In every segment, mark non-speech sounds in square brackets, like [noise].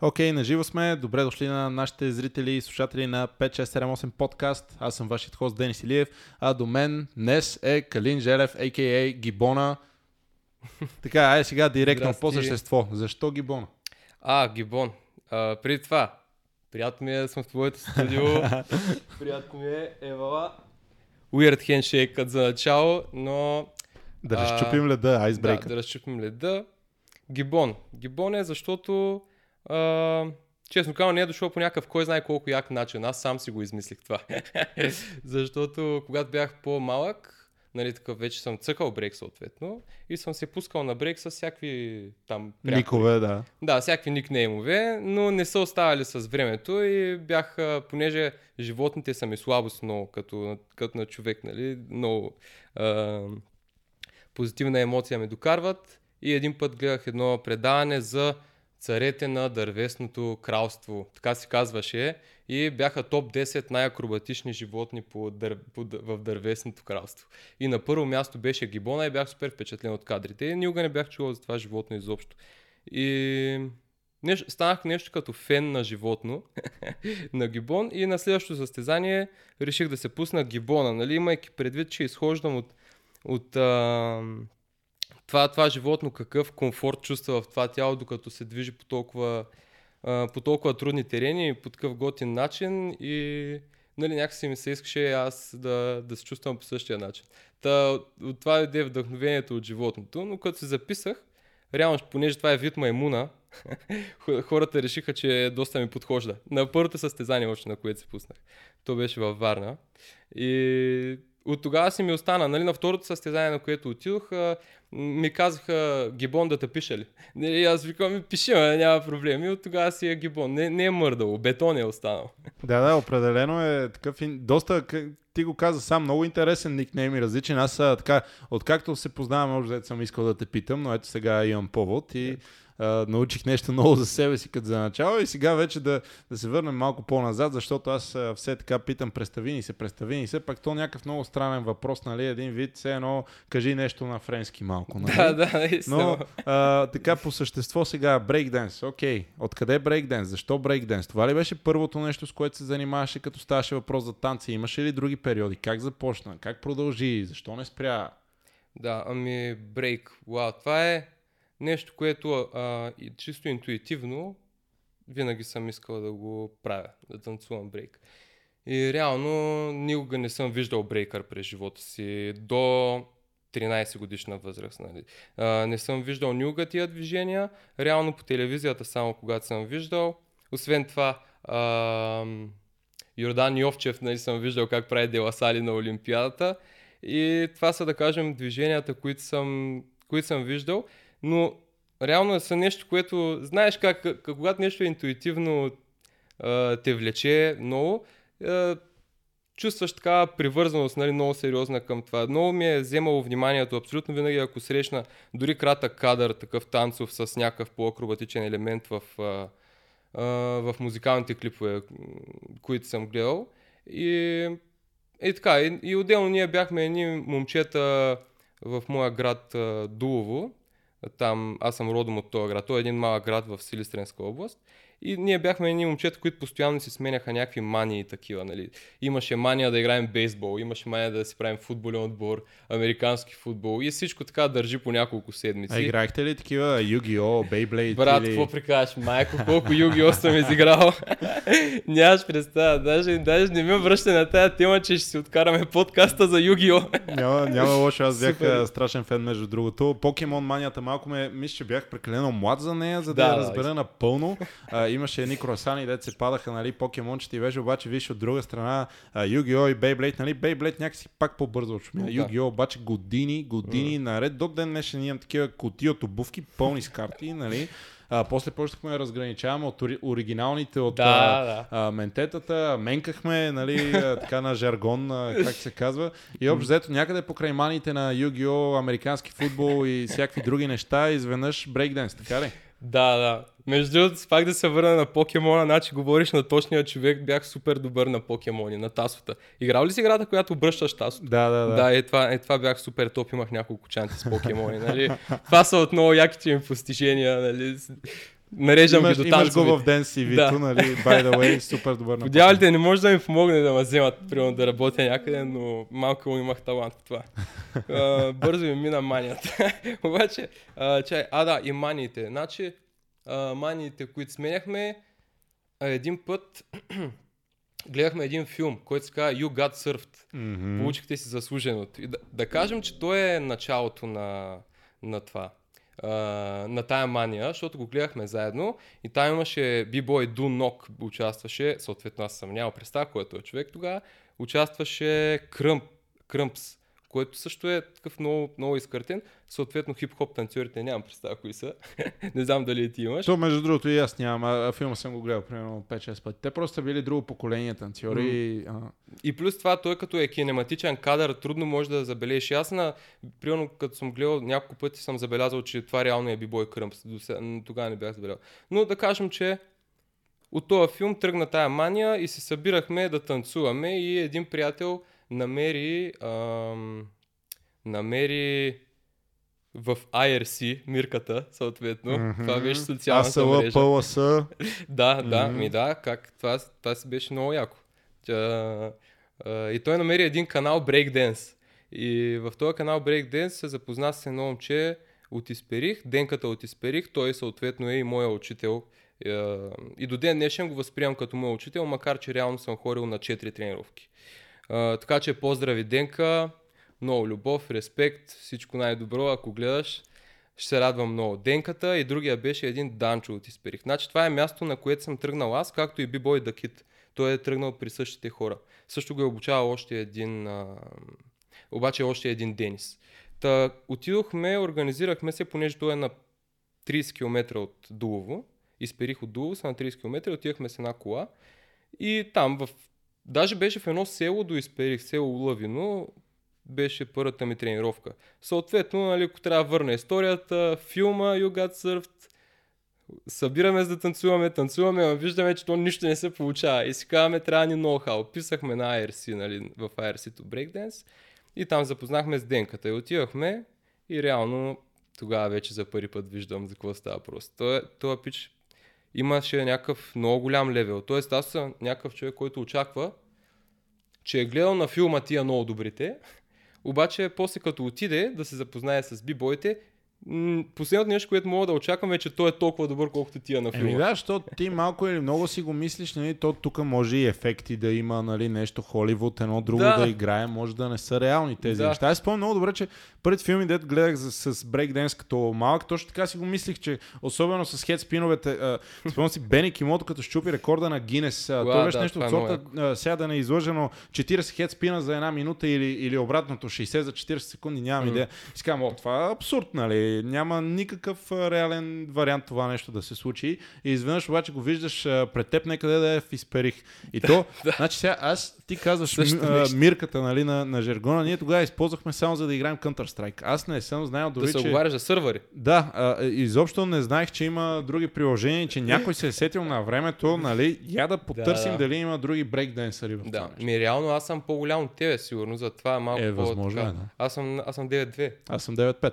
Окей, okay, наживо сме. Добре дошли на нашите зрители и слушатели на 5678 подкаст. Аз съм вашият хост Денис Илиев, а до мен днес е Калин Желев, а.к.а. Гибона. [laughs] така, ай сега директно по същество. Защо Гибона? А, Гибон. А, преди това, приятно ми е да съм в твоето студио. [laughs] приятно ми е, Евала. Weird handshake за начало, но... Да разчупим леда, айсбрейка. Да, да разчупим леда. Гибон. Гибон е защото а, честно казвам, не е дошло по някакъв кой знае колко як начин. Аз сам си го измислих това. [laughs] Защото когато бях по-малък, нали, такъв вече съм цъкал брейк съответно и съм се пускал на брейк с всякакви там прякори. Никове, да. Да, всякакви никнеймове, но не са оставали с времето и бях, понеже животните са ми слабост много, като, като на човек, нали, много а, позитивна емоция ме докарват и един път гледах едно предаване за царете на дървесното кралство, така се казваше, и бяха топ 10 най-акробатични животни по дър... по... в дървесното кралство. И на първо място беше гибона и бях супер впечатлен от кадрите. И никога не бях чувал за това животно изобщо. И Неш... станах нещо като фен на животно, [laughs] на гибон и на следващото състезание реших да се пусна гибона, нали, имайки предвид, че изхождам от, от а това, това животно какъв комфорт чувства в това тяло, докато се движи по толкова, по толкова трудни терени, по такъв готин начин и нали, някакси ми се искаше аз да, да се чувствам по същия начин. Та, от това иде вдъхновението от животното, но като се записах, реално, понеже това е вид маймуна, [laughs] хората решиха, че доста ми подхожда. На първото състезание още, на което се пуснах. То беше във Варна. И от тогава си ми остана. Нали, на второто състезание, на което отидох, ми казаха Гибон да те пише ли. [laughs] И аз викам, пиши, ме, няма проблем. И от тогава си е Гибон. Не, не е мърдало, бетон е останал. [laughs] Да, да, определено е такъв. Доста, ти го каза сам, много интересен никнейм и различен. Аз така, откакто се познавам, може да съм искал да те питам, но ето сега имам повод и а, научих нещо ново за себе си като за начало и сега вече да, да се върнем малко по-назад, защото аз а, все така питам, представи ни се, представи ни се, пак то някакъв много странен въпрос, нали, един вид, все едно, кажи нещо на френски малко, нали? [laughs] Да, да, Но а, така по същество сега, брейкденс, окей, откъде брейкденс, защо брейкденс? Това ли беше първото нещо, с което се занимаваше, като ставаше въпрос за танци? Имаше ли други периоди? Как започна? Как продължи? Защо не спря? Да, ами брейк, вау, това е нещо, което а, и чисто интуитивно винаги съм искал да го правя, да танцувам брейк. И реално никога не съм виждал брейкър през живота си до 13 годишна възраст. Нали. А, не съм виждал никога тия движения. Реално по телевизията само когато съм виждал. Освен това, а, Йордан Йовчев нали, съм виждал как прави деласали на Олимпиадата. И това са да кажем движенията, които съм, които съм виждал но реално е са нещо, което знаеш как, как когато нещо е интуитивно а, те влече много, а, чувстваш така привързаност, нали, много сериозна към това. Много ми е вземало вниманието, абсолютно винаги, ако срещна дори кратък кадър, такъв танцов с някакъв по-акробатичен елемент в, а, а, в музикалните клипове, които съм гледал. И, и така, и, и отделно ние бяхме едни момчета в моя град Дулово, там аз съм родом от този град. Той е един малък град в Силистренска област. И ние бяхме едни момчета, които постоянно си сменяха някакви мании и такива. Нали. Имаше мания да играем бейсбол, имаше мания да си правим футболен отбор, американски футбол и всичко така държи по няколко седмици. А играхте ли такива Yu-Gi-Oh, Beyblade? Брат, или... какво прикажеш? Майко, колко Yu-Gi-Oh съм изиграл. [laughs] Нямаш представа. Даже, даже не ме връща на тая тема, че ще си откараме подкаста за Yu-Gi-Oh. няма, няма [laughs] лошо, аз бях Супер. страшен фен между другото. Покемон манията малко ме, мисля, че бях прекалено млад за нея, за да, да я разбера да, напълно. А, имаше едни круасани, дете се падаха, нали, покемончета и беше обаче, виж от друга страна, Yu-Gi-Oh и Beyblade, нали, Beyblade някакси пак по-бързо отшумя. Yu-Gi-Oh обаче години, години mm. наред, до ден днешен имам такива кутии от обувки, пълни с карти, нали. А, после почнахме да разграничаваме от оригиналните от да, а, да. А, ментетата, менкахме, нали, така на жаргон, а, как се казва. И общо взето някъде покрай маните на Yu-Gi-Oh, американски футбол и всякакви други неща, изведнъж брейкденс, така ли? Да, да. Между другото, пак да се върна на покемона, значи говориш на точния човек, бях супер добър на покемони, на тасота. Играл ли си играта, която обръщаш тасота? Да, да, да. Да, е това, е, това бях супер топ, имах няколко чанти с покемони, нали? това са отново яките ми постижения, нали? Нареждам имаш, ги до Имаш го в ден CV, да. нали, by the way, супер добър Подявалите не може да ми помогне да ме вземат, примерно да работя някъде, но малко имах талант в това. uh, бързо ми мина манията. [laughs] Обаче, uh, чай, а да, и маниите. Значи, uh, маниите, които сменяхме, един път [clears throat] гледахме един филм, който се казва You Got Surfed. Mm-hmm. Получихте си заслуженото. И да, да кажем, че то е началото на, на това. На тая мания, защото го гледахме заедно и там имаше бибой Ду Нок участваше, съответно аз съм нямал представа, който е човек тогава, участваше Кръмп, Кръмпс, което също е такъв много, много изкъртен. Съответно, хип-хоп танцорите нямам представа кои са. [laughs] не знам дали ти имаш. То, между другото, и аз нямам. А, филма съм го гледал примерно 5-6 пъти. Те просто били друго поколение танцори. Mm. А... И плюс това, той като е кинематичен кадър, трудно може да забележиш. Аз на, примерно, като съм гледал няколко пъти, съм забелязал, че това реално е бибой кръмп. Тогава не бях забелязал. Но да кажем, че от този филм тръгна тая мания и се събирахме да танцуваме и един приятел намери, ам, намери в IRC, мирката, съответно. Mm-hmm. Това беше социалната ASL, мрежа. PLS. [laughs] да, да, mm-hmm. ми да, как, това, това си беше много яко. Тя, а, и той намери един канал Breakdance. И в този канал Breakdance се запозна с едно момче от Исперих, Денката от Исперих, той съответно е и моя учител. И до ден днешен го възприемам като мой учител, макар че реално съм ходил на 4 тренировки. Така че поздрави Денка, много любов, респект, всичко най-добро, ако гледаш. Ще се радвам много. Денката и другия беше един Данчо от Исперих. Значи това е място, на което съм тръгнал аз, както и Бибой Дакит. Той е тръгнал при същите хора. Също го е обучавал още един, а... обаче още един Денис. Та отидохме, организирахме се, понеже той е на 30 км от Дулово. Изперих от Дулово, са на 30 км, отидахме с една кола. И там в Даже беше в едно село до Изперих, село Лъвино, беше първата ми тренировка. Съответно, нали, ако трябва да върна историята, филма You Got Surfed, събираме за да танцуваме, танцуваме, но виждаме, че то нищо не се получава. И си казваме, трябва ни ноу-хау. Писахме на IRC, нали, в IRC-то Breakdance и там запознахме с Денката и отивахме и реално тогава вече за първи път виждам за какво става просто. Той, той пич имаше някакъв много голям левел. Тоест аз съм някакъв човек, който очаква, че е гледал на филма тия много добрите, обаче после като отиде да се запознае с бибойте последното нещо, което мога да очаквам е, че той е толкова добър, колкото тия на филма. Еми да, защото ти малко или много си го мислиш, нали, то тук може и ефекти да има, нали, нещо Холивуд, едно друго да, да играе, може да не са реални тези да. неща. Аз спомням много добре, че първият филми, дето гледах с, с брейкденс като малък, точно така си го мислих, че особено с хедспиновете, спомням си Бени Кимото, като щупи рекорда на Гинес. Това беше да, нещо от е сорта, сега да не е излъжено 40 хедспина за една минута или, или обратното 60 за 40 секунди, нямам mm. идея. И си казвам, това е абсурд, нали? няма никакъв реален вариант това нещо да се случи. И изведнъж обаче го виждаш пред теб некъде да е в изперих. И то, [laughs] [laughs] значи сега аз, ти казваш м- мирката нали, на, на Жергона, ние тогава използвахме само за да играем Counter-Strike. Аз не съм знаел дори, да се че... оговаряш за сървъри. Да, а, изобщо не знаех, че има други приложения, че някой се е сетил на времето, нали, я да потърсим да, да. дали има други брейкденсъри в това Да, ми реално аз съм по-голям от тебе, сигурно, затова малко е, възможно, е, да. Аз съм, аз съм 9-2. Аз съм 9-5.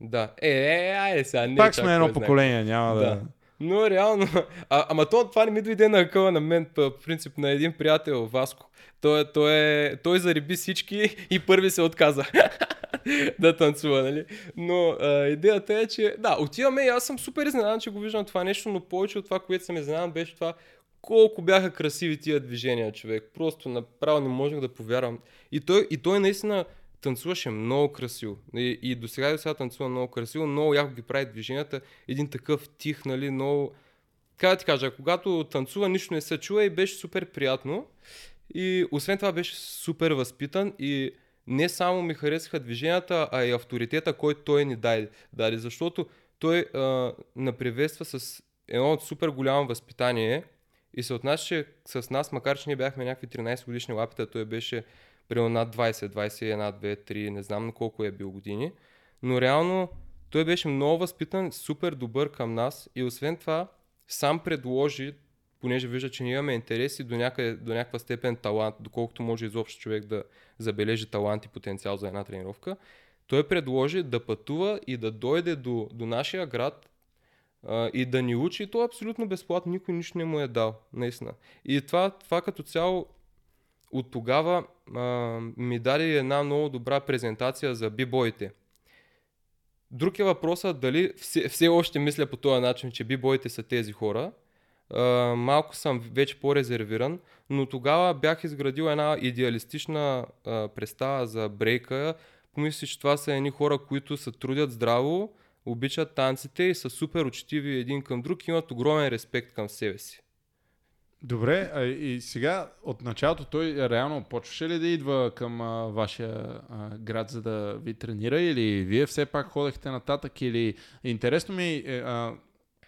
Да. Е, е, е, айде сега. Не Пак сме едно поколение, няма да. да. Но реално, а, ама то, това не ми дойде на къла на мен, по принцип на един приятел, Васко. Той, той, е, той зариби всички и първи се отказа [laughs] [laughs] да танцува, нали? Но а, идеята е, че да, отиваме и аз съм супер изненадан, че го виждам това нещо, но повече от това, което съм изненадан, беше това колко бяха красиви тия движения, човек. Просто направо не можех да повярвам. И той, и той наистина танцуваше много красиво. И, и до сега и до сега танцува много красиво, много яко ги прави движенията. Един такъв тих, нали, много... Как да ти кажа, когато танцува, нищо не се чува и беше супер приятно. И освен това беше супер възпитан и не само ми харесаха движенията, а и авторитета, който той ни даде. даде защото той а, наприветства с едно супер голямо възпитание и се отнасяше с нас, макар че ние бяхме някакви 13 годишни лапита, той беше примерно над 20, 21, 2, 3, не знам на колко е бил години. Но реално той беше много възпитан, супер добър към нас и освен това сам предложи, понеже вижда, че ние имаме интереси до, някъде, до някаква степен талант, доколкото може изобщо човек да забележи талант и потенциал за една тренировка, той предложи да пътува и да дойде до, до нашия град а, и да ни учи, то е абсолютно безплатно, никой нищо не му е дал, наистина. И това, това като цяло от тогава а, ми даде една много добра презентация за бибоите. Друг е въпросът дали все, все още мисля по този начин, че бибоите са тези хора. Малко съм вече по-резервиран, но тогава бях изградил една идеалистична а, представа за брейка. Помислих, че това са едни хора, които се трудят здраво, обичат танците и са супер учтиви един към друг и имат огромен респект към себе си. Добре, а и сега от началото той реално почваше ли да идва към а, вашия а, град, за да ви тренира или вие все пак ходехте нататък или интересно ми, е, а,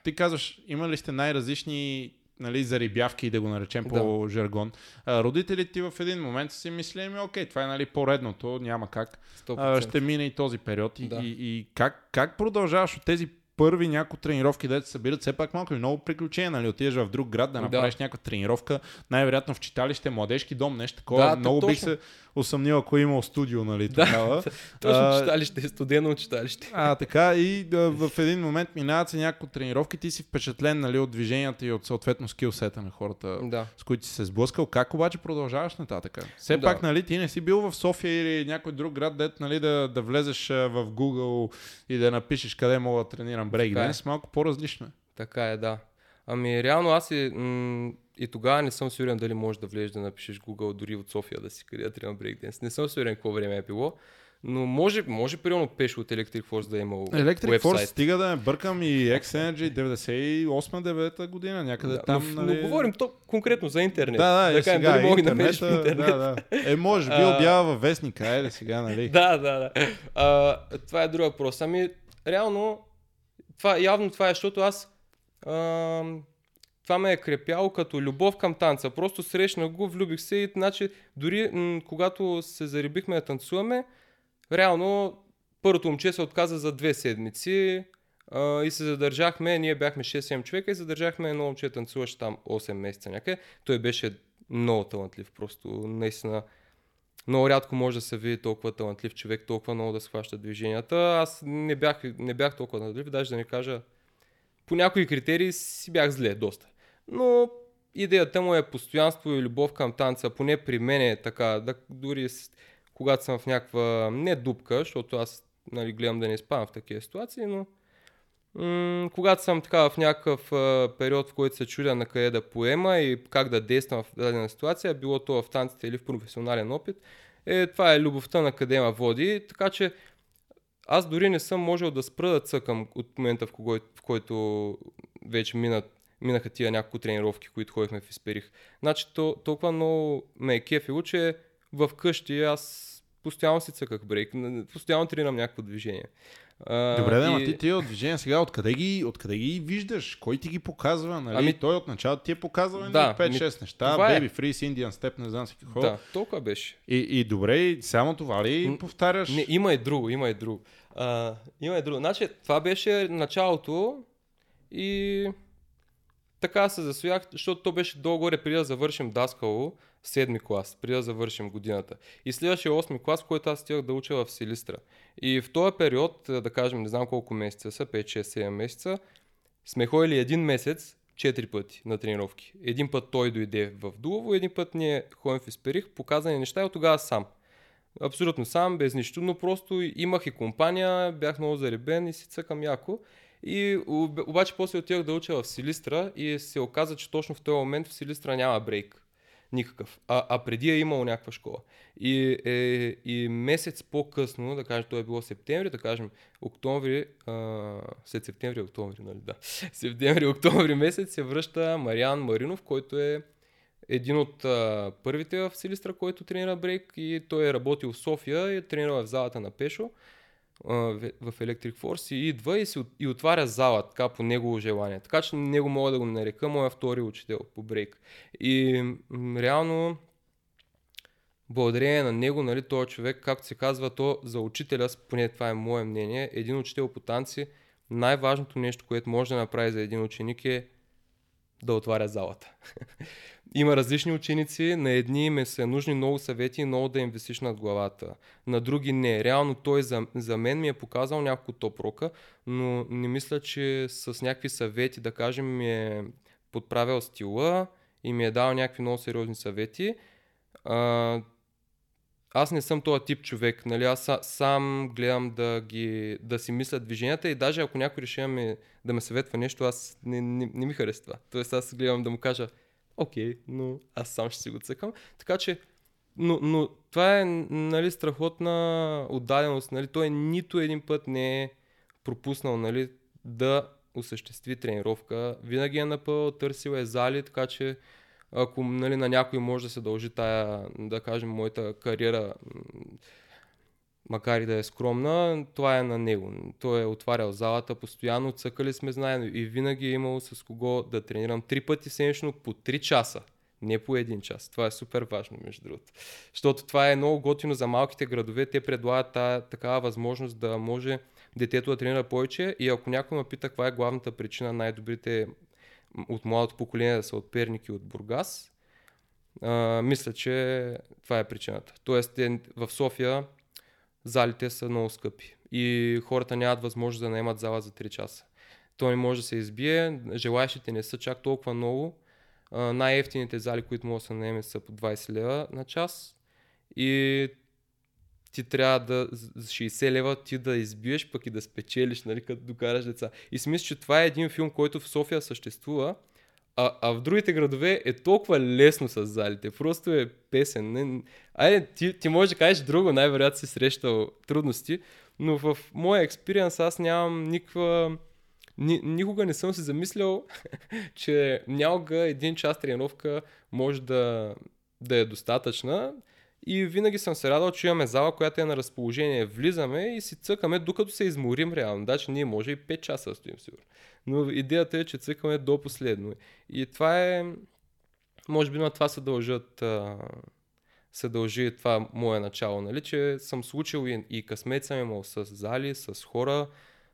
ти казваш, има ли сте най-различни нали, зарибявки, да го наречем по жаргон. А, родителите ти в един момент си мисли, ми, окей, това е нали, по-редното, няма как. А, ще мине и този период. И, да. и, и как, как продължаваш от тези първи някои тренировки, да се събират все пак малко и много приключения, нали? Отидеш в друг град да направиш да. някаква тренировка, най-вероятно в читалище, младежки дом, нещо такова. Да, много бих се усъмнил, ако е имал студио, нали? Да, такава. [laughs] точно читалище, студено читалище. А, така и да, в един момент минават се някои тренировки, ти си впечатлен, нали, от движенията и от съответно скилсета на хората, да. с които си се сблъскал. Как обаче продължаваш нататък? Все да. пак, нали, ти не си бил в София или някой друг град, дет, нали, да, да влезеш в Google и да напишеш къде мога да тренирам брейкденс, е. малко по-различно е. Така е, да. Ами реално аз и, м- и тогава не съм сигурен дали можеш да влезеш да напишеш Google дори от София да си къде тренирам брейкденс. Не съм сигурен какво време е било. Но може, може примерно пеш от Electric Force да е имал Electric website. Force стига да не бъркам и X-Energy 98-9 година, някъде да, там. Но, нали... но говорим то конкретно за интернет. Да, да, да е, кажем, сега, мога да интернет. Да, да. Е, може би обява във вестника, е, сега, нали? да, да, да. А, това е друг въпрос. Ами, реално, това, явно това е, защото аз а, това ме е крепяло като любов към танца. Просто срещнах го, влюбих се и значи дори м- когато се зарибихме да танцуваме, реално първото момче се отказа за две седмици а, и се задържахме, ние бяхме 6-7 човека и задържахме едно момче танцуваше там 8 месеца някъде. Той беше много талантлив, просто наистина много рядко може да се види толкова талантлив човек, толкова много да схваща движенията. Аз не бях, не бях толкова талантлив, даже да не кажа, по някои критерии си бях зле доста. Но идеята му е постоянство и любов към танца, поне при мен е така, да, дори когато съм в някаква не дупка, защото аз нали, гледам да не спам в такива ситуации, но м- когато съм така в някакъв а, период, в който се чудя на къде да поема и как да действам в дадена ситуация, било то в танците или в професионален опит, е, това е любовта на къде ма води, така че аз дори не съм можел да спра да цъкам от момента, в, кого, в който вече минат, минаха тия няколко тренировки, които ходихме в Исперих. Значи то, толкова много ме е кефило, че в къщи аз постоянно си цъках брейк, постоянно тренирам някакво движение. А, Добре, да, и... ти тия движения сега, откъде ги, откъде ги виждаш? Кой ти ги показва? Нали? Ами... Той отначало ти е показва да, 5-6 неща. Baby е. Freeze, Indian Step, не знам си какво. Да, толкова беше. И, и добре, само това ли М- повтаряш? Не, има и друго, има и друго. А, има и друго. Значи, това беше началото и така се засвоях, защото то беше долу-горе преди да завършим Даскало, седми клас, преди да завършим годината. И следваше 8 клас, който аз стигах да уча в Силистра. И в този период, да кажем, не знам колко месеца са, 5, 6, 7 месеца, сме ходили един месец, 4 пъти на тренировки. Един път той дойде в Дулово, един път ние ходим в Исперих, показани неща и от тогава сам. Абсолютно сам, без нищо, но просто имах и компания, бях много заребен и си цъкам яко. И обаче после отидах да уча в Силистра и се оказа, че точно в този момент в Силистра няма брейк. Никакъв. А, а преди е имал някаква школа. И, е, и месец по-късно, да кажем, то е било септември, да кажем октомври, а, след септември, октомври, нали да. [laughs] Септември, октомври месец се връща Мариан Маринов, който е един от а, първите в Силистра, който тренира брейк и той е работил в София и е тренирал в залата на Пешо в Electric Force и идва и, си, и отваря зала, така по негово желание. Така че него мога да го нарека моя втори учител по брейк. И реално благодарение на него, нали, този човек, както се казва, то за учителя, поне това е мое мнение, един учител по танци, най-важното нещо, което може да направи за един ученик е да отваря залата. [laughs] Има различни ученици, на едни им са нужни много съвети и много да им висиш над главата. На други не. Реално той за, за мен ми е показал няколко топрока, но не мисля, че с някакви съвети, да кажем, ми е подправил стила и ми е дал някакви много сериозни съвети. А, аз не съм този тип човек, нали? Аз сам гледам да, ги, да си мисля движенията и даже ако някой реши да ме, съветва нещо, аз не, не, не ми харесва това. Тоест аз гледам да му кажа, окей, но аз сам ще си го цъкам. Така че, но, но това е нали, страхотна отдаденост. Нали? Той нито един път не е пропуснал нали, да осъществи тренировка. Винаги е напълно търсил е зали, така че ако нали, на някой може да се дължи тая, да кажем, моята кариера, макар и да е скромна, това е на него. Той е отварял залата, постоянно цъкали сме знаем и винаги е имал с кого да тренирам три пъти седмично по 3 часа. Не по един час. Това е супер важно, между другото. Защото това е много готино за малките градове. Те предлагат тая, такава възможност да може детето да тренира повече. И ако някой ме пита каква е главната причина най-добрите от младото поколение да са от Перник и от Бургас, а, мисля, че това е причината. Тоест, в София залите са много скъпи и хората нямат възможност да наемат зала за 3 часа. То не може да се избие, желаящите не са чак толкова много. Най-ефтините зали, които могат да се наемат са по 20 лева на час и ти трябва да за 60 лева ти да избиеш, пък и да спечелиш, нали, като докараш деца. И си мисля, че това е един филм, който в София съществува, а, а в другите градове е толкова лесно с залите. Просто е песен. Не... Айде, ти, ти можеш да кажеш друго, най-вероятно си срещал трудности, но в моя експириенс аз нямам никаква... Ни, никога не съм се замислял, [laughs] че някога един час тренировка може да, да е достатъчна. И винаги съм се радвал, че имаме зала, която е на разположение. Влизаме и си цъкаме, докато се изморим реално. Даже ние може и 5 часа да стоим сигурно. Но идеята е, че цъкаме до последно. И това е... Може би на това се дължат... Се дължи това мое начало, нали? че съм случил и, и късмет съм имал с зали, с хора,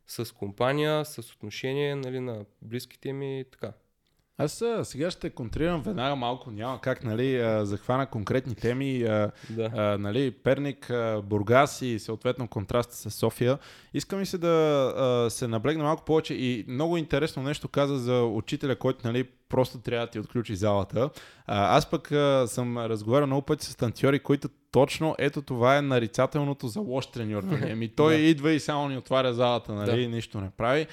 с компания, с отношение нали, на близките ми и така. Аз сега ще контрирам веднага малко, няма как, нали, захвана конкретни теми, да. а, нали, Перник, Бургас и съответно контраст с София. Искам ми се да а, се наблегна малко повече и много интересно нещо каза за учителя, който, нали, просто трябва да ти отключи залата. А, аз пък а, съм разговарял много пъти с танцори, които точно ето това е нарицателното за лош треньор. Ами той [laughs] да. идва и само ни отваря залата, нали, да. нищо не прави.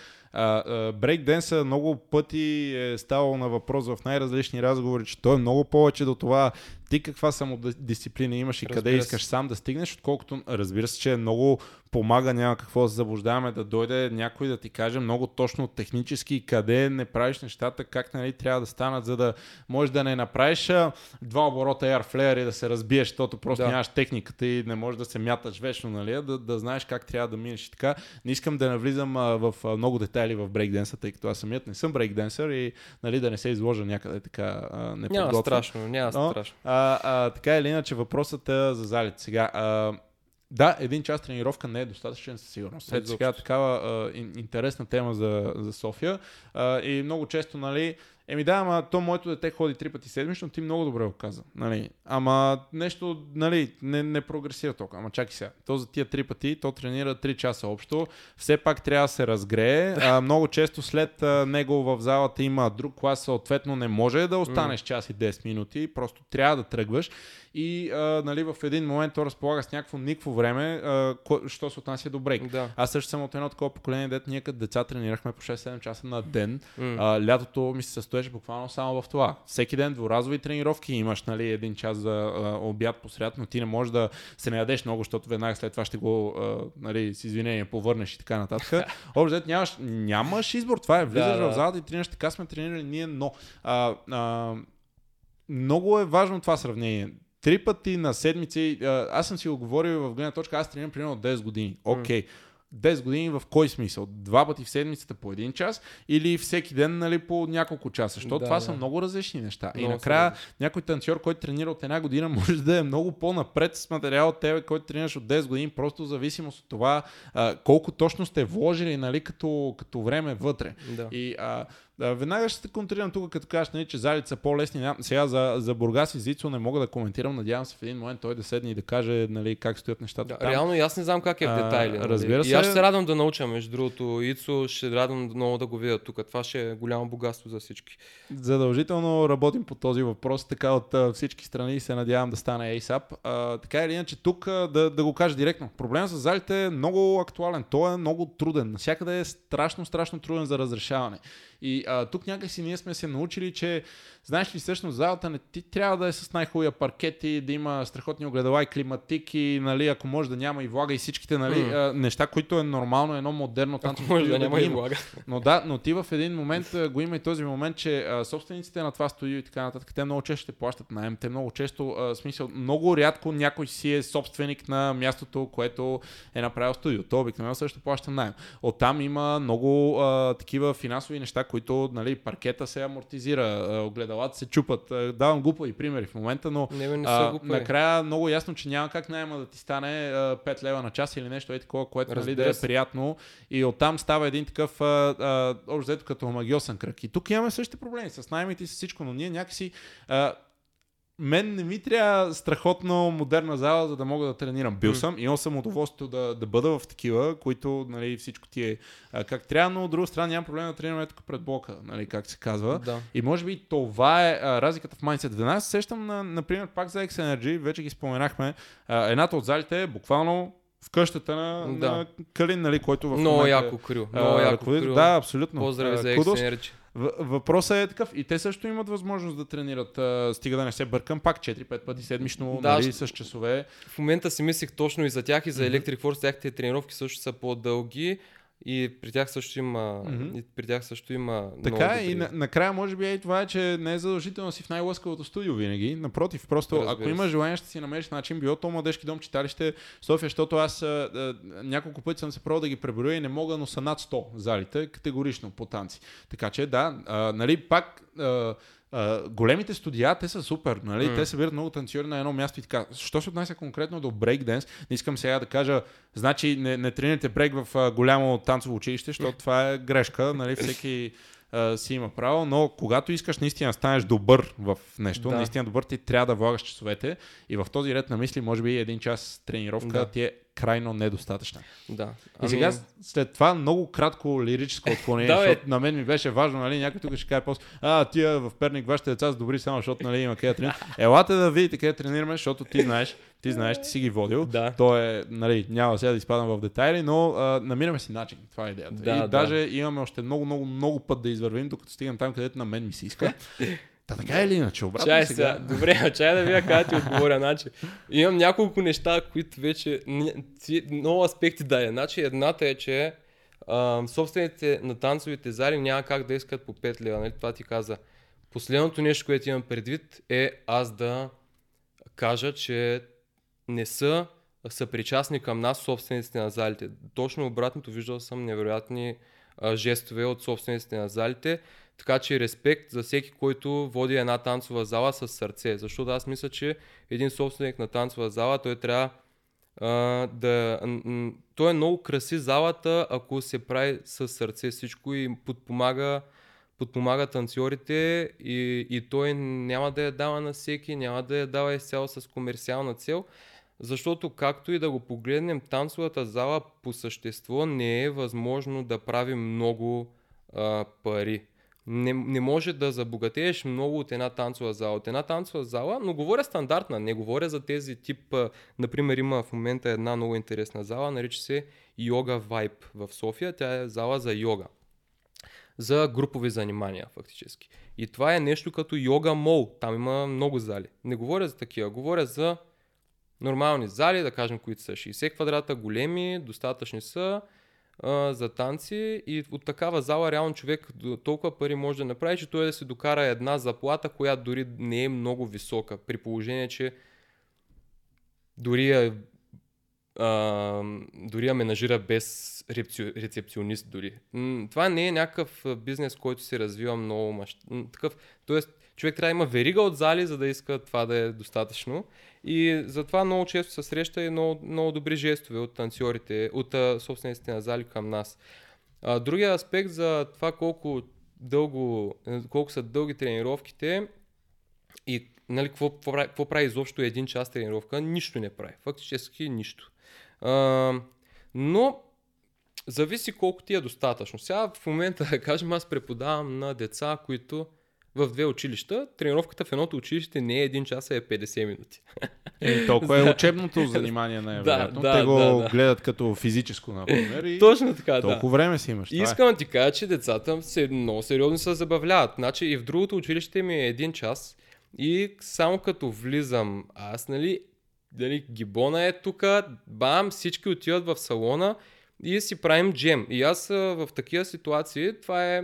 Брейкденса много пъти е ставал на въпрос в най-различни разговори, че той е много повече до това ти каква самодисциплина имаш и разбира къде искаш сам да стигнеш, отколкото разбира се, че е много помага, няма какво да се заблуждаваме, да дойде някой да ти каже много точно технически къде не правиш нещата, как нали, трябва да станат, за да можеш да не направиш два оборота Airflare и да се разбиеш, защото просто да. нямаш техниката и не можеш да се мяташ вечно, нали, да, да знаеш как трябва да минеш и така. Не искам да навлизам а, в а, много детайли в брейкденса, тъй като аз самият не съм брейкденсър и нали, да не се изложа някъде така а, Няма страшно, няма Но, страшно. А, а, така или иначе въпросът е за залите. Сега, а, да, един час тренировка не е достатъчен със сигурност. Ето сега такава а, интересна тема за, за София а, и много често, нали, Еми да, ама то моето дете ходи три пъти седмично, ти много добре го каза. Нали? Ама нещо нали, не, не прогресира толкова. Ама чакай сега. То за тия три пъти, то тренира 3 часа общо. Все пак трябва да се разгрее. А, много често след а, него в залата има друг клас, съответно не може да останеш час и 10 минути. Просто трябва да тръгваш и а, нали, в един момент то разполага с някакво никво време, а, ко, що се отнася до брейк. Да. Аз също съм от едно такова поколение, дете ние като деца тренирахме по 6-7 часа на ден. Mm. А, лятото ми се състоеше буквално само в това. Всеки ден дворазови тренировки имаш, нали, един час за а, обяд посред, но ти не можеш да се не ядеш много, защото веднага след това ще го, а, нали, с извинение, повърнеш и така нататък. [laughs] Общо нямаш, нямаш избор, това е. Влизаш да, в залата и тренираш, така сме тренирали ние, но а, а, много е важно това сравнение три пъти на седмици, аз съм си го говорил в гледна точка, аз тренирам примерно 10 години. Окей. Okay. 10 години в кой смисъл? Два пъти в седмицата по един час или всеки ден нали, по няколко часа? Защото да, това да. са много различни неща. Много и накрая някой танцор, който тренира от една година, [laughs] може да е много по-напред с материал от тебе, който тренираш от 10 години, просто в зависимост от това а, колко точно сте вложили нали, като, като време вътре. Да. И а, веднага ще се контрирам тук, като кажеш, нали, че залите са по-лесни. Сега за, за Бургас и Зицо не мога да коментирам. Надявам се в един момент той да седне и да каже нали, как стоят нещата. Да, там. Реално и аз не знам как е в детайли. нали? разбира се. И аз ще се радвам да науча, между другото. Ицо ще радвам много да го видя тук. Това ще е голямо богатство за всички. Задължително работим по този въпрос. Така от всички страни се надявам да стане ASAP. А, така или иначе тук да, да го кажа директно. Проблемът с залите е много актуален. Той е много труден. Насякъде е страшно, страшно труден за разрешаване. И а, тук някакси ние сме се научили, че знаеш ли всъщност залата не ти трябва да е с най-хубавия паркет и да има страхотни огледала и климатики, нали, ако може да няма и влага и всичките нали, mm. а, неща, които е нормално едно модерно танцово. Може да, няма и влага. Но да, но ти в един момент го има и този момент, че а, собствениците на това студио и така нататък, те много често ще плащат найем, те много често, а, смисъл, много рядко някой си е собственик на мястото, което е направил студио. То обикновено също плаща найем. Оттам има много а, такива финансови неща, които нали, паркета се амортизира, огледалата се чупат. Давам глупави примери в момента, но не, не а, накрая много ясно, че няма как найема да ти стане 5 лева на час или нещо е такова, което нали, да е приятно. И оттам става един такъв, общо взето като магиосен кръг. И тук имаме същите проблеми с наймите и с всичко, но ние някакси а, мен не ми трябва страхотно модерна зала, за да мога да тренирам. Бил съм, имал съм удоволствието да, да бъда в такива, които нали, всичко ти е а, как трябва, но от друга страна нямам проблем да тренирам тук пред блока, нали, как се казва. Да. И може би това е а, разликата в Mindset. Веднага се сещам, на, например, пак за X-Energy, вече ги споменахме. А, едната от залите е буквално в къщата на, да. на Калин, нали, който в Много яко крил. Много яко крил. Да, абсолютно. Поздрави за X-Energy. Въпросът е такъв. И те също имат възможност да тренират. А, стига да не се бъркам пак 4-5 пъти седмично, да, нали, с часове. В момента си мислих точно и за тях и за Electric Force. Тяхте тренировки също са по-дълги. И при тях също има. Mm-hmm. И при тях също има. Така е, и на, накрая може би е това, че не е задължително си в най-лъскавото студио винаги. Напротив, просто Разбира ако имаш желание, ще си намериш начин, било то младежки дом, читалище София, защото аз а, а, няколко пъти съм се пробвал да ги преброя и не мога, но са над 100 залите, категорично по танци. Така че да, а, нали, пак. А, Uh, големите студия, те са супер, нали? Mm. Те събират много танцори на едно място и така. Що се отнася конкретно до брейкденс, не искам сега да кажа, значи не, не тренирате брейк в uh, голямо танцово училище, защото това е грешка, нали? Всеки си има право, но когато искаш наистина да станеш добър в нещо, да. наистина добър, ти трябва да влагаш часовете и в този ред на мисли, може би един час тренировка да. ти е крайно недостатъчна. Да. Ами... И сега след това много кратко лирическо отклонение, [laughs] да, защото на мен ми беше важно, нали, някой тук ще каже после, а, тия в Перник вашите деца са добри само, защото нали, има къде тренираме. Елате да видите къде тренираме, защото ти знаеш, ти знаеш, ти си ги водил. Да. То е, нали, няма сега да изпадам в детайли, но а, намираме си начин. Това е идеята. Да, и да. даже имаме още много, много, много път да извървим, докато стигнем там, където на мен ми се иска. Та така е ли иначе? Обратно чай сега. сега. Добре, чай да видя как ти отговоря. Значи, имам няколко неща, които вече... Много аспекти да е. Значи, едната е, че а, собствените на танцовите зали няма как да искат по 5 лева. Нали? Това ти каза. Последното нещо, което имам предвид е аз да кажа, че не са съпричастни към нас собствениците на залите. Точно обратното виждал съм невероятни а, жестове от собствениците на залите. Така че респект за всеки, който води една танцова зала с сърце. Защото аз мисля, че един собственик на танцова зала, той трябва а, да... Той е много краси залата, ако се прави с сърце всичко и подпомага, подпомага танцорите и, и той няма да я дава на всеки, няма да я дава изцяло с комерциална цел. Защото както и да го погледнем, танцовата зала по същество не е възможно да прави много а, пари не, не може да забогатееш много от една танцова зала. От една танцова зала, но говоря стандартна, не говоря за тези тип, например има в момента една много интересна зала, нарича се Йога Vibe в София, тя е зала за йога. За групови занимания фактически. И това е нещо като йога мол, там има много зали. Не говоря за такива, говоря за нормални зали, да кажем, които са 60 квадрата, големи, достатъчни са, а, за танци и от такава зала реално човек толкова пари може да направи, че той да се докара една заплата, която дори не е много висока, при положение, че дори я, а, дори я менажира без рецепционист дори. Това не е някакъв бизнес, който се развива много мащ... такъв. Тоест, човек трябва да има верига от зали, за да иска това да е достатъчно. И затова много често се среща и много, много добри жестове от танцорите, от собствениците на зали към нас. А, другия аспект за това колко дълго, колко са дълги тренировките и нали, какво, какво, прави, какво прави изобщо един час тренировка? Нищо не прави. Фактически нищо. А, но зависи колко ти е достатъчно. Сега в момента, [laughs] да кажем, аз преподавам на деца, които в две училища. Тренировката в едното училище не е един час, а е 50 минути. Е, толкова е [laughs] учебното занимание на вероятно. Да, да, Те го да, да. гледат като физическо, например. И Точно така, толкова да. време си имаш. И е. искам да ти кажа, че децата се, много сериозно се забавляват. Значи и в другото училище ми е един час и само като влизам аз, нали, дали, гибона е тук, бам, всички отиват в салона и си правим джем. И аз в такива ситуации, това е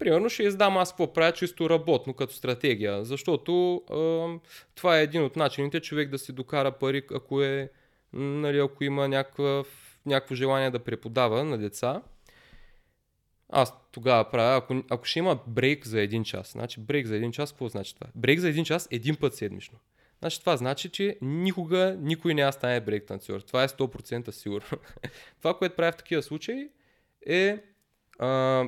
Примерно ще издам аз какво правя чисто работно като стратегия, защото е, това е един от начините човек да си докара пари, ако, е, нали, ако има някакъв, някакво желание да преподава на деца. Аз тогава правя, ако, ако ще има брейк за един час, значи брейк за един час, какво значи това? Брейк за един час един път седмично. Значи това значи, че никога никой не стане брейк танцор. Това е 100% сигурно. [laughs] това, което правя в такива случаи е а,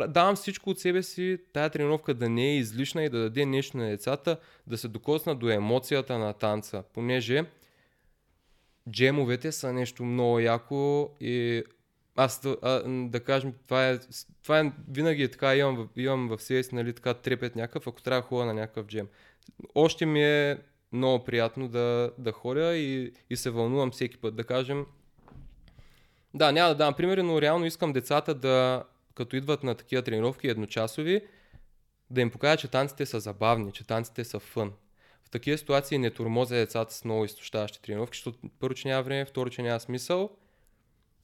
давам всичко от себе си, тая тренировка да не е излишна и да даде нещо на децата, да се докосна до емоцията на танца, понеже джемовете са нещо много яко и аз а, да кажем, това е, това е винаги е така, имам, имам в себе си, нали, така трепет някакъв, ако трябва да ходя на някакъв джем. Още ми е много приятно да, да ходя и, и се вълнувам всеки път, да кажем. Да, няма да дам примери, но реално искам децата да, като идват на такива тренировки едночасови, да им покажа, че танците са забавни, че танците са фън. В такива ситуации не турмозя децата с много изтощаващи тренировки, защото първо, че няма време, второ, че няма смисъл.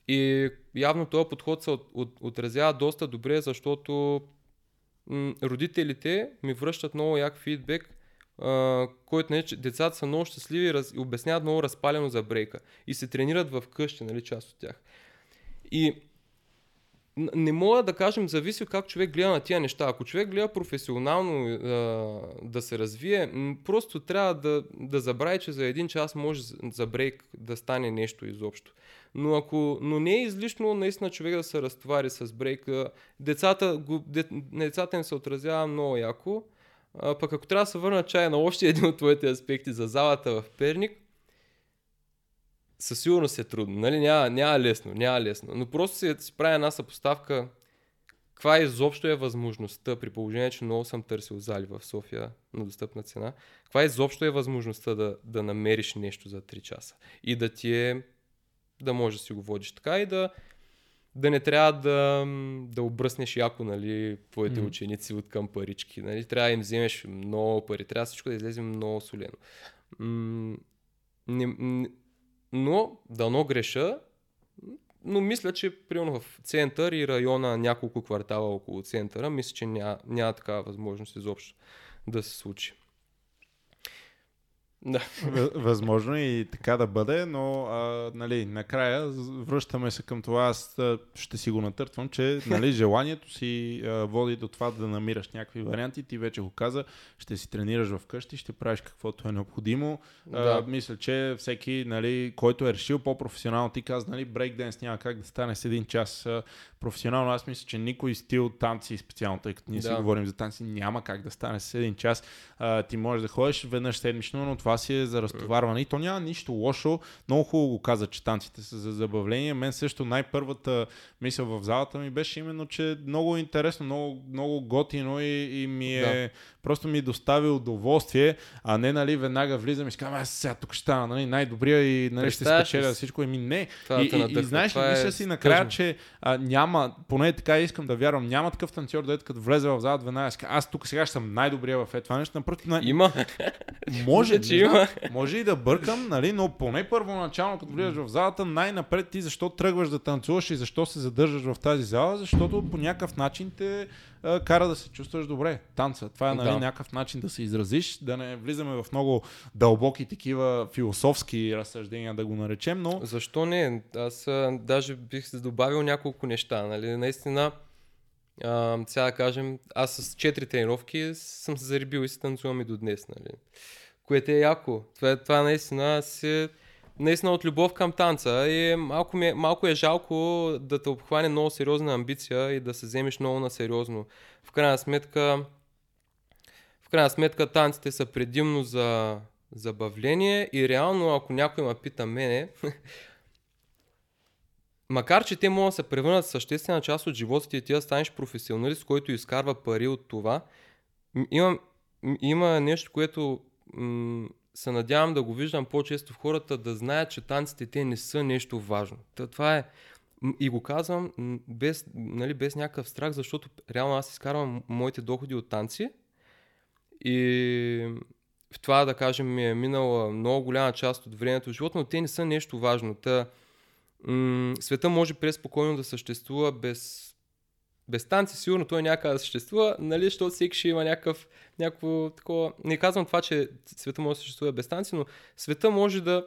И явно този подход се от, от, отразява доста добре, защото м- родителите ми връщат много як фидбек, който не е, че децата са много щастливи и, раз, обясняват много разпалено за брейка. И се тренират в къщи, нали, част от тях. И не мога да кажем, зависи как човек гледа на тия неща. Ако човек гледа професионално а, да се развие, просто трябва да, да забрави, че за един час може за брейк да стане нещо изобщо. Но, ако, но не е излишно наистина човек да се разтовари с брейк. Децата, го, де, децата им се отразява много яко. А, пък ако трябва да се върна чая на още [laughs] един от твоите аспекти за залата в Перник, със сигурност е трудно. Нали? Няма, няма лесно, няма лесно. Но просто си, си прави една съпоставка каква изобщо е възможността, при положение, че много съм търсил зали в София на достъпна цена, каква изобщо е възможността да, да намериш нещо за 3 часа и да ти е, да можеш да си го водиш така и да, да не трябва да, да обръснеш яко нали, твоите mm. ученици от към парички. Нали? Трябва да им вземеш много пари, трябва всичко да излезе много солено. М- не, но дано греша, но мисля, че примерно в център и района няколко квартала около центъра, мисля, че няма, няма такава възможност изобщо да се случи. Да. Възможно и така да бъде, но а, нали, накрая връщаме се към това, аз ще си го натъртвам, че нали, [laughs] желанието си а, води до това да намираш някакви варианти. Ти вече го каза, ще си тренираш вкъщи, ще правиш каквото е необходимо. Да. А, мисля, че всеки, нали, който е решил по-професионално, ти каза, нали, брейкденс няма как да стане с един час професионално. Аз мисля, че никой стил танци специално, тъй като ние да. си говорим за танци, няма как да стане с един час. А, ти можеш да ходиш веднъж седмично, но това си е за разтоварване. И то няма нищо лошо. Много хубаво го каза, че танците са за забавление. Мен също най-първата мисъл в залата ми беше именно, че много интересно, много, много готино и, и ми е да. просто ми достави удоволствие, а не нали веднага влизам и си казвам, аз сега тук ще стана нали, най-добрия и нали, ще спечеля всичко. Еми не. и, и, и, знаеш, това мисля е... си накрая, че а, няма, поне така искам да вярвам, няма такъв танцор, дете като влезе в залата веднага, аз тук сега ще съм най-добрия в е това нещо. Напротив, най- има. Може, [laughs] че има. Може и да бъркам, нали, но поне първоначално, като влизаш в залата, най-напред ти защо тръгваш да танцуваш и защо се задържаш в тази зала, защото по някакъв начин те а, кара да се чувстваш добре. Танца. Това е нали, да. някакъв начин да се изразиш, да не влизаме в много дълбоки такива философски разсъждения, да го наречем, но... Защо не? Аз а, даже бих се добавил няколко неща. Нали? Наистина, а, сега да кажем, аз с четири тренировки съм се зарибил и се танцувам и до днес. Нали? Което е яко. Това, това наистина си наистина от любов към танца и малко, ми, е, малко е жалко да те обхване много сериозна амбиция и да се вземеш много на сериозно. В крайна сметка, в крайна сметка танците са предимно за забавление и реално, ако някой ме пита мене, [laughs] макар че те могат да се превърнат в съществена част от живота ти и ти да станеш професионалист, който изкарва пари от това, има, има нещо, което м- се надявам да го виждам по-често в хората, да знаят, че танците те не са нещо важно. Това е, и го казвам без, нали, без някакъв страх, защото реално аз изкарвам моите доходи от танци и в това, да кажем, ми е минала много голяма част от времето в живота, но те не са нещо важно. Та, м- света може преспокойно да съществува без, без танци, сигурно той някак да съществува, нали, защото всеки ще има някакъв, някакво такова... Не казвам това, че света може да съществува без танци, но света може да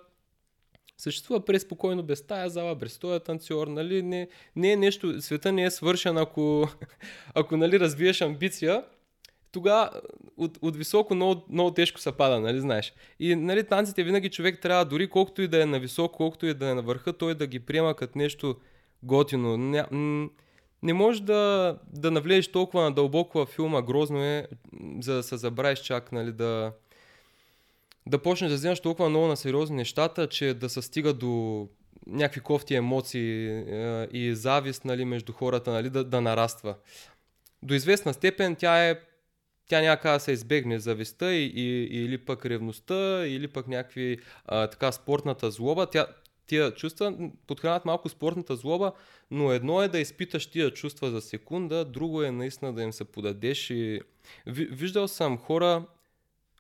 съществува преспокойно без тая зала, без този танцор, нали, не, не е нещо, света не е свършен, ако, [laughs] ако нали, развиеш амбиция, тогава от, от високо много, много тежко се пада, нали знаеш. И нали, танците винаги човек трябва, дори колкото и да е на високо, колкото и да е на върха, той да ги приема като нещо готино. Не, не може да, да навлезеш толкова надълбоко във филма, грозно е, за да се забравиш чак, нали, да, да почнеш да вземаш толкова много на сериозни нещата, че да се стига до някакви кофти емоции е, и завист нали, между хората нали, да, да нараства. До известна степен тя е тя някак да се избегне завистта и, и, или пък ревността, или пък някакви а, така спортната злоба. Тя, тия чувства подхранят малко спортната злоба, но едно е да изпиташ тия чувства за секунда, друго е наистина да им се подадеш и... Виждал съм хора,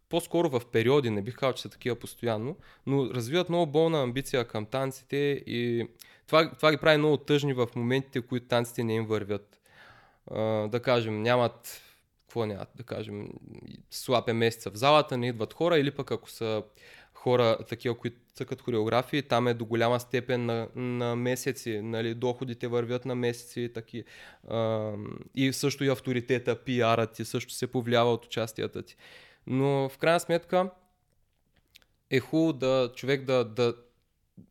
по-скоро в периоди, не бих казал, че са такива постоянно, но развиват много болна амбиция към танците и това, това ги прави много тъжни в моментите, в които танците не им вървят. Uh, да кажем, нямат какво нямат, да кажем, слабе месеца в залата, не идват хора, или пък ако са хора, такива, които цъкат хореографии, там е до голяма степен на, на месеци, нали, доходите вървят на месеци таки, а, и също и авторитета, пиарът ти също се повлиява от участията ти. Но в крайна сметка е хубаво да човек да, да,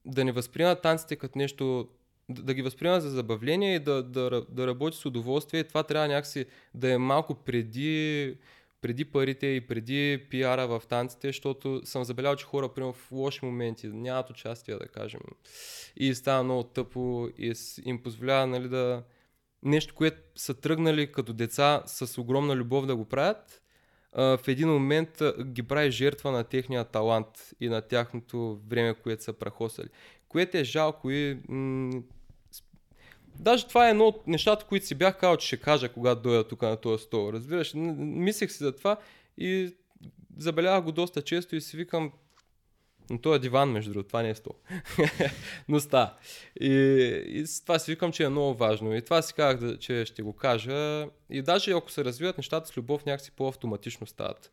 да не възприема танците като нещо да, да ги възприема за забавление и да, да, да работи с удоволствие. Това трябва някакси да е малко преди, преди парите и преди пиара в танците, защото съм забелязал, че хора, примерно в лоши моменти, нямат участие, да кажем. И става много тъпо и им позволява нали, да... Нещо, което са тръгнали като деца с огромна любов да го правят, в един момент ги прави жертва на техния талант и на тяхното време, което са прахосали. Което е жалко и м- Даже това е едно от нещата, които си бях казал, че ще кажа, когато дойда тук на този стол. Разбираш, мислех си за това и забелязах го доста често и си викам, но това е диван, между другото, това не е стол. [laughs] Но ста. И, и това си викам, че е много важно. И това си казах, че ще го кажа. И даже ако се развиват нещата с любов, някакси по-автоматично стават.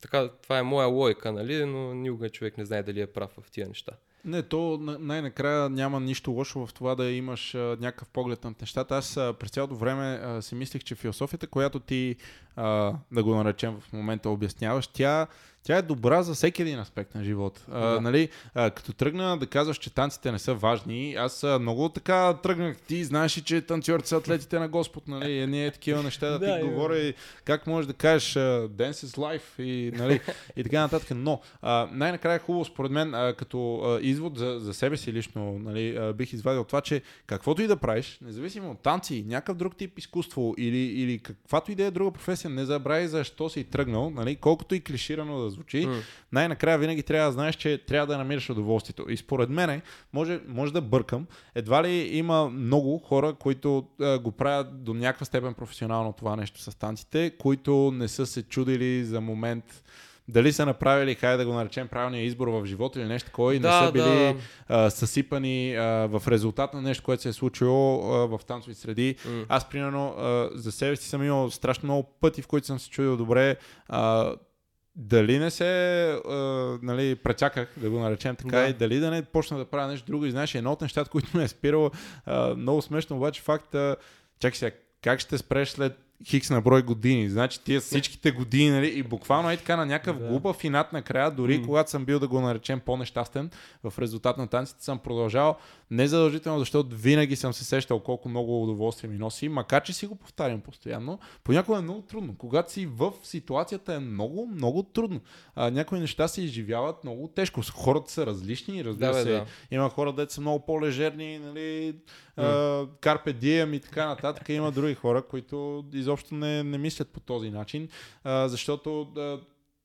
Така, това е моя логика, нали? Но никога човек не знае дали е прав в тия неща. Не, то най-накрая няма нищо лошо в това да имаш а, някакъв поглед на нещата. Аз а, през цялото време а, си мислих, че философията, която ти, а, да го наречем в момента, обясняваш, тя тя е добра за всеки един аспект на живота. Да. Нали, а, като тръгна да казваш, че танците не са важни, аз а, много така тръгнах. Ти знаеш, че танцорите са атлетите на Господ, нали? Ние такива неща да, да ти говоря как можеш да кажеш Dance is life и, нали, и така нататък. Но а, най-накрая хубаво, според мен, а, като а, извод за, за себе си лично, нали, а, бих извадил това, че каквото и да правиш, независимо от танци, някакъв друг тип изкуство или, или каквато и да е друга професия, не забравяй защо си тръгнал, нали, колкото и клиширано да звучи, mm. най-накрая винаги трябва да знаеш, че трябва да намираш удоволствието. И според мен, може, може да бъркам, едва ли има много хора, които а, го правят до някаква степен професионално това нещо с танците, които не са се чудили за момент дали са направили, хайде да го наречем, правилния избор в живота или нещо такова и да, не са били да. а, съсипани а, в резултат на нещо, което се е случило а, в танцови среди. Mm. Аз, примерно, а, за себе си съм имал страшно много пъти, в които съм се чудил добре. А, дали не се а, нали, пречаках, да го наречем така, да. и дали да не почна да правя нещо друго. И знаеш, едно от нещата, [laughs] които ме е спирало, а, много смешно, обаче факт, а, чакай сега, как ще спреш след хикс на брой години. Значи тия всичките години, нали, и буквално е така на някакъв да. глупав финат накрая, дори mm. когато съм бил да го наречем по-нещастен, в резултат на танците съм продължал незадължително, защото винаги съм се сещал колко много удоволствие ми носи, макар че си го повтарям постоянно. Понякога е много трудно. Когато си в ситуацията е много, много трудно. А, някои неща се изживяват много тежко. Хората са различни, разбира да, се. Да. Има хора, дето са много по-лежерни, нали, карпе дием и така нататък. Има други хора, които изобщо не, не мислят по този начин, а, защото а,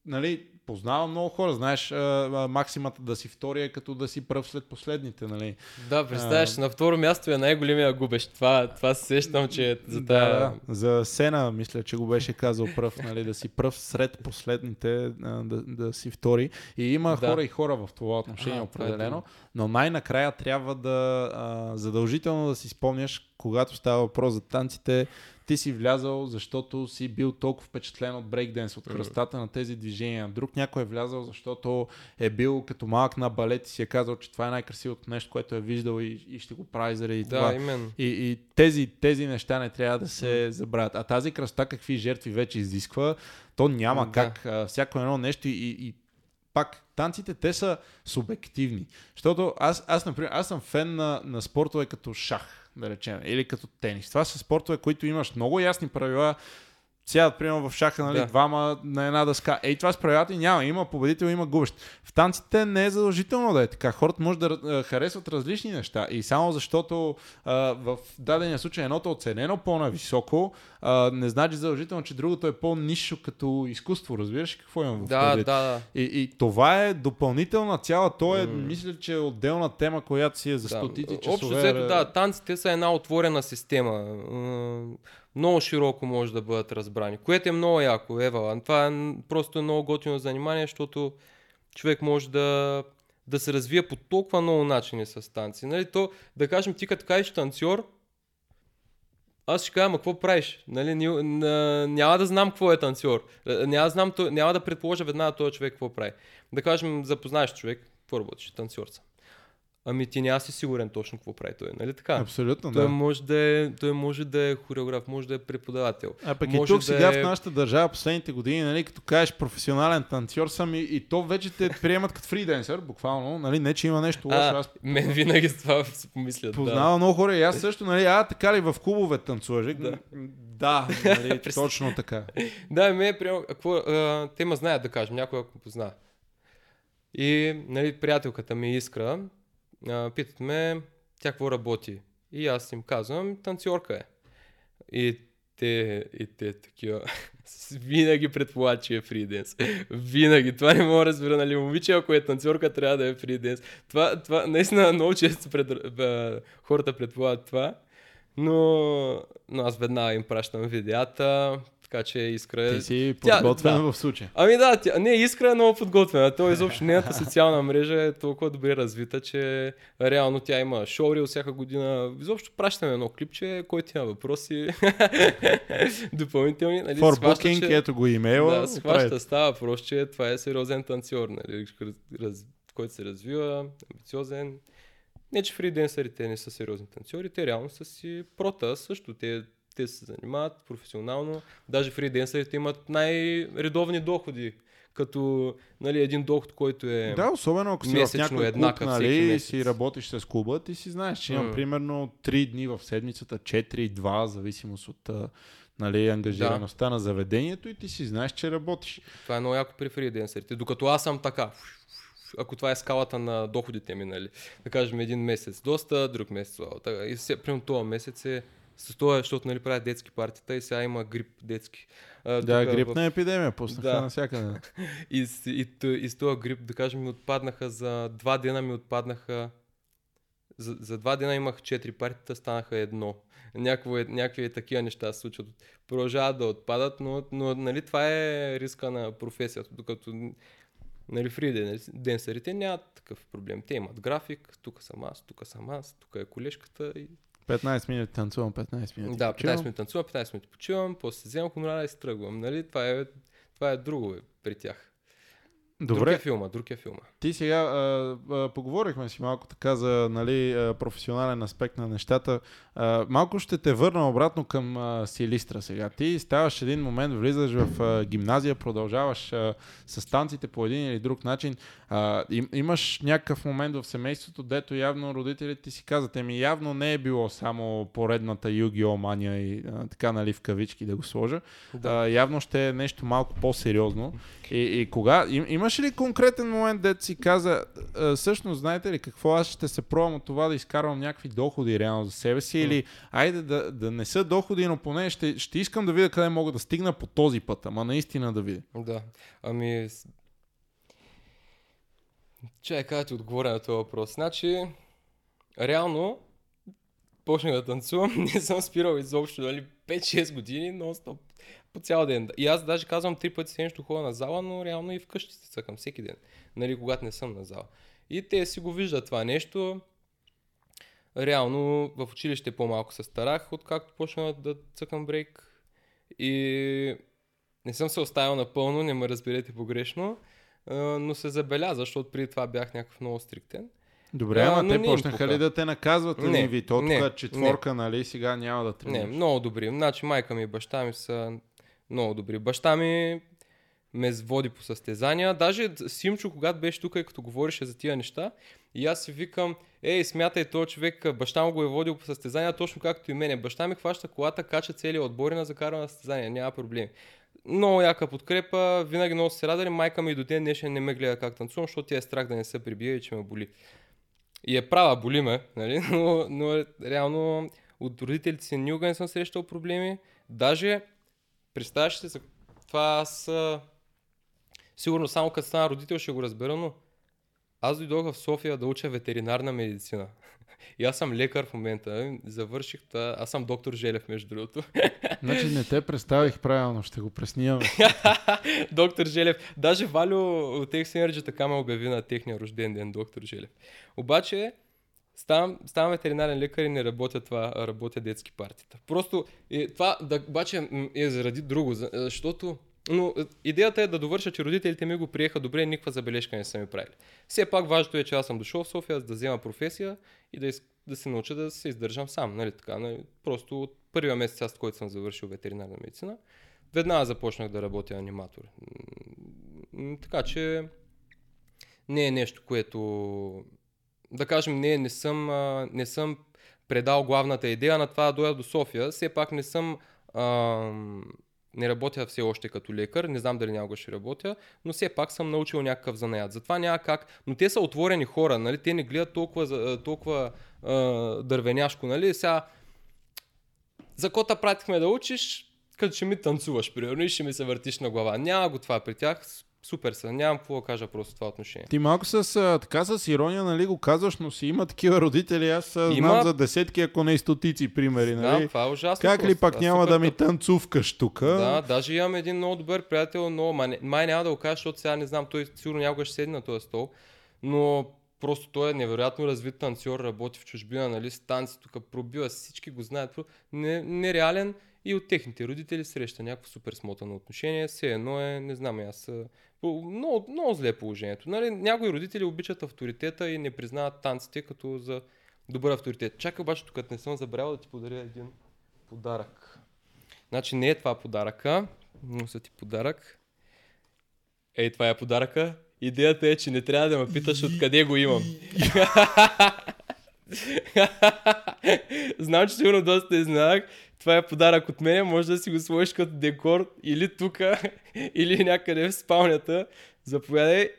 нали, познавам много хора. Знаеш, а, максимата да си втория е като да си пръв след последните, нали? Да, представяш, на второ място е най-големия губещ. Това, това се сещам, че е за тая... Да, за Сена, мисля, че го беше казал пръв, нали? Да си пръв сред последните, а, да, да си втори. И има да. хора и хора в това отношение, а, определено. Това е но най-накрая трябва да а, задължително да си спомняш, когато става въпрос за танците, ти си влязал, защото си бил толкова впечатлен от брейкденс, от кръстата на тези движения. Друг някой е влязал, защото е бил като малък на балет и си е казал, че това е най-красивото нещо, което е виждал и, и ще го прави заради да, това. Именно. И, и тези, тези неща не трябва да се забравят. А тази кръста какви жертви вече изисква, то няма да. как. А, всяко едно нещо и, и пак, танците, те са субективни. Защото аз, аз например, аз съм фен на, на спортове като шах да речем, или като тенис. Това са спортове, които имаш много ясни правила, сядат, примерно в шаха, нали, да. двама на една дъска. Ей, това с правилата няма. Има победител, има губещ. В танците не е задължително да е така. Хората може да харесват различни неща. И само защото а, в дадения случай едното е оценено по-нависоко, а, не значи задължително, че другото е по-нишо като изкуство. Разбираш какво имам в да, да, да. И, и това е допълнителна цяла. То е, mm. мисля, че е отделна тема, която си е за стотици да. часове. Общо да, танците са една отворена система много широко може да бъдат разбрани, което е много яко, Ева. Това е просто много готино занимание, защото човек може да, да се развие по толкова много начини с танци. Нали, то, да кажем, ти като кажеш танцор, аз ще кажа, ма какво правиш? Нали, няма да знам какво е танцор. Няма да, знам, няма да предположа веднага този човек какво прави. Да кажем, запознаеш човек, какво работиш? Танцор съм. Ами ти няма си сигурен точно какво прави той, нали така? Абсолютно, той да. Може да е, той може да е хореограф, може да е преподавател. А пък може и тук да сега е... в нашата държава последните години, нали, като кажеш професионален танцор съм и, и то вече те приемат като фриденсър, буквално, нали, не че има нещо лошо. Аз... Мен винаги с това се помислят. Познавам да. много хора и аз също, нали, а така ли в клубове танцуваш? Да, да нали, [laughs] точно така. да, ме е приемал, какво, а, те ме знаят да кажем, някой ако позна. И, нали, приятелката ми Искра, а, питат ме, тя какво работи? И аз им казвам, танцорка е. И те, и те такива, [laughs] винаги предполагат, че е фриденс. Винаги. Това не мога да разбера, нали, момиче, ако е танцорка, трябва да е фриденс. Това, това наистина много често пред, бе, хората предполагат това. Но, но аз веднага им пращам видеята, така че Искра... Ти си подготвена тя, да. в случая. Ами да, тя, не, Искра е много подготвена. То изобщо нейната [laughs] социална мрежа е толкова добре развита, че реално тя има шоурил всяка година. Изобщо пращаме едно клипче, който има въпроси [laughs] допълнителни. Нали, For схваща, booking, че, ето го имейла. Да, схваща, става просто, че това е сериозен танцор, нали, раз, който се развива, амбициозен. Не, че фриденсърите не са сериозни танцори, те реално са си прота също. Те те се занимават професионално. Даже фриденсерите имат най-редовни доходи като нали, един доход, който е Да, особено ако си в някой клуб, нали, и си работиш с клуба, ти си знаеш, че имам mm. примерно 3 дни в седмицата, 4-2, зависимост от нали, ангажираността да. на заведението и ти си знаеш, че работиш. Това е много яко при фриденсерите. Докато аз съм така, ако това е скалата на доходите ми, нали, да кажем един месец доста, друг месец, и все, примерно този месец е с това, защото нали, правят детски партита и сега има грип детски. А, да, грипна в... епидемия, пуснаха да. навсякъде. [laughs] и, и, и, и с това грип, да кажем, ми отпаднаха за два дена ми отпаднаха за, за два дена имах четири партита, станаха едно. Някакво, е, някакви такива неща се случват. Продължават да отпадат, но, но нали, това е риска на професията. Докато нали, фриденсерите нямат такъв проблем. Те имат график, тук съм аз, тук съм аз, тук е колежката и 15 минути танцувам, 15 минути. Да, 15 минути танцувам, 15 минути почивам, после се вземам хонорара и се тръгвам. Нали? Това, е, това е друго бе, при тях. Добре. Друг е филма, друг е филма. Ти сега а, а, поговорихме си малко така за нали, а, професионален аспект на нещата. А, малко ще те върна обратно към а, Силистра сега. Ти ставаш един момент, влизаш в а, гимназия, продължаваш а, с танците по един или друг начин. А, им, имаш някакъв момент в семейството, дето явно родителите ти си казват, еми явно не е било само поредната Юги-О мания и а, така нали в кавички да го сложа. Да. А, явно ще е нещо малко по-сериозно. И, и кога, им, имаш ли конкретен момент, дето си каза, всъщност знаете ли какво, аз ще се пробвам от това да изкарвам някакви доходи реално за себе си или айде да, да не са доходи, но поне ще, ще искам да видя къде мога да стигна по този път, ама наистина да видя. Да, ами... Чай, как ти отговоря на този въпрос. Значи, реално, почнах да танцувам, [laughs] не съм спирал изобщо, нали, 5-6 години, но стоп по цял ден. И аз даже казвам три пъти седмично ходя на зала, но реално и вкъщи се цъкам всеки ден, нали, когато не съм на зала. И те си го виждат това нещо. Реално в училище по-малко се старах, откакто почна да цъкам брейк. И не съм се оставил напълно, не ме разберете погрешно, но се забеляза, защото преди това бях някакъв много стриктен. Добре, ама те почнаха ли да те наказват не, ви? То тук четворка, не. нали, сега няма да тренираш. Не, много добри. Значи майка ми и баща ми са много добри. Баща ми ме води по състезания. Даже Симчо, когато беше тук и като говореше за тия неща, и аз си викам, ей, смятай този човек, баща му го е водил по състезания, точно както и мене. Баща ми хваща колата, кача целият отбори на закарване на състезания, няма проблем. Много яка подкрепа, винаги много се радали. Майка ми до ден днешен не ме гледа как танцувам, защото тя е страх да не се прибие и че ме боли. И е права, боли ме, нали? [laughs] но, но реално от родителите си никога не съм срещал проблеми. Даже Представяш си за това аз сигурно само като стана родител ще го разбера, но аз дойдох в София да уча ветеринарна медицина. [laughs] И аз съм лекар в момента. Завърших това. Аз съм доктор Желев, между другото. [laughs] Значи не те представих правилно, ще го преснимаме. [laughs] доктор Желев. Даже Валю от X така ме обяви на техния рожден ден, доктор Желев. Обаче, ставам, ставам ветеринарен лекар и не работя това, работя детски партията. Просто е, това да, обаче е заради друго, защото но е, идеята е да довърша, че родителите ми го приеха добре, никаква забележка не са ми правили. Все пак важното е, че аз съм дошъл в София, да взема професия и да, из, да се науча да се издържам сам. Нали, така, нали? Просто от първия месец, аз, който съм завършил ветеринарна медицина, веднага започнах да работя аниматор. Така че не е нещо, което да кажем, не, не съм, а, не съм предал главната идея на това да дойда до София. Все пак не съм а, не работя все още като лекар, не знам дали някога ще работя, но все пак съм научил някакъв занаят. Затова няма как. Но те са отворени хора, нали? те не гледат толкова, толкова а, дървеняшко. Нали? Сега, за кота пратихме да учиш, като ще ми танцуваш, примерно, и ще ми се въртиш на глава. Няма го това при тях супер са. Нямам какво да кажа просто това отношение. Ти малко с, а, така с ирония, нали, го казваш, но си има такива родители. Аз има... знам за десетки, ако не и стотици примери. Нали? Да, това е ужасно. Как ли пак няма да ми танцувкаш тук? Да, даже имам един много добър приятел, но май, май няма да го кажа, защото сега не знам, той сигурно някога ще седне на този стол, но просто той е невероятно развит танцор, работи в чужбина, нали, танци, тук пробива, всички го знаят. Не, нереален и от техните родители среща някакво супер смотано отношение. Все едно е, не знам, аз много, много зле е положението. Нали? Някои родители обичат авторитета и не признават танците като за добър авторитет. Чакай обаче, тук не съм забравил да ти подаря един подарък. Значи не е това подаръка, но са ти подарък. Ей, това е подаръка. Идеята е, че не трябва да ме питаш откъде го имам. [laughs] [laughs] Знам, че сигурно доста изненадах. Това е подарък от мен, може да си го сложиш като декор или тук, [laughs] или някъде в спалнята. Заповядай.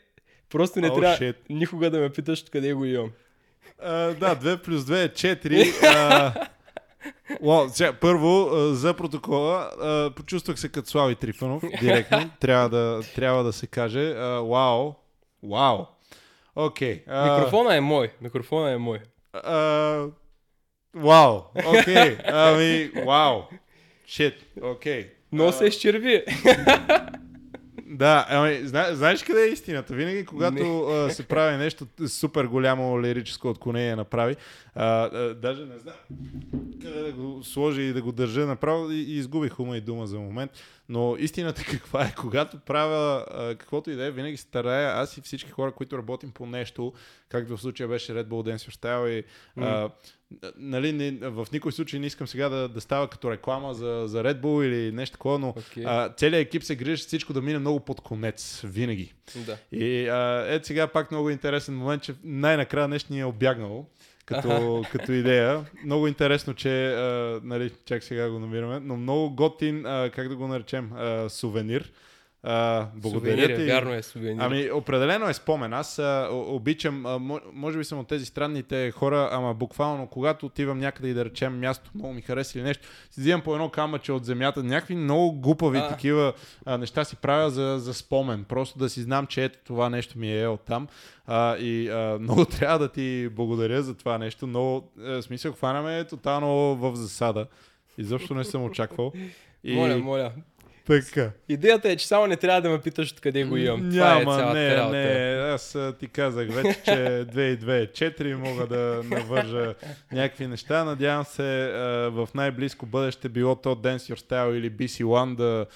Просто не oh, трябва shit. никога да ме питаш къде го имам. Uh, да, 2 плюс 2 е 4. Uh, well, сега, първо, за протокола, почувствах се като Слави Трифанов, директно. [laughs] трябва, да, трябва да се каже. Вау, вау. Окей. Микрофона е мой. Микрофона е мой. Вау, окей. Ами, вау. Шит, окей. Но се изчерви. Да, ами, зна, знаеш къде е истината? Винаги, когато а, се прави нещо супер голямо лирическо отклонение направи, а, а, даже не знам къде да го сложи и да го държа направо и, и изгубих ума и дума за момент. Но истината [laughs] каква е, когато правя а, каквото и да е, винаги старая аз и всички хора, които работим по нещо, както в случая беше Red Bull Dance Style и mm. а, нали, не, в никой случай не искам сега да, да става като реклама за, за Red Bull или нещо такова, но okay. а, целият екип се грижи всичко да мине много под конец, винаги. Да. И а, ето сега пак много интересен момент, че най-накрая нещо ни е обягнало като, като идея. Много интересно, че а, нали, чак сега го намираме, но много готин, а, как да го наречем, а, сувенир. А, благодаря сувенир, ти. вярно е сувенир. Ами, определено е спомен. Аз а, обичам, а, може би съм от тези странните хора, ама буквално, когато отивам някъде и да речем място, много ми хареса или нещо, си взимам по едно камъче от земята, някакви много глупави а. такива а, неща си правя за, за спомен. Просто да си знам, че ето това нещо ми е от там. А, и а, много [laughs] трябва да ти благодаря за това нещо. Много, е, смисъл, хванаме тотално в засада. Изобщо не съм очаквал. [laughs] И... Моля, моля. Така. Идеята е, че само не трябва да ме питаш откъде го имам. Няма, Това е не, работа. не. Аз ти казах вече, че 2 и 2 е 4. Мога да навържа някакви неща. Надявам се в най-близко бъдеще било то Dance Your Style или BC One да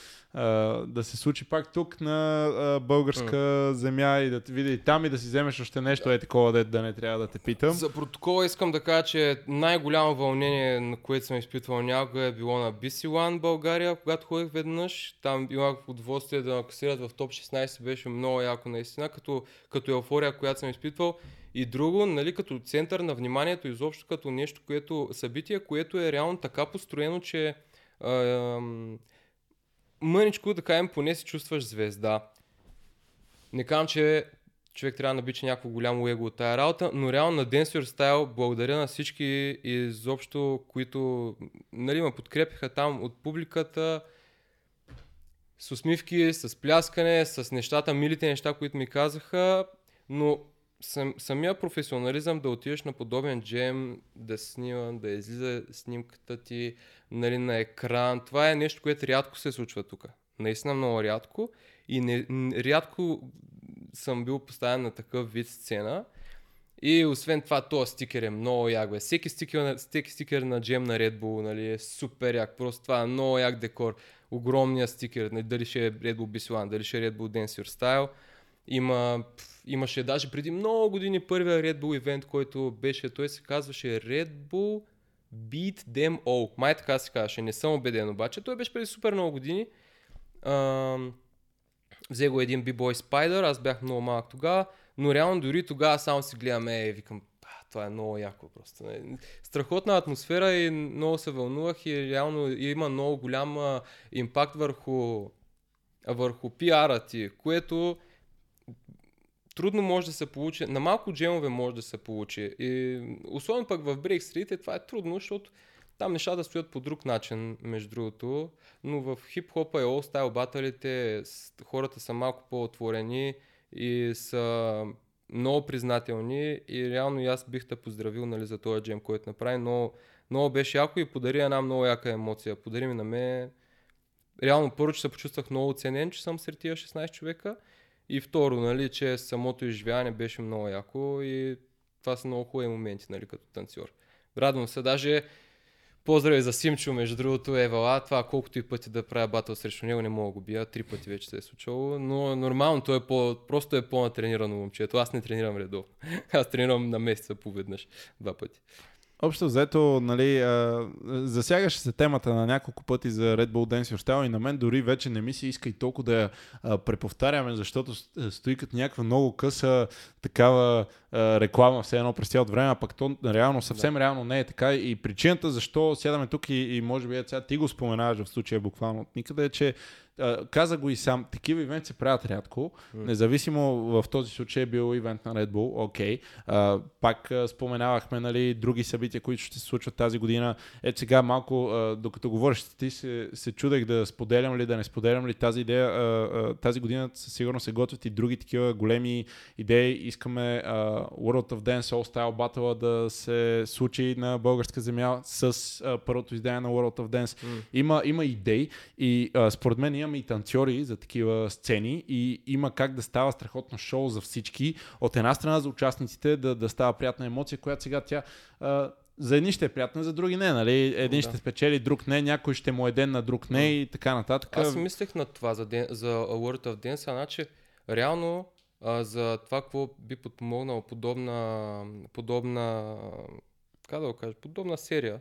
да се случи пак тук на а, българска mm. земя и да те види и там и да си вземеш още нещо е такова, да, да не трябва да те питам. За протокола искам да кажа, че най-голямо вълнение, на което съм изпитвал някога е било на BC One България, когато ходих веднъж. Там имах удоволствие да накасират в топ 16, беше много яко наистина, като, като еуфория, която съм изпитвал. И друго, нали, като център на вниманието, изобщо като нещо, което събитие, което е реално така построено, че а, мъничко, да кажем, поне се чувстваш звезда. Не казвам, че човек трябва да набича някакво голямо его от тая работа, но реално на Dance Your Style благодаря на всички изобщо, които нали, ме подкрепиха там от публиката, с усмивки, с пляскане, с нещата, милите неща, които ми казаха, но сам, самия професионализъм да отидеш на подобен джем, да снима, да излиза снимката ти нали, на екран, това е нещо, което рядко се случва тук. Наистина много рядко и не, рядко съм бил поставен на такъв вид сцена. И освен това, този стикер е много як. Бе. Всеки, стикер, всеки стикер на джем на Red Bull нали, е супер як. Просто това е много як декор. Огромният стикер. Нали, дали ще е Red Bull B1, дали ще е Red Bull Dance Your Style. Има, имаше даже преди много години първия Red Bull ивент, който беше, той се казваше Red Bull Beat Them All. Май така се казваше, не съм убеден обаче. Той беше преди супер много години. Ам, взе го един B-Boy Spider, аз бях много малък тогава, но реално дори тогава само си гледам, е, викам, това е много яко просто. Страхотна атмосфера и много се вълнувах и реално има много голям импакт върху, върху пиара ти, което трудно може да се получи, на малко джемове може да се получи. И особено пък в Break Street това е трудно, защото там нещата стоят по друг начин, между другото, но в хип-хопа и Style баталите хората са малко по-отворени и са много признателни. И реално и аз бих те поздравил нали, за този джем, който направи, но много беше яко и подари една много яка емоция. Подари ми на мен. Реално първо, че се почувствах много оценен, че съм сред тия 16 човека и второ, нали, че самото изживяване беше много яко и това са много хубави моменти, нали, като танцор. Радвам се, даже поздрави за Симчо, между другото, Евала, това колкото и пъти да правя батъл срещу него, не мога да го бия, три пъти вече се е случило, но нормално, той е по, просто е по-натренирано момчето, аз не тренирам редовно, [laughs] аз тренирам на месеца поведнъж, два пъти. Общо взето, нали, а, засягаше се темата на няколко пъти за Red Bull Dance Style и на мен дори вече не ми се иска и толкова да я а, преповтаряме, защото стои като някаква много къса такава а, реклама все едно през цялото време, а пък то реално, съвсем да. реално не е така. И причината защо сядаме тук и, и може би сега ти го споменаваш в случая буквално от никъде е, че каза го и сам, такива ивенти се правят рядко, независимо в този случай е бил ивент на Red Bull, окей. Okay. пак споменавахме нали, други събития, които ще се случват тази година. Ето сега малко, докато говориш ти, се, се чудех да споделям ли, да не споделям ли тази идея. Тази година със сигурност се готвят и други такива големи идеи. Искаме World of Dance All Style Battle да се случи на българска земя с първото издание на World of Dance. Mm. Има, има идеи и според мен имаме и танцори за такива сцени и има как да става страхотно шоу за всички. От една страна за участниците да, да става приятна емоция, която сега тя а, за едни ще е приятно, за други не, нали? Един да. ще спечели, друг не, някой ще му е ден на друг не и така нататък. Аз мислех на това за, ден, за World of Dance, значи реално а, за това какво би подпомогнало подобна, подобна, как да го кажа, подобна серия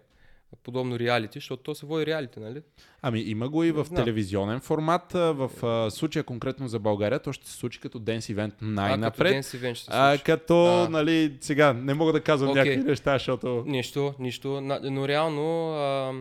подобно реалити, защото то се води реалити, нали? Ами има го и в не телевизионен формат. В а, случая конкретно за България, то ще се случи като Dance Event най-напред. А, като Dance Event ще се случи. А, като, да. нали, сега не мога да казвам okay. някакви неща, защото... Нищо, нищо, но реално... А...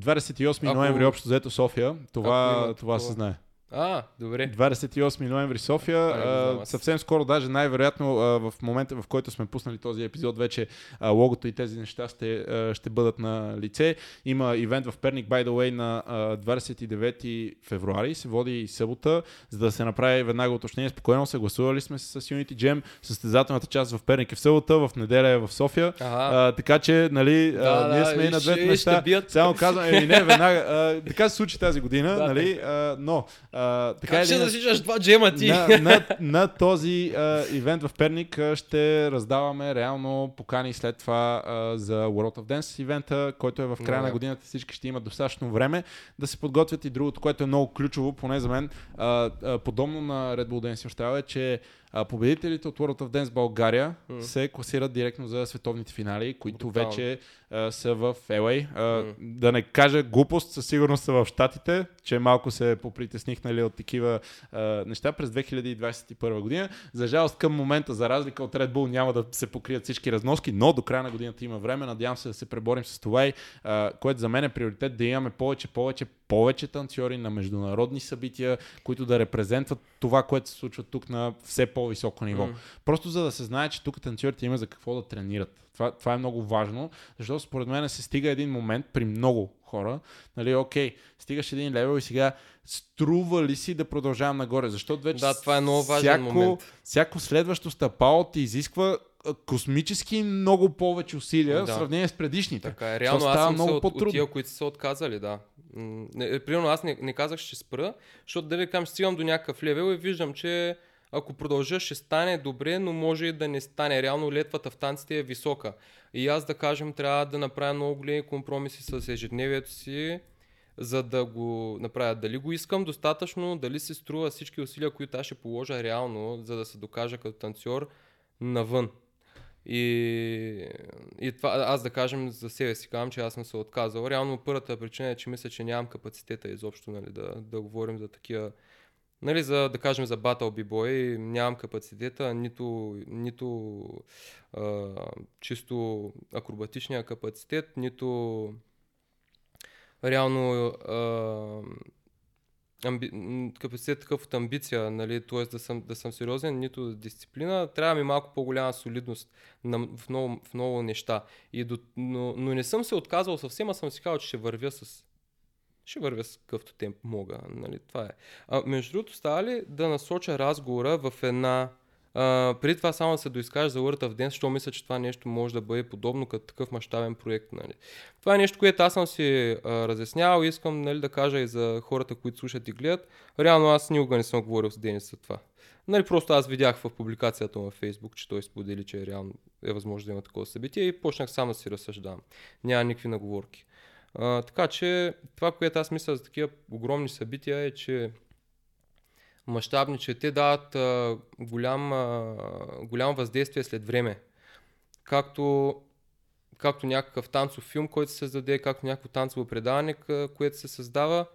28 Ако... ноември общо взето София, това, това се знае. А, добре. 28 ноември София. А, съвсем скоро, даже най-вероятно в момента, в който сме пуснали този епизод, вече логото и тези неща ще, ще бъдат на лице. Има ивент в Перник, by the way, на а, 29 февруари. Се води и събота, за да се направи веднага уточнение. Спокойно се гласували сме с Unity Gem. Състезателната част в Перник е в събота, в неделя е в София. А, така че, нали, да, а, ние сме да, и на двете неща. Само казвам, еми не, веднага. А, така се случи тази година, да, нали, а, но а, така как ще засичаш два джема ти? На, на, на този а, ивент в Перник а, ще раздаваме реално покани след това а, за World of Dance ивента, който е в края no, на годината. Всички ще имат достатъчно време да се подготвят и другото, което е много ключово, поне за мен, а, а, подобно на Red Bull Dance Australia, е, че а, победителите от World of Dance България mm. се класират директно за световните финали, които Брутално. вече а, са в LA. А, mm. Да не кажа глупост, със сигурност са в Штатите, че малко се попритесних нали, от такива а, неща през 2021 година. За жалост към момента, за разлика от Red Bull, няма да се покрият всички разноски, но до края на годината има време. Надявам се да се преборим с това и а, което за мен е приоритет да имаме повече, повече, повече танцори на международни събития, които да репрезентват това, което се случва тук на все по-високо ниво. Mm. Просто за да се знае, че тук танцорите има за какво да тренират. Това, това е много важно, защото според мен се стига един момент при много хора, нали, окей, стигаш един левел и сега струва ли си да продължавам нагоре, защото вече да, това е много важен всяко, момент. всяко следващо стъпало ти изисква космически много повече усилия да. в сравнение с предишните. Така е. Реално аз съм много от, от тия, които са отказали, да. Не, примерно аз не, не казах ще спра, защото дали кам стигам до някакъв левел и виждам, че ако продължа ще стане добре, но може и да не стане. Реално летвата в танците е висока. И аз да кажем трябва да направя много големи компромиси с ежедневието си, за да го направя. Дали го искам достатъчно, дали се струва всички усилия, които аз ще положа реално, за да се докажа като танцор навън. И, и това, аз да кажем за себе си, казвам, че аз съм се отказал. Реално първата причина е, че мисля, че нямам капацитета изобщо нали, да, да говорим за такива Нали, за, да кажем за Battle B-Boy, нямам капацитета, нито, нито а, чисто акробатичния капацитет, нито реално а, амби... капацитет такъв от амбиция, нали, т.е. Да съм, да съм сериозен, нито дисциплина. Трябва ми малко по-голяма солидност на, в, много, в много неща. И до, но, но не съм се отказал съвсем, а съм си казал, че ще вървя с ще вървя с какъвто темп мога. Нали? Това е. А, между другото, става ли да насоча разговора в една... А, преди това само да се доискаш за Word of Dance, защото мисля, че това нещо може да бъде подобно като такъв мащабен проект. Нали? Това е нещо, което аз съм си а, разяснявал и искам нали, да кажа и за хората, които слушат и гледат. Реално аз никога не съм говорил с Денис за това. Нали, просто аз видях в публикацията му във Facebook, че той сподели, че е реално е възможно да има такова събитие и почнах само да си разсъждавам. Няма никакви наговорки. А, така че това, което аз мисля за такива огромни събития е, че мащабни, че те дават а, голям, а, голямо въздействие след време. Както, както някакъв танцов филм, който се създаде, както някакво танцово предаване, което се създава,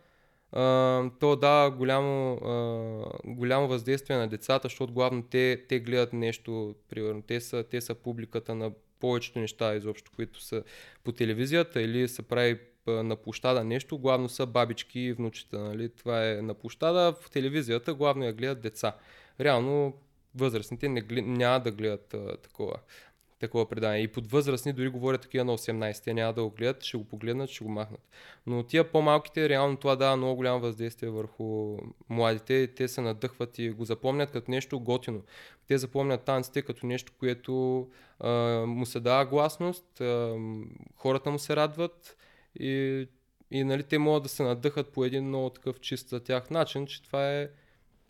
а, то дава голямо, а, голямо въздействие на децата, защото главно те, те гледат нещо, примерно, те са, те са публиката на повечето неща изобщо, които са по телевизията или се прави на площада нещо, главно са бабички и внучета. Нали? Това е на площада, в телевизията главно я гледат деца. Реално възрастните не глед, няма да гледат а, такова, такова предание. И под възрастни дори говорят такива на 18, те няма да го гледат, ще го погледнат, ще го махнат. Но тия по-малките, реално това дава много голямо въздействие върху младите. Те се надъхват и го запомнят като нещо готино. Те запомнят танците като нещо, което а, му се дава гласност, а, хората му се радват и, и нали, те могат да се надъхат по един много такъв чист за тях начин, че това е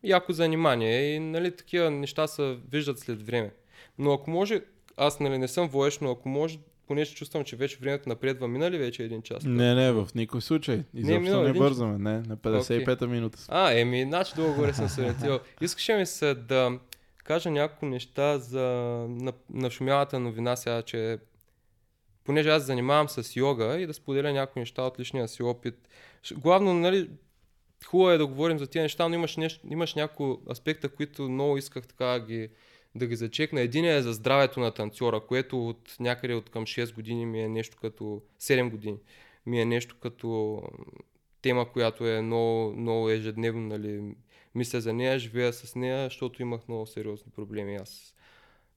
яко занимание и нали, такива неща се виждат след време. Но ако може, аз нали, не съм воеш, но ако може, понеже чувствам, че вече времето напредва, мина ли вече един час? Не, не, в никой случай. Изобщо не, не бързаме, не, на 55-та okay. минута. А, еми, значи долу горе съм се ориентирал. [laughs] Искаше ми се да кажа няколко неща за на, нашумялата новина сега, че понеже аз занимавам с йога и да споделя някои неща от личния си опит. Главно, нали, хубаво е да говорим за тези неща, но имаш, нещ, имаш някои аспекта, които много исках така ги, да ги зачекна. Един е за здравето на танцора, което от някъде от към 6 години ми е нещо като 7 години. Ми е нещо като тема, която е много, много ежедневно, нали, мисля за нея, живея с нея, защото имах много сериозни проблеми аз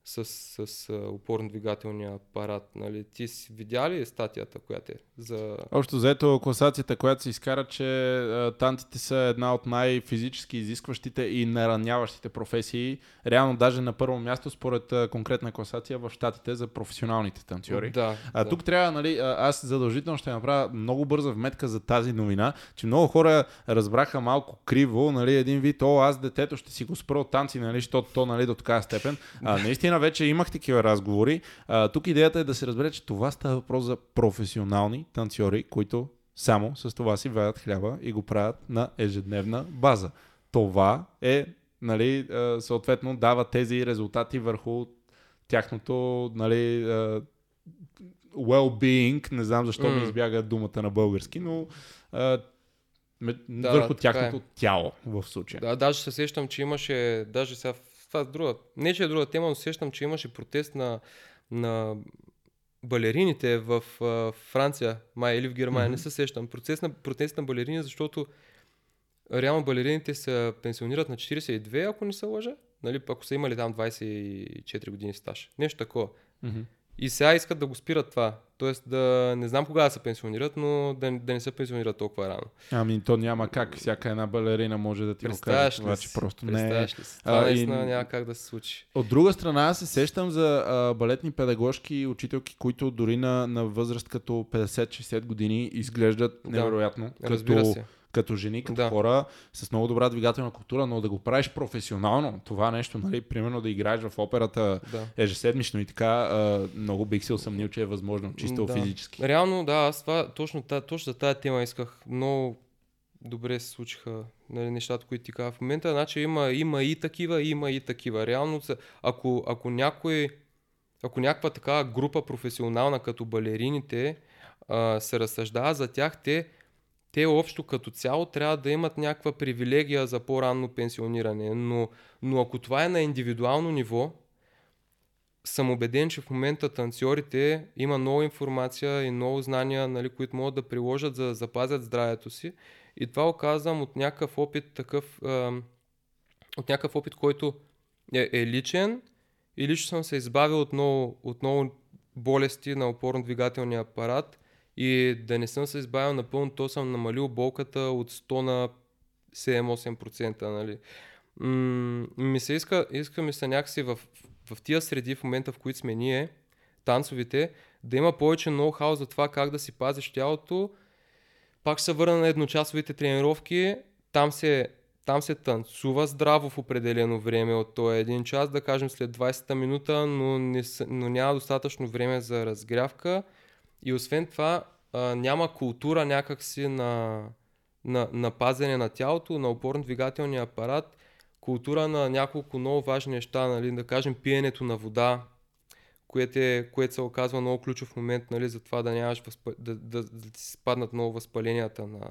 с, с, с опорно-двигателния апарат. Нали? Ти си видя ли статията, която е за... Общо заето класацията, която се изкара, че танците са една от най-физически изискващите и нараняващите професии. Реално даже на първо място според конкретна класация в щатите за професионалните танцори. Да, а, да. Тук трябва, нали, аз задължително ще направя много бърза вметка за тази новина, че много хора разбраха малко криво, нали, един вид, о, аз детето ще си го спра от танци, нали, защото то, нали, до такава степен. А, [laughs] наистина вече имах такива разговори. А, тук идеята е да се разбере, че това става въпрос за професионални танцори, които само с това си ваят хляба и го правят на ежедневна база. Това е, нали, съответно, дава тези резултати върху тяхното, нали, well-being, не знам защо mm. ми избяга думата на български, но да, върху тяхното е. тяло в случая. Да, даже се сещам, че имаше, даже сега това е друга, не че е друга тема, но сещам, че имаше протест на, на балерините в uh, Франция, май или в Германия, mm-hmm. не се сещам. Протест на, протест на балерини, защото реално балерините се пенсионират на 42, ако не се лъжа. Нали, ако са имали там 24 години стаж. Нещо такова. Mm-hmm. И сега искат да го спират това. Тоест да не знам кога да се пенсионират, но да, да не се пенсионират толкова рано. Ами то няма как. Всяка една балерина може да ти го каже. Това, че просто не е. Това наистина и... няма как да се случи. От друга страна, аз се сещам за а, балетни педагожки и учителки, които дори на, на възраст като 50-60 години изглеждат да. невероятно. Разбира се като жени, като да. хора с много добра двигателна култура, но да го правиш професионално, това нещо, нали, примерно да играеш в операта да. ежеседмично и така, а, много бих се усъмнил, че е възможно, чисто да. физически. Реално, да, аз това, точно, точно за тази тема исках много добре се случиха нали, нещата, които ти казва в момента. Значи има, има и такива, има и такива. Реално, ако, ако някой, ако някаква такава група професионална, като балерините, а, се разсъждава за тях, те те общо като цяло трябва да имат някаква привилегия за по-ранно пенсиониране. Но, но ако това е на индивидуално ниво, съм убеден, че в момента танцорите има много информация и много знания, нали, които могат да приложат за да запазят здравето си. И това оказвам от някакъв опит такъв, е, от някакъв опит, който е, е личен и лично съм се избавил от много, от много болести на опорно-двигателния апарат и да не съм се избавил напълно, то съм намалил болката от 100 на 7-8%. Нали. М- ми се иска, иска ми се някакси в, в тия среди, в момента в които сме ние, танцовите, да има повече ноу-хау за това как да си пазиш тялото. Пак се върна на едночасовите тренировки. Там се, там се танцува здраво в определено време от този един час, да кажем след 20-та минута, но, не, но няма достатъчно време за разгрявка и освен това, а, няма култура някакси на, на, на пазене на тялото, на опорно-двигателния апарат, култура на няколко много важни неща, нали, да кажем пиенето на вода, което, е, което се оказва много ключов момент нали, за това да нямаш възпа... да, да, да ти спаднат много възпаленията на,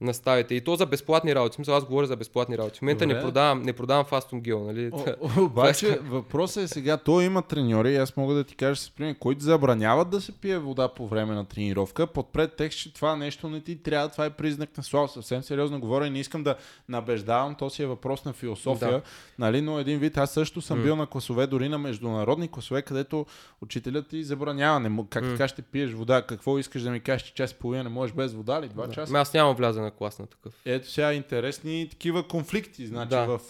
наставите. И то за безплатни работи. Смисъл, аз говоря за безплатни работи. В момента не продавам, не продавам фастум гел, нали? О, [laughs] обаче въпросът е сега, той има треньори, аз мога да ти кажа с пример, които забраняват да се пие вода по време на тренировка, подпред текст, че това нещо не ти трябва, това е признак на слава. Съвсем сериозно говоря и не искам да набеждавам, то си е въпрос на философия, да. нали? но един вид, аз също съм mm. бил на класове, дори на международни класове, където учителят ти забранява. Не, как mm. така ще пиеш вода? Какво искаш да ми кажеш, че час и половина не можеш без вода ли? Два да. часа? Аз нямам вляза на клас на такъв. Ето сега интересни такива конфликти, значи, да. в,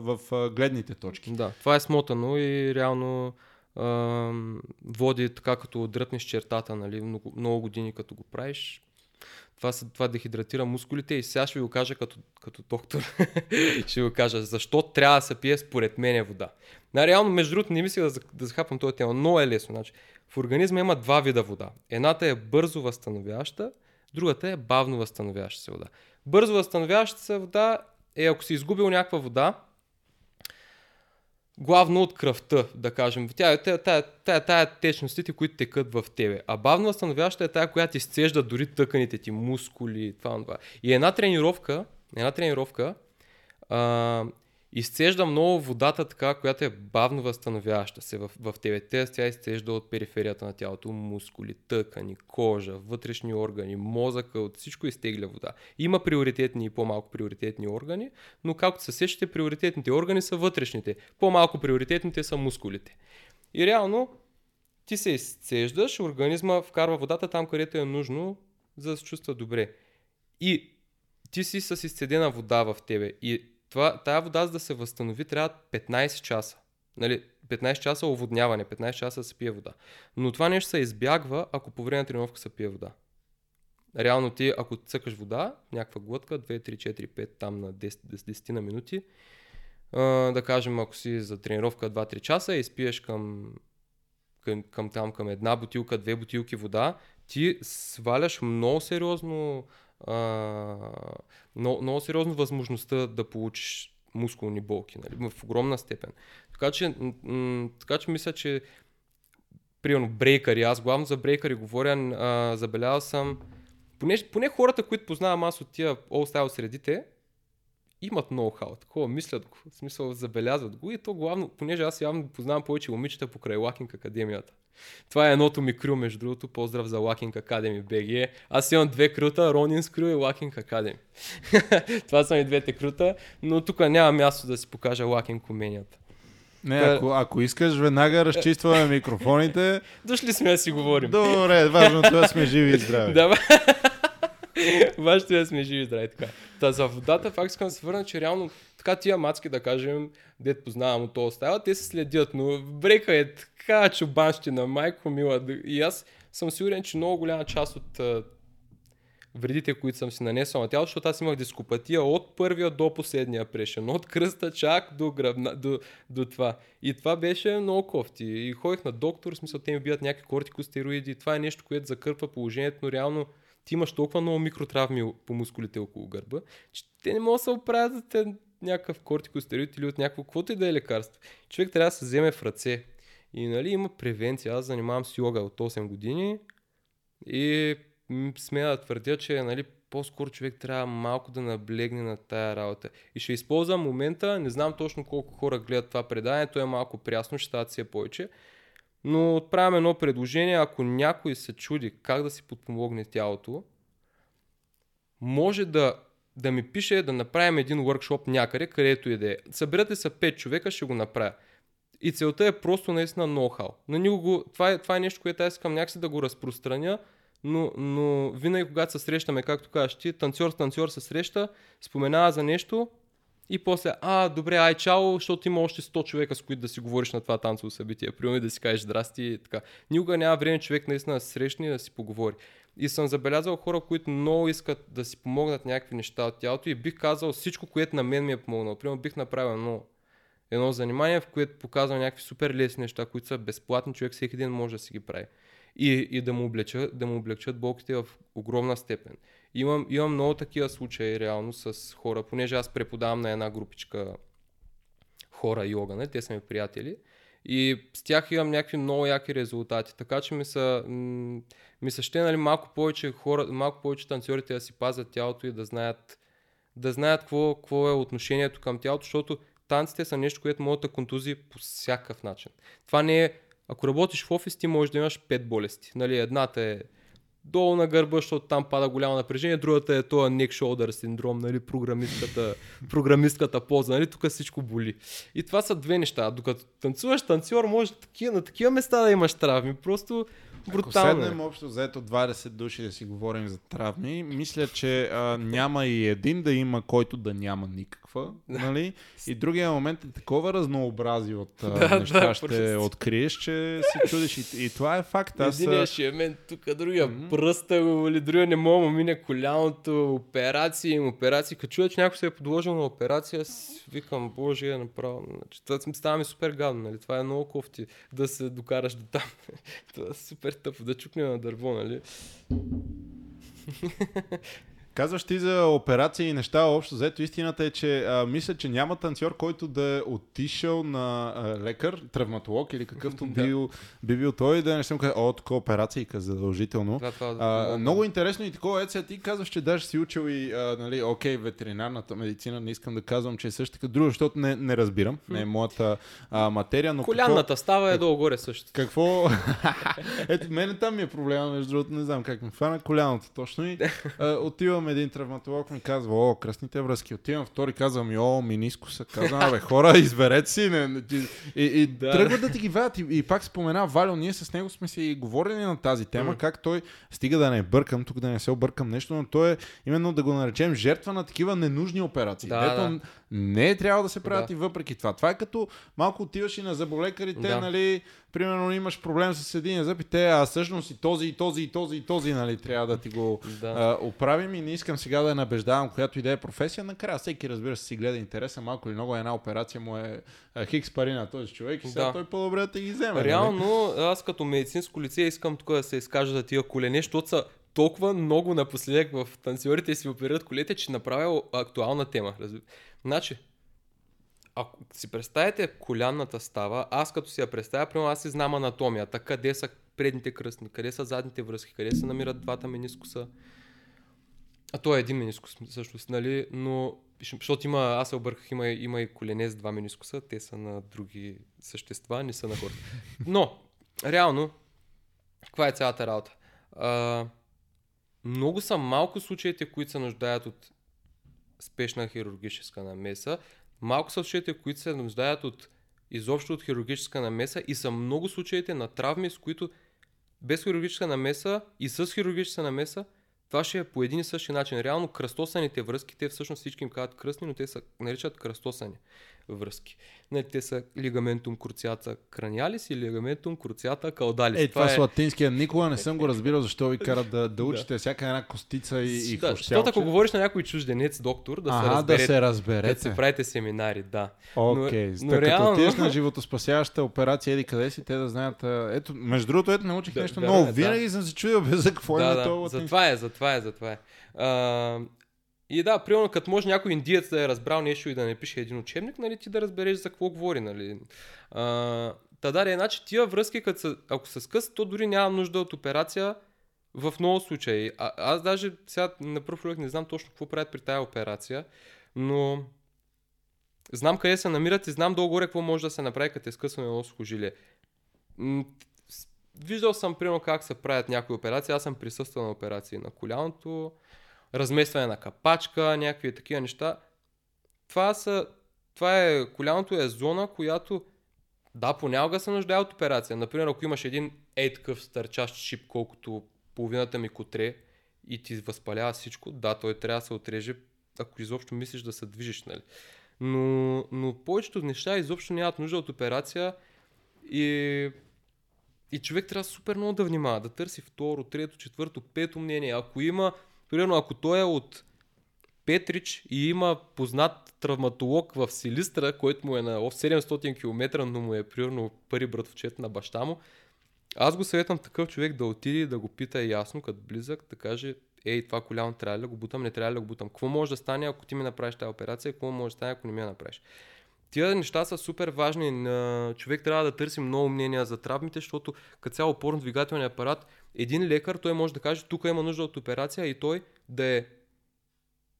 в, в гледните точки. Да, това е смотано и реално а, води така като дръпнеш чертата, нали, много, много години като го правиш. Това, това дехидратира мускулите и сега ще ви го кажа като, като доктор. [laughs] ще ви го кажа защо трябва да се пие според мен вода. На реално, между другото, не мисля да, да захапвам този тема, но е лесно. Значи, в организма има два вида вода. Едната е бързо възстановяваща, другата е бавно възстановяваща се вода. Бързо възстановяваща се вода е ако си изгубил някаква вода, главно от кръвта, да кажем. Тя е тая, тая, тая течностите, които текат в тебе. А бавно възстановяваща е тая, която изцежда дори тъканите ти, мускули, това, това. И една тренировка, една тренировка а, изцежда много водата така, която е бавно възстановяваща се в, в тебе. Те, тя изцежда от периферията на тялото, мускули, тъкани, кожа, вътрешни органи, мозъка, от всичко изтегля вода. Има приоритетни и по-малко приоритетни органи, но както се сещате, приоритетните органи са вътрешните. По-малко приоритетните са мускулите. И реално ти се изцеждаш, организма вкарва водата там, където е нужно, за да се чувства добре. И ти си с изцедена вода в тебе. И това, тая вода, за да се възстанови, трябва 15 часа. Нали, 15 часа оводняване, 15 часа се пие вода. Но това нещо се избягва, ако по време на тренировка се пие вода. Реално ти, ако цъкаш вода, някаква глътка, 2, 3, 4, 5, там на 10, 10 на минути, да кажем, ако си за тренировка 2-3 часа и спиеш към, към, към, там, към една бутилка, две бутилки вода, ти сваляш много сериозно много, много сериозно възможността да получиш мускулни болки, нали, в огромна степен. Така че, м- така че мисля, че примерно брейкъри, аз главно за брейкъри говоря, а, забелязал съм, поне, поне хората, които познавам аз от тия all style средите, имат ноу-хау, такова мислят го, в смисъл забелязват го и то главно, понеже аз явно познавам повече момичета покрай Лакинг Академията. Това е едното ми крю, между другото. Поздрав за Lacking Academy BG. Аз имам две крута, Ронинс крю и Lacking Academy. [laughs] Това са ми двете крута, но тук няма място да си покажа Lacking уменията. Не, ако, ако искаш, веднага разчистваме [laughs] микрофоните. Дошли сме да си говорим. Добре, важното е да сме живи и здрави. да, [laughs] Важното е да сме живи и здрави. Така. Та за водата, факт искам да се върна, че реално така тия мацки, да кажем, дет познавам от този става, те се следят, но брека е така чубанщина, майко мила. И аз съм сигурен, че много голяма част от вредите, които съм си нанесъл на тялото, защото аз имах дископатия от първия до последния прешен, от кръста чак до, гръбна, до, до това. И това беше много кофти. И ходих на доктор, в смисъл те ми бият някакви кортикостероиди. Това е нещо, което закърпва положението, но реално ти имаш толкова много микротравми по мускулите около гърба, че те не могат да се оправят за те някакъв кортикостероид или от някакво, каквото и да е лекарство. Човек трябва да се вземе в ръце. И нали, има превенция. Аз занимавам с йога от 8 години и смея да твърдя, че нали, по-скоро човек трябва малко да наблегне на тая работа. И ще използвам момента, не знам точно колко хора гледат това предание, то е малко прясно, ще стават си е повече. Но отправям едно предложение, ако някой се чуди как да си подпомогне тялото, може да да ми пише да направим един workshop някъде, където и да е. Съберете се 5 човека, ще го направя. И целта е просто наистина ноу-хау. На него това, е, това е нещо, което аз искам някакси да го разпространя, но, но винаги когато се срещаме, както кажеш ти, танцор с танцор се среща, споменава за нещо и после, а, добре, ай, чао, защото има още 100 човека, с които да си говориш на това танцово събитие. Примерно да си кажеш здрасти и така. Никога няма време човек наистина да се срещне и да си поговори. И съм забелязал хора, които много искат да си помогнат някакви неща от тялото и бих казал всичко, което на мен ми е помогнало. Примерно бих направил едно, едно занимание, в което показвам някакви супер лесни неща, които са безплатни, човек всеки ден може да си ги прави. И, и да, му облегчат, да му облегчат болките в огромна степен. Имам, имам много такива случаи реално с хора, понеже аз преподавам на една групичка хора йога, не? те са ми приятели. И с тях имам някакви много яки резултати. Така че ми са, ми са ще нали, малко повече хора, малко повече танцорите да си пазят тялото и да знаят, да знаят какво, какво е отношението към тялото, защото танците са нещо, което може да контузи по всякакъв начин. Това не е, ако работиш в офис, ти можеш да имаш пет болести. Нали, едната е долу на гърба, защото там пада голямо напрежение, другата е този neck shoulder синдром, нали, програмистката, [laughs] програмистката поза, нали, тук всичко боли. И това са две неща. Докато танцуваш танцор, може такива, на такива места да имаш травми. Просто брутално. Ако седнем общо заето 20 души да си говорим за травми, мисля, че а, няма и един да има, който да няма никакво някаква, нали? И другия момент е такова разнообразие от [laughs] да, неща да, ще откриеш, че се чудиш. И, и това е факт. Аз... Единия ще е мен тук, другия mm-hmm. пръста го, или другия не мога мине коляното, операции, операции. Като чуя, че някой се е подложил на операция, аз викам, боже, е направо. Значи, това става ми супер гадно, нали? Това е много кофти да се докараш до там. [laughs] това е супер тъпо, да чукне на дърво, нали? [laughs] Казваш ти за операции и неща, общо взето истината е, че а, мисля, че няма танцор, който да е отишъл на а, лекар, травматолог или какъвто [laughs] да. бил, би бил той, да не съм казал, о, такова операция задължително. Да, това, а, да. Много интересно и такова, ето ти казваш, че даже си учил и, а, нали, окей, ветеринарната медицина, не искам да казвам, че е също така друго, защото не, не разбирам, не е моята а, материя. Но Колянната какво, става е долу-горе също. Какво? [laughs] [laughs] ето, мене там ми е проблема, между другото, не знам как ми фана коляното точно и а, отивам отивам един травматолог ми казва, о, кръстните връзки. Отивам втори, казвам, о, минискуса. Казвам, бе, хора, [laughs] изберете си. Не, не, и, и [laughs] да. тръгват да ти ги вадят. И, и пак спомена Валю, ние с него сме си говорили на тази тема, mm. как той стига да не бъркам, тук да не се объркам нещо, но той е именно да го наречем жертва на такива ненужни операции. Да, Ето, да. Не е трябва да се правят да. и въпреки това. Това е като малко отиваш и на заболекарите, да. нали, примерно имаш проблем с един зъб и те, а всъщност и този, и този, и този, и този, нали, трябва да ти го да. а, оправим и не искам сега да я набеждавам, която и да е професия. Накрая всеки, разбира се, си гледа интереса, малко или много една операция му е хикс пари на този човек и сега да. той по-добре да ги вземе. Нали? Реално, нали? аз като медицинско лице искам тук да се изкажа за тия колене, защото са толкова много напоследък в танцорите си оперират колете, че направя актуална тема. Значи, ако си представите колянната става, аз като си я представя, примерно аз си знам анатомията, къде са предните кръстни, къде са задните връзки, къде се намират двата менискуса. А то е един менискус, всъщност, нали? Но, защото има, аз се обърках, има, има и колене с два менискуса, те са на други същества, не са на хората. Но, реално, каква е цялата работа? А, много са малко случаите, които се нуждаят от спешна хирургическа намеса. Малко са случаите, които се нуждаят от изобщо от хирургическа намеса и са много случаите на травми, с които без хирургическа намеса и с хирургическа намеса това ще е по един и същи начин. Реално кръстосаните връзки, те всъщност всички им казват кръстни, но те се наричат кръстосани връзки. Не, те са лигаментум круциата краниалис и лигаментум круциата каудалис. Е, това, това е... с латинския никога не съм го [laughs] разбирал, защо ви карат да, да учите да. всяка една костица и, и да, Защото ако говориш на някой чужденец, доктор, да ага, се разберете. да се разберете. Да се правите семинари, да. Окей, okay. но, но реално... като отидеш на животоспасяваща операция, еди къде си, те да знаят. Ето, между другото, ето научих да, нещо да, много. Да, Винаги да. съм се чудил без за какво да, е да. това. Затова е, затова е, затова е. А, и да, примерно, като може някой индиец да е разбрал нещо и да не пише един учебник, нали, ти да разбереш за какво говори, нали. А, та да, значи тия връзки, като са, ако се скъсат, то дори няма нужда от операция в много случаи. А, аз даже сега на пръв човек не знам точно какво правят при тази операция, но знам къде се намират и знам долу-горе какво може да се направи, като е скъсване на сухожилие. Виждал съм, примерно, как се правят някои операции. Аз съм присъствал на операции на коляното, разместване на капачка, някакви такива неща. Това, са, това е, коляното е зона, която да, понякога се нуждае от операция. Например, ако имаш един ей такъв стърчащ шип, колкото половината ми котре и ти възпалява всичко, да, той трябва да се отреже, ако изобщо мислиш да се движиш, нали. Но, но повечето неща изобщо нямат нужда от операция и, и човек трябва супер много да внимава, да търси второ, трето, четвърто, пето мнение. Ако има примерно ако той е от Петрич и има познат травматолог в Силистра, който му е на 700 км, но му е примерно първи братовчет на баща му, аз го съветвам такъв човек да отиде да го пита ясно, като близък, да каже, ей, това коляно трябва ли да го бутам, не трябва ли да го бутам. Какво може да стане, ако ти ми направиш тази операция, какво може да стане, ако не ми я направиш. Тия неща са супер важни. Човек трябва да търси много мнения за травмите, защото като цяло опорно-двигателният апарат, един лекар, той може да каже, тук има нужда от операция и той да е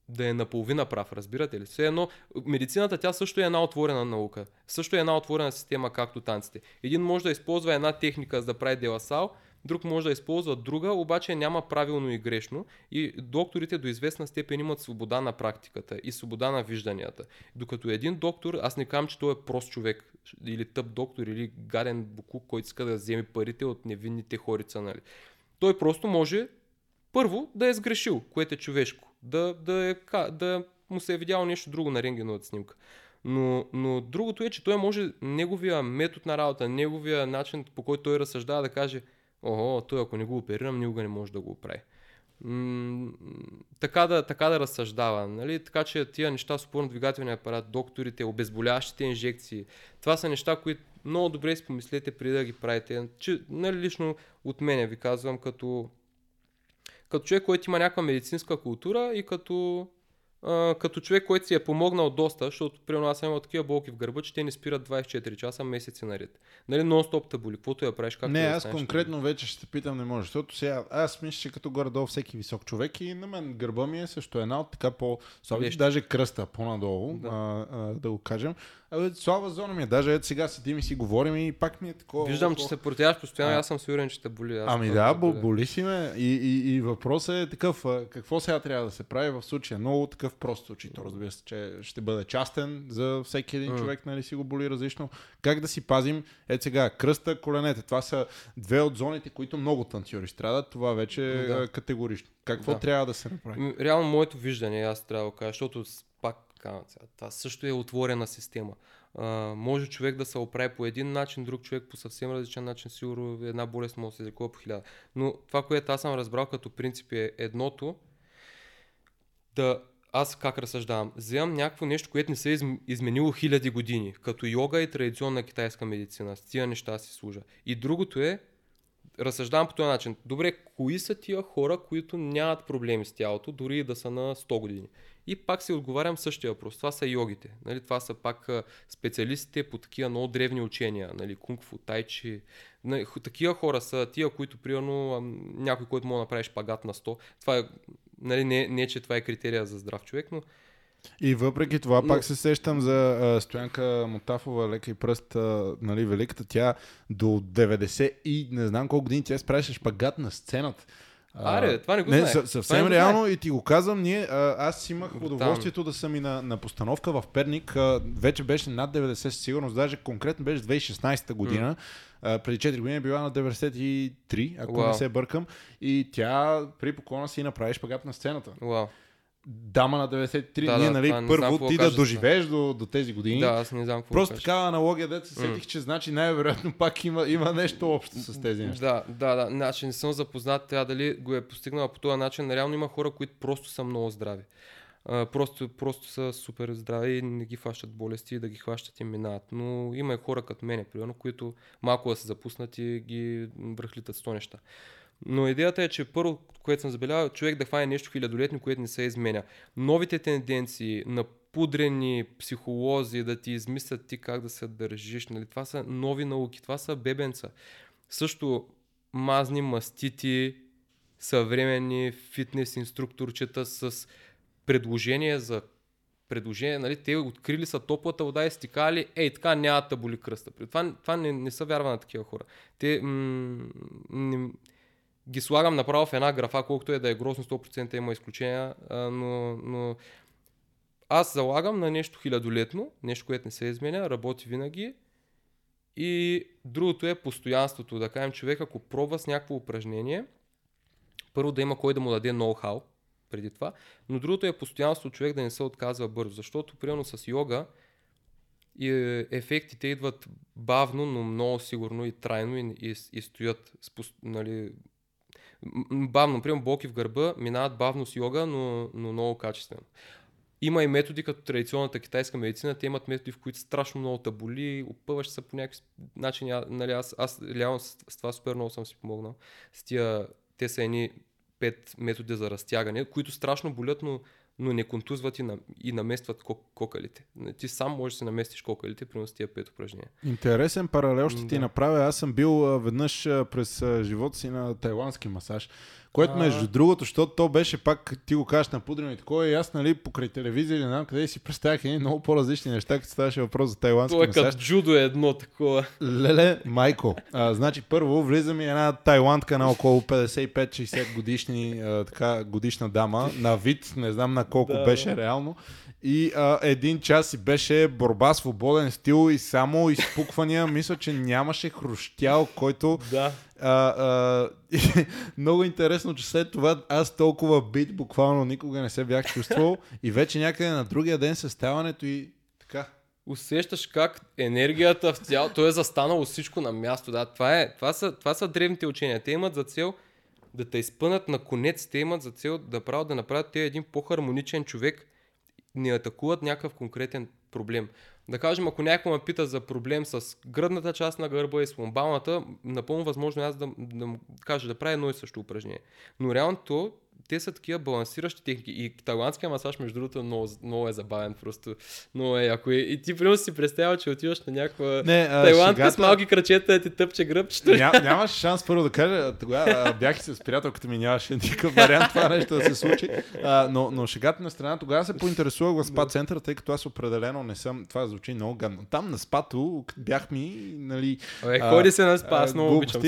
да е наполовина прав, разбирате ли? Все едно, медицината тя също е една отворена наука. Също е една отворена система, както танците. Един може да използва една техника за да прави деласал, друг може да използва друга, обаче няма правилно и грешно и докторите до известна степен имат свобода на практиката и свобода на вижданията. Докато един доктор, аз не казвам, че той е прост човек или тъп доктор или гаден буклук, който иска да вземе парите от невинните хорица, нали. Той просто може първо да е сгрешил, което е човешко. Да, да, е, да му се е видяло нещо друго на рентгеновата снимка. Но, но другото е, че той може неговия метод на работа, неговия начин по който той разсъждава да каже, ого, той ако не го оперирам, никога не може да го оправи. М- така, да, така да разсъждава. Нали? Така че тия неща с опорно-двигателния апарат, докторите, обезболяващите инжекции, това са неща, които много добре си помислете преди да ги правите. Че, нали, лично от мене ви казвам, като, като човек, който има някаква медицинска култура и като а, като човек, който си е помогнал доста, защото при аз съм имал такива болки в гърба, че те не спират 24 часа, месеци наред. Нали, нон-стоп боли, каквото я правиш, как Не, аз да конкретно вече ще те питам, не може, защото сега аз мисля, че като горе-долу всеки висок човек и на мен гърба ми е също една от така по даже кръста по-надолу, да, а, а, да го кажем. Абе, слава зона ми е. Даже ето сега седим и си говорим и пак ми е такова. Виждам, че се протяваш постоянно, а... аз съм сигурен, че те боли. Аз ами да, боли. боли си ме. И, и, и въпросът е такъв, какво сега трябва да се прави в случая? Много такъв прост случай. То разбира се, че ще бъде частен за всеки един mm. човек, нали си го боли различно. Как да си пазим, ето сега, кръста, коленете. Това са две от зоните, които много танцори страдат. Това вече е да. категорично. Какво да. трябва да се направи? Реално моето виждане, аз трябва да кажа, защото пак това също е отворена система. А, може човек да се оправи по един начин, друг човек по съвсем различен начин, сигурно една болест може да се лекува по хиляда. Но това, което аз съм разбрал като принцип е едното, да аз как разсъждавам? Вземам някакво нещо, което не се е изменило хиляди години, като йога и традиционна китайска медицина. С тия неща си служа. И другото е, разсъждавам по този начин. Добре, кои са тия хора, които нямат проблеми с тялото, дори и да са на 100 години? И пак си отговарям същия въпрос. Това са йогите. Нали? Това са пак специалистите по такива много древни учения. Нали? Кунг-фу, тайчи. Нали? Такива хора са тия, които примерно някой, който може да направиш пагат на 100. Това е, нали, не, не, че това е критерия за здрав човек, но и въпреки това, но... пак се сещам за а, Стоянка Мотафова, лека и пръст, а, нали, великата. Тя до 90 и не знам колко години тя справяше шпагат на сцената. Аре, това не го не, съвсем не реално знае. и ти го казвам, ние, а, аз имах удоволствието да съм и на, на постановка в Перник, а, вече беше над 90 със сигурност, даже конкретно беше 2016 година, mm. преди 4 години е била на 93, ако wow. не се бъркам, и тя при поклона си направи шпагат на сцената. Wow дама на 93 да, ние, нали, да, първо ти да доживееш до, до тези години. Да, аз не знам какво Просто такава аналогия, дете се сетих, mm. че значи най-вероятно пак има, има нещо общо с тези неща. Да, да, да. Значи не съм запознат, тя дали го е постигнала по този начин. Реално има хора, които просто са много здрави. Uh, просто, просто са супер здрави и не ги хващат болести, да ги хващат и минават. Но има и хора като мене, примерно, които малко да са запуснати ги връхлитат сто неща. Но идеята е, че първо, което съм забелязал, човек да хване нещо хилядолетно, което не се изменя. Новите тенденции на пудрени психолози да ти измислят ти как да се държиш, нали? това са нови науки, това са бебенца. Също мазни мастити, съвременни фитнес инструкторчета с предложения за предложение, нали, те открили са топлата вода и стикали, ей, така няма да боли кръста. Това, това не, не са вярва на такива хора. Те м- не, ги слагам направо в една графа, колкото е да е грозно 100% има изключения, но, но аз залагам на нещо хилядолетно, нещо, което не се изменя, работи винаги. И другото е постоянството. Да кажем, човек ако пробва с някакво упражнение, първо да има кой да му даде ноу-хау преди това, но другото е постоянство човек да не се отказва бързо, защото примерно с йога и ефектите идват бавно, но много сигурно и трайно и, и, и стоят нали, бавно, например, болки в гърба минават бавно с йога, но, но много качествено. Има и методи, като традиционната китайска медицина, те имат методи, в които страшно много те боли, опъваш се по някакви начини. Нали, аз, аз реално с, с това супер много съм си помогнал. С тия, те са едни пет методи за разтягане, които страшно болят, но но не контузват и, на, и наместват кокалите. Ти сам можеш да се наместиш кокалите, примерно с тия пет упражнения. Интересен паралел ще да. ти направя. Аз съм бил веднъж през живота си на тайландски масаж. Което а... между другото, защото то беше пак, ти го кажеш на пудрено и такова, и аз, нали, покрай телевизия или знам къде си представях едни много по-различни неща, като ставаше въпрос за тайландски. Това е като джудо е едно такова. Леле, майко. А, значи първо влиза ми една тайландка на около 55-60 годишни, а, така, годишна дама, на вид, не знам на колко да, беше да. реално. И а, един час си беше борба свободен стил и само изпуквания. [laughs] Мисля, че нямаше хрущял, който... Да. А, а, [laughs] много интересно, че след това аз толкова бит буквално никога не се бях чувствал и вече някъде на другия ден съставането и така. Усещаш как енергията в цяло, то е застанало всичко на място. Да, това, е, това, са, това са древните учения. Те имат за цел да те изпънат на конец, те имат за цел да правят да направят те един по-хармоничен човек, не атакуват някакъв конкретен проблем. Да кажем, ако някой ме пита за проблем с гръдната част на гърба и с ломбалната, напълно възможно е аз да, да му кажа да прави едно и също упражнение. Но реално то те са такива балансиращи техники. И тайландския масаж, между другото, много, много е забавен просто. Много е яко. И, ти примерно си представя, че отиваш на някаква Не, а, тайландка шегата... с малки крачета да ти тъпче гръбчето. Ня, нямаш шанс първо да кажа. Тогава бях и с приятелката ми, нямаше никакъв вариант това нещо да се случи. А, но, но шегата на страна, тогава се поинтересувах в спа центъра, тъй като аз определено не съм. Това звучи много гадно. Там на спато бях ми, нали. Е, ходи се на спа, аз много обичам.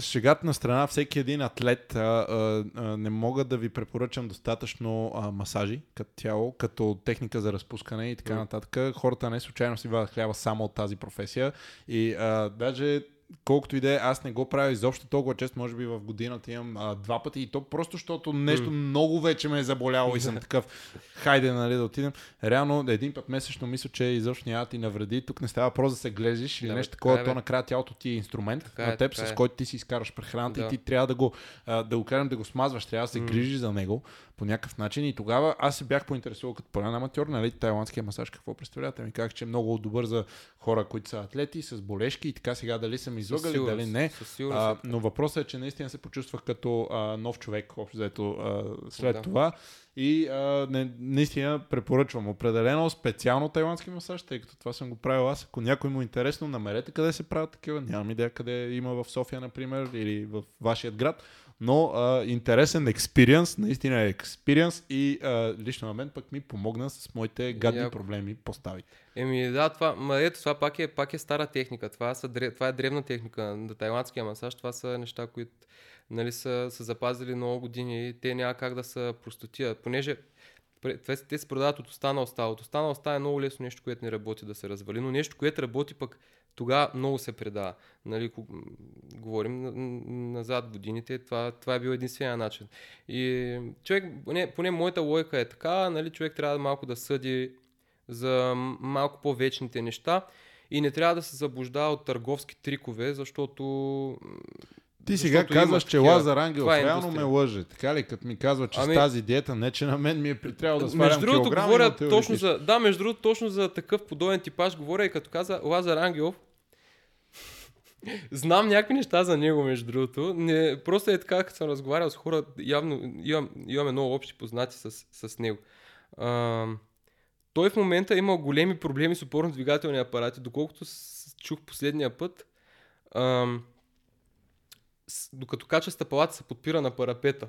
Шегата на страна, всеки един атлет а, а, а, не мога мога да ви препоръчам достатъчно а, масажи като тяло, като техника за разпускане и така нататък. Хората не случайно си вадат хляба само от тази професия. И а, даже колкото и да е, аз не го правя изобщо толкова често, може би в годината имам а, два пъти и то просто, защото нещо mm. много вече ме е заболяло и съм [laughs] такъв, хайде нали да отидем. Реално един път месечно мисля, че изобщо няма ти навреди. Тук не става просто да се глезиш или да, нещо такова, е, то накрая тялото ти е инструмент така на теб, е, с е. който ти си изкараш прехраната да. и ти трябва да го, а, да го кажем, да го смазваш, трябва да се mm. грижиш за него по някакъв начин. И тогава аз се бях поинтересувал като пълен аматьор, нали, тайландския масаж какво представлявате. Ми казах, че е много добър за хора, които са атлети, с болешки и така сега дали съм излъгали, дали не. А, но въпросът е, че наистина се почувствах като а, нов човек, общо заето а, след да. това. И а, не, наистина препоръчвам определено специално тайландски масаж, тъй като това съм го правил аз. Ако някой му е интересно, намерете къде се правят такива. Нямам идея къде има в София, например, или в вашият град но а, интересен експириенс, наистина е експириенс и а, лично на мен пък ми помогна с моите гадни Яко. проблеми постави. Еми да, това, ма ето това пак е, пак е стара техника, това, са, това е древна техника на тайландския масаж, това са неща, които нали, са, са запазили много години и те няма как да са простотия, понеже те се продават от останал става. От останал става е много лесно нещо, което не работи да се развали, но нещо, което работи пък тогава много се предава. Нали, говорим назад годините, това, това е бил единствения начин. И човек, поне, поне моята логика е така, нали, човек трябва малко да съди за малко по-вечните неща и не трябва да се заблуждава от търговски трикове, защото ти сега казваш, че Лазар Ангелов е реално ме лъже. Така ли, като ми казва, че ами... с тази диета, не че на мен ми е притрябвало да свалям между другото, говоря точно за, Да, между другото, точно за такъв подобен типаж говоря и като каза Лазар Ангелов, [laughs] Знам някакви неща за него, между другото. Не, просто е така, като съм разговарял с хора, явно имам, имаме много общи познати с, с него. А, той в момента има големи проблеми с опорно-двигателни апарати, доколкото чух последния път. А, докато кача стъпалата се подпира на парапета.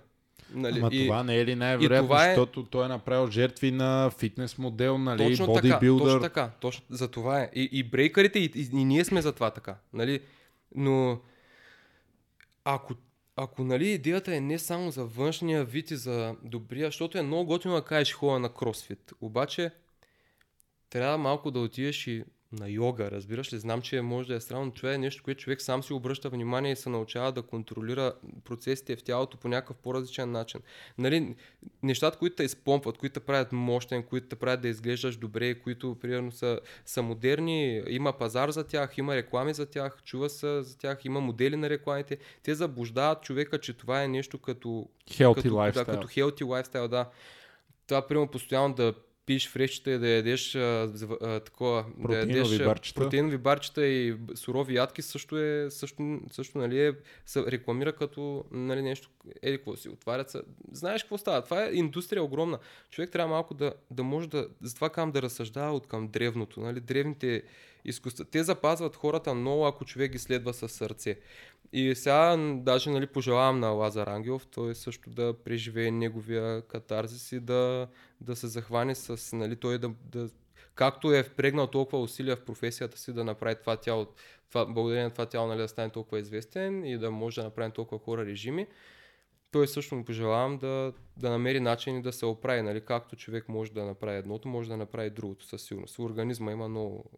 Нали? Ама и, това не е ли най-вероятно, е... защото той е направил жертви на фитнес модел, нали, точно бодибилдър. Така, точно така, точно за това е. И, и брейкарите, и, и, и ние сме за това така. Нали? Но ако, ако нали, идеята е не само за външния вид и за добрия, защото е много готино да кажеш хора на кросфит. Обаче трябва малко да отидеш и на йога, разбираш ли? Знам, че може да е странно, това е нещо, което човек сам си обръща внимание и се научава да контролира процесите в тялото по някакъв по-различен начин. Нали, нещата, които те изпомпват, които те правят мощен, които те правят да изглеждаш добре, които примерно са, са модерни, има пазар за тях, има реклами за тях, чува се за тях, има модели на рекламите, те заблуждават човека, че това е нещо като... Healthy като, lifestyle. Да, като healthy lifestyle, да. Това, примерно, постоянно да пиеш фрешчета и да ядеш а, а, такова, да ядеш, барчета. протеинови барчета и сурови ядки също е, също, също нали, е, се рекламира като нали, нещо, еди какво си, отварят се. Знаеш какво става? Това е индустрия огромна. Човек трябва малко да, да може да, затова кам да разсъждава от към древното, нали, древните изкуства. Те запазват хората много, ако човек ги следва със сърце. И сега даже нали, пожелавам на Лазар Ангелов той също да преживее неговия катарзис и да, да се захване с, нали, той да, да както е впрегнал толкова усилия в професията си да направи това тяло, това, благодарение на това тяло нали, да стане толкова известен и да може да направи толкова хора режими, той също му пожелавам да, да намери начин да се оправи, нали, както човек може да направи едното, може да направи другото със сигурност. Организма има много,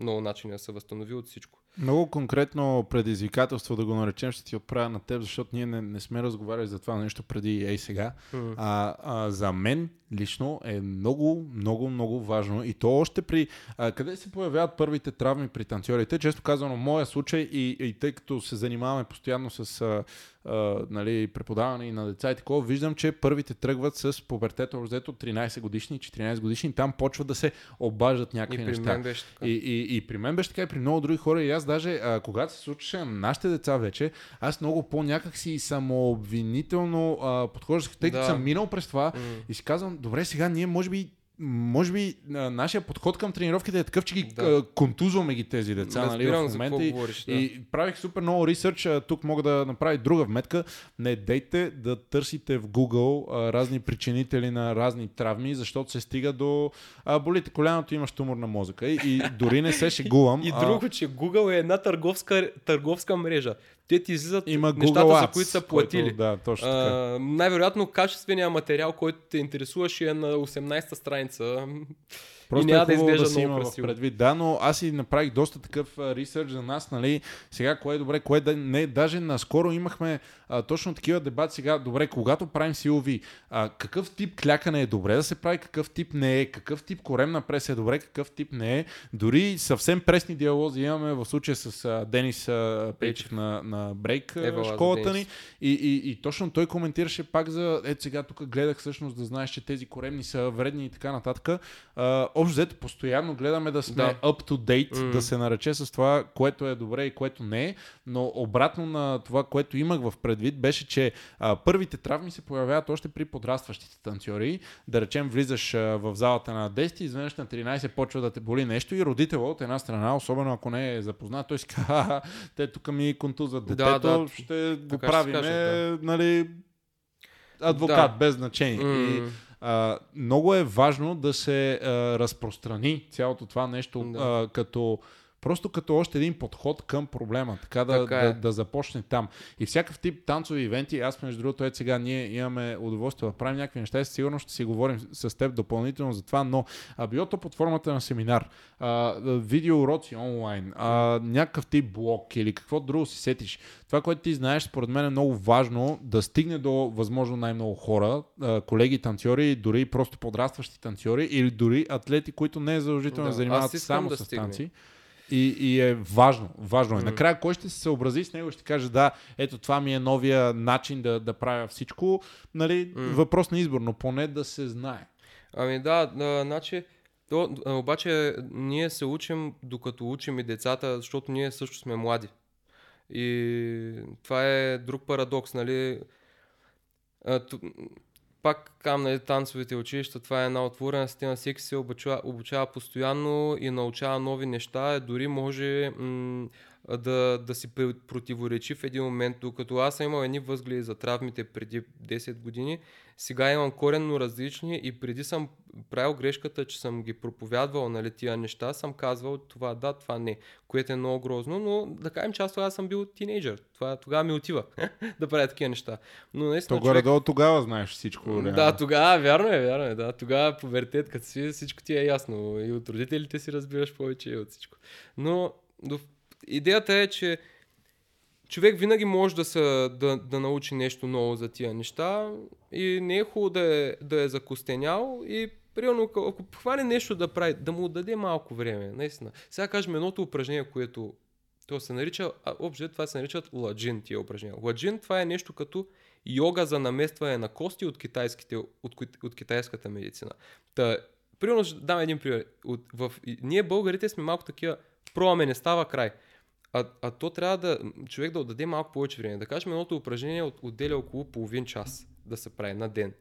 много начини да се възстанови от всичко. Много конкретно предизвикателство да го наречем ще ти отправя на теб, защото ние не, не сме разговаряли за това нещо преди ей сега. Mm. А, а, за мен лично е много, много, много важно и то още при... А, къде се появяват първите травми при танцорите? Често казано, моя случай и, и тъй като се занимаваме постоянно с а, а, нали, преподаване и на деца и такова, виждам, че първите тръгват с пубертета, взето 13 годишни, 14 годишни, там почват да се обаждат някакви и неща. Беше така. И, и, и при мен беше така и при много други хора. И аз даже, а, когато се случваше на нашите деца вече, аз много по някак си самообвинително а, подхождах, тъй като да. съм минал през това mm. и си казвам, добре, сега ние може би може би нашия подход към тренировките е такъв, че ги да. контузваме ги тези деца нали, в момента. И, говориш, да. и правих супер много ресърч. Тук мога да направя друга вметка. Не дейте да търсите в Google а, разни причинители на разни травми, защото се стига до а, болите коляното, имаш тумор на мозъка. И, и дори не се шегувам. [laughs] и друго, че Google е една търговска, търговска мрежа те ти излизат Има нещата, Ads, за които са платили. Който, да, точно така. А, най-вероятно качественият материал, който те интересуваше е на 18-та страница. Просто и няма е да изглежда да много красиво. Предвид. Да, но аз и направих доста такъв ресърч за нас, нали, сега кое е добре, кое да не, даже наскоро имахме а, точно такива дебати сега, добре, когато правим силови, а, какъв тип клякане е добре да се прави, какъв тип не е, какъв тип коремна прес е добре, какъв тип не е. Дори съвсем пресни диалози имаме в случая с а, Денис а, Пейчев на, на Брейк Ева, школата ни и, и, и, точно той коментираше пак за, ето сега тук гледах всъщност да знаеш, че тези коремни са вредни и така нататък. А, общо взето постоянно гледаме да сме да. up to date, mm. да се нарече с това, което е добре и което не е, но обратно на това, което имах в предвид, беше, че а, първите травми се появяват още при подрастващите танцори. Да речем, влизаш а, в залата на 10 и изведнъж на 13 почва да те боли нещо и родител от една страна, особено ако не е запознат, той си казва, [laughs] те тук ми контузват детето, да, да. ще го правиме, да. нали, адвокат, да. без значение. Mm. И, а, много е важно да се а, разпространи цялото това нещо да. а, като Просто като още един подход към проблема, така да, така е. да, да започне там. И всякакъв тип танцови ивенти, аз между другото, е сега ние имаме удоволствие да правим някакви неща и сигурно ще си говорим с теб допълнително за това, но а, било то под формата на семинар, а, видео уроци онлайн, а, някакъв тип блок или какво друго си сетиш. Това, което ти знаеш, според мен е много важно да стигне до възможно най-много хора, колеги танцори, дори просто подрастващи танцори или дори атлети, които не е задължително да, занимават само да с танци. И, и е важно. Важно е. Накрая кой ще се съобрази с него ще каже да, ето това ми е новия начин да, да правя всичко. Нали, mm. Въпрос на избор, но поне да се знае. Ами да, значи, то, обаче ние се учим докато учим и децата, защото ние също сме млади. И това е друг парадокс, нали? Пак кам нали, танцовите училища, това е една отворена система, всеки се обучава, обучава постоянно и научава нови неща, дори може м- да, да си противоречи в един момент, докато аз съм имал едни възгледи за травмите преди 10 години, сега имам коренно различни и преди съм правил грешката, че съм ги проповядвал нали, тия неща, съм казвал това да, това не, което е много грозно, но да кажем, че аз тогава съм бил тинейджър. Това, тогава ми отива [laughs] да правя такива неща. Но наистина, То човек... тогава знаеш всичко. Да, тогава, вярно е, вярно е, да. Тогава повертет, като си, всичко ти е ясно. И от родителите си разбираш повече и от всичко. Но до... идеята е, че човек винаги може да, се, да, да научи нещо ново за тия неща и не е хубаво да е, да е закостенял и примерно ако хване нещо да прави, да му даде малко време, наистина. Сега кажем едното упражнение, което то се нарича, а, общо това се наричат ладжин тия упражнения. Ладжин това е нещо като йога за наместване на кости от, китайските, от, от китайската медицина. Та, примерно дам един пример. От, в, ние българите сме малко такива, пробваме, не става край. А, а то трябва да човек да отдаде малко повече време. Да кажем, едното упражнение от, отделя около половин час да се прави на ден.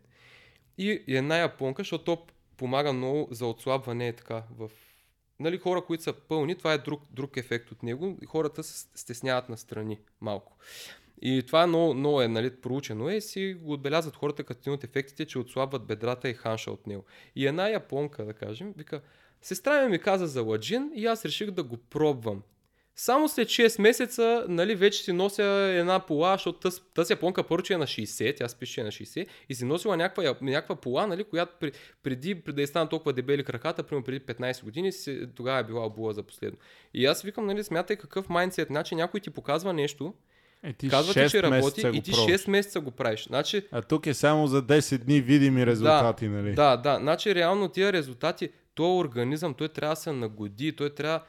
И, и една японка, защото то помага много за отслабване така в нали, хора, които са пълни, това е друг, друг ефект от него. Хората се стесняват на страни малко. И това много, много е нали, проучено е си го отбелязват хората като един от ефектите, че отслабват бедрата и ханша от него. И една японка, да кажем, вика, сестра ми ми каза за ладжин и аз реших да го пробвам. Само след 6 месеца, нали, вече си нося една пола, защото тази, тази японка първо, че е на 60, тя спише, че е на 60, и си носила някаква, някаква пола, нали, която преди, преди да е стана толкова дебели краката, примерно преди 15 години, си, тогава е била обула за последно. И аз викам, нали, смятай какъв майндсет, значи някой ти показва нещо, е, ти Казва ти, че работи и ти 6 месеца го правиш. Значи, а тук е само за 10 дни видими резултати, да, нали? Да, да. Значи реално тия резултати, този организъм, той трябва да се нагоди, той трябва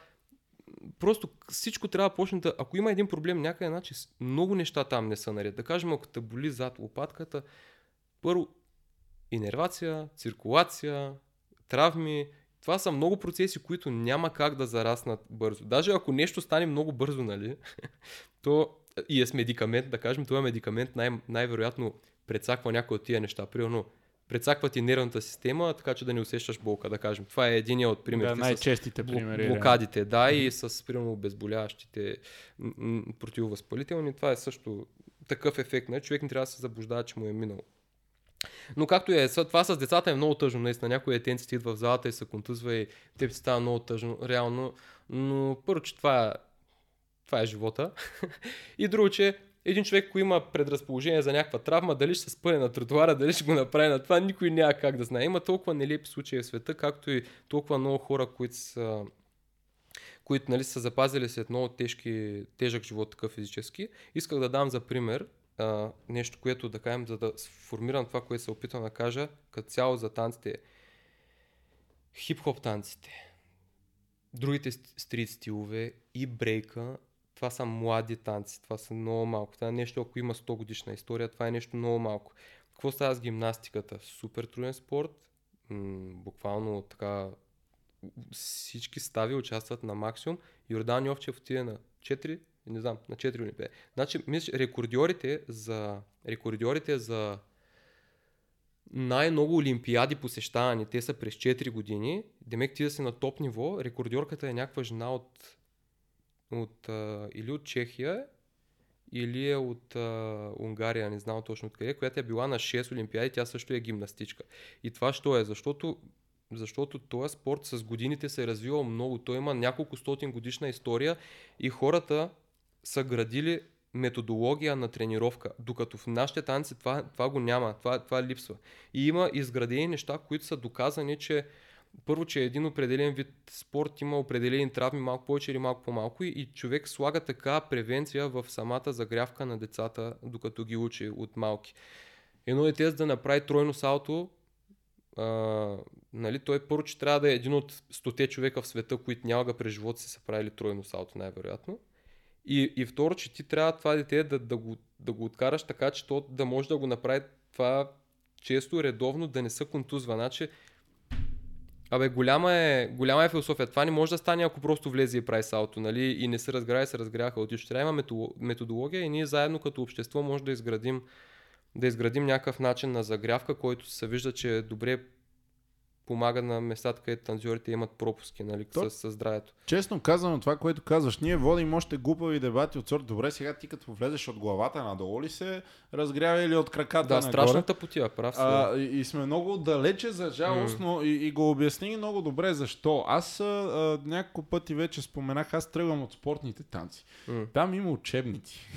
просто всичко трябва да почне да... Ако има един проблем някъде, значи много неща там не са наред. Да кажем, ако те боли зад лопатката, първо инервация, циркулация, травми, това са много процеси, които няма как да зараснат бързо. Даже ако нещо стане много бързо, нали, [laughs] то и е с медикамент, да кажем, това медикамент най- най-вероятно предсаква някои от тия неща. Примерно, предсаква ти нервната система, така че да не усещаш болка, да кажем. Това е един от примерите. Да, най-честите примери. Блокадите, да, и с примерно обезболяващите противовъзпалителни. Това е също такъв ефект. Не? Човек не трябва да се заблуждава, че му е минало. Но както е, това с децата е много тъжно, наистина. Някои детенци ти идва в залата и се контузва и те си става много тъжно, реално. Но първо, че това е, това е живота. [laughs] и друго, че един човек, ако има предразположение за някаква травма, дали ще се спъне на тротуара, дали ще го направи на това, никой няма как да знае. Има толкова нелепи случаи в света, както и толкова много хора, които са които нали, са запазили след много тежки, тежък живот, такъв физически. Исках да дам за пример а, нещо, което да кажем, за да сформирам това, което се опитвам да кажа, като цяло за танците. Хип-хоп танците, другите стрит стилове и брейка, това са млади танци, това са много малко. Това е нещо, ако има 100 годишна история, това е нещо много малко. Какво става с гимнастиката? Супер труден спорт, м- буквално така всички стави участват на максимум. Йордан Йовчев отиде на 4, не знам, на 4 Олимпиади. Значи, мисля, рекордьорите за, рекордьорите за най-много олимпиади посещавани, те са през 4 години. Демек ти да си на топ ниво, рекордьорката е някаква жена от от, а, или от Чехия, или е от а, Унгария, не знам точно откъде, която е била на 6 олимпиади, тя също е гимнастичка. И това що е? Защото, защото този спорт с годините се е развивал много. Той има няколко стотин годишна история и хората са градили методология на тренировка, докато в нашите танци това, това го няма, това, това липсва. И има изградени неща, които са доказани, че първо, че един определен вид спорт има определени травми малко повече или малко по-малко и човек слага така превенция в самата загрявка на децата, докато ги учи от малки. Едно дете за да направи тройно салто, а, нали, той първо, че трябва да е един от стоте човека в света, които няма да през живота си са правили тройно салто, най-вероятно. И, и второ, че ти трябва това дете да, да, го, да го откараш така, че то да може да го направи това често, редовно, да не се контузва. Значи, Абе, голяма е, голяма е философия. Това не може да стане, ако просто влезе и прави салто, нали? И не се разграя, се разгряха от Трябва има методология и ние заедно като общество може да изградим, да изградим някакъв начин на загрявка, който се вижда, че е добре помага на местата, където танцорите имат пропуски нали, с, с здравето. Честно казано, това, което казваш, ние водим още глупави дебати от сорт. Добре, сега ти като влезеш от главата надолу ли се разгрява или от краката Да, нагоре? страшната потия, прав а, и, и, сме много далече за жалост, mm. но и, и, го обясни много добре защо. Аз а, няколко пъти вече споменах, аз тръгвам от спортните танци. Mm. Там има учебници.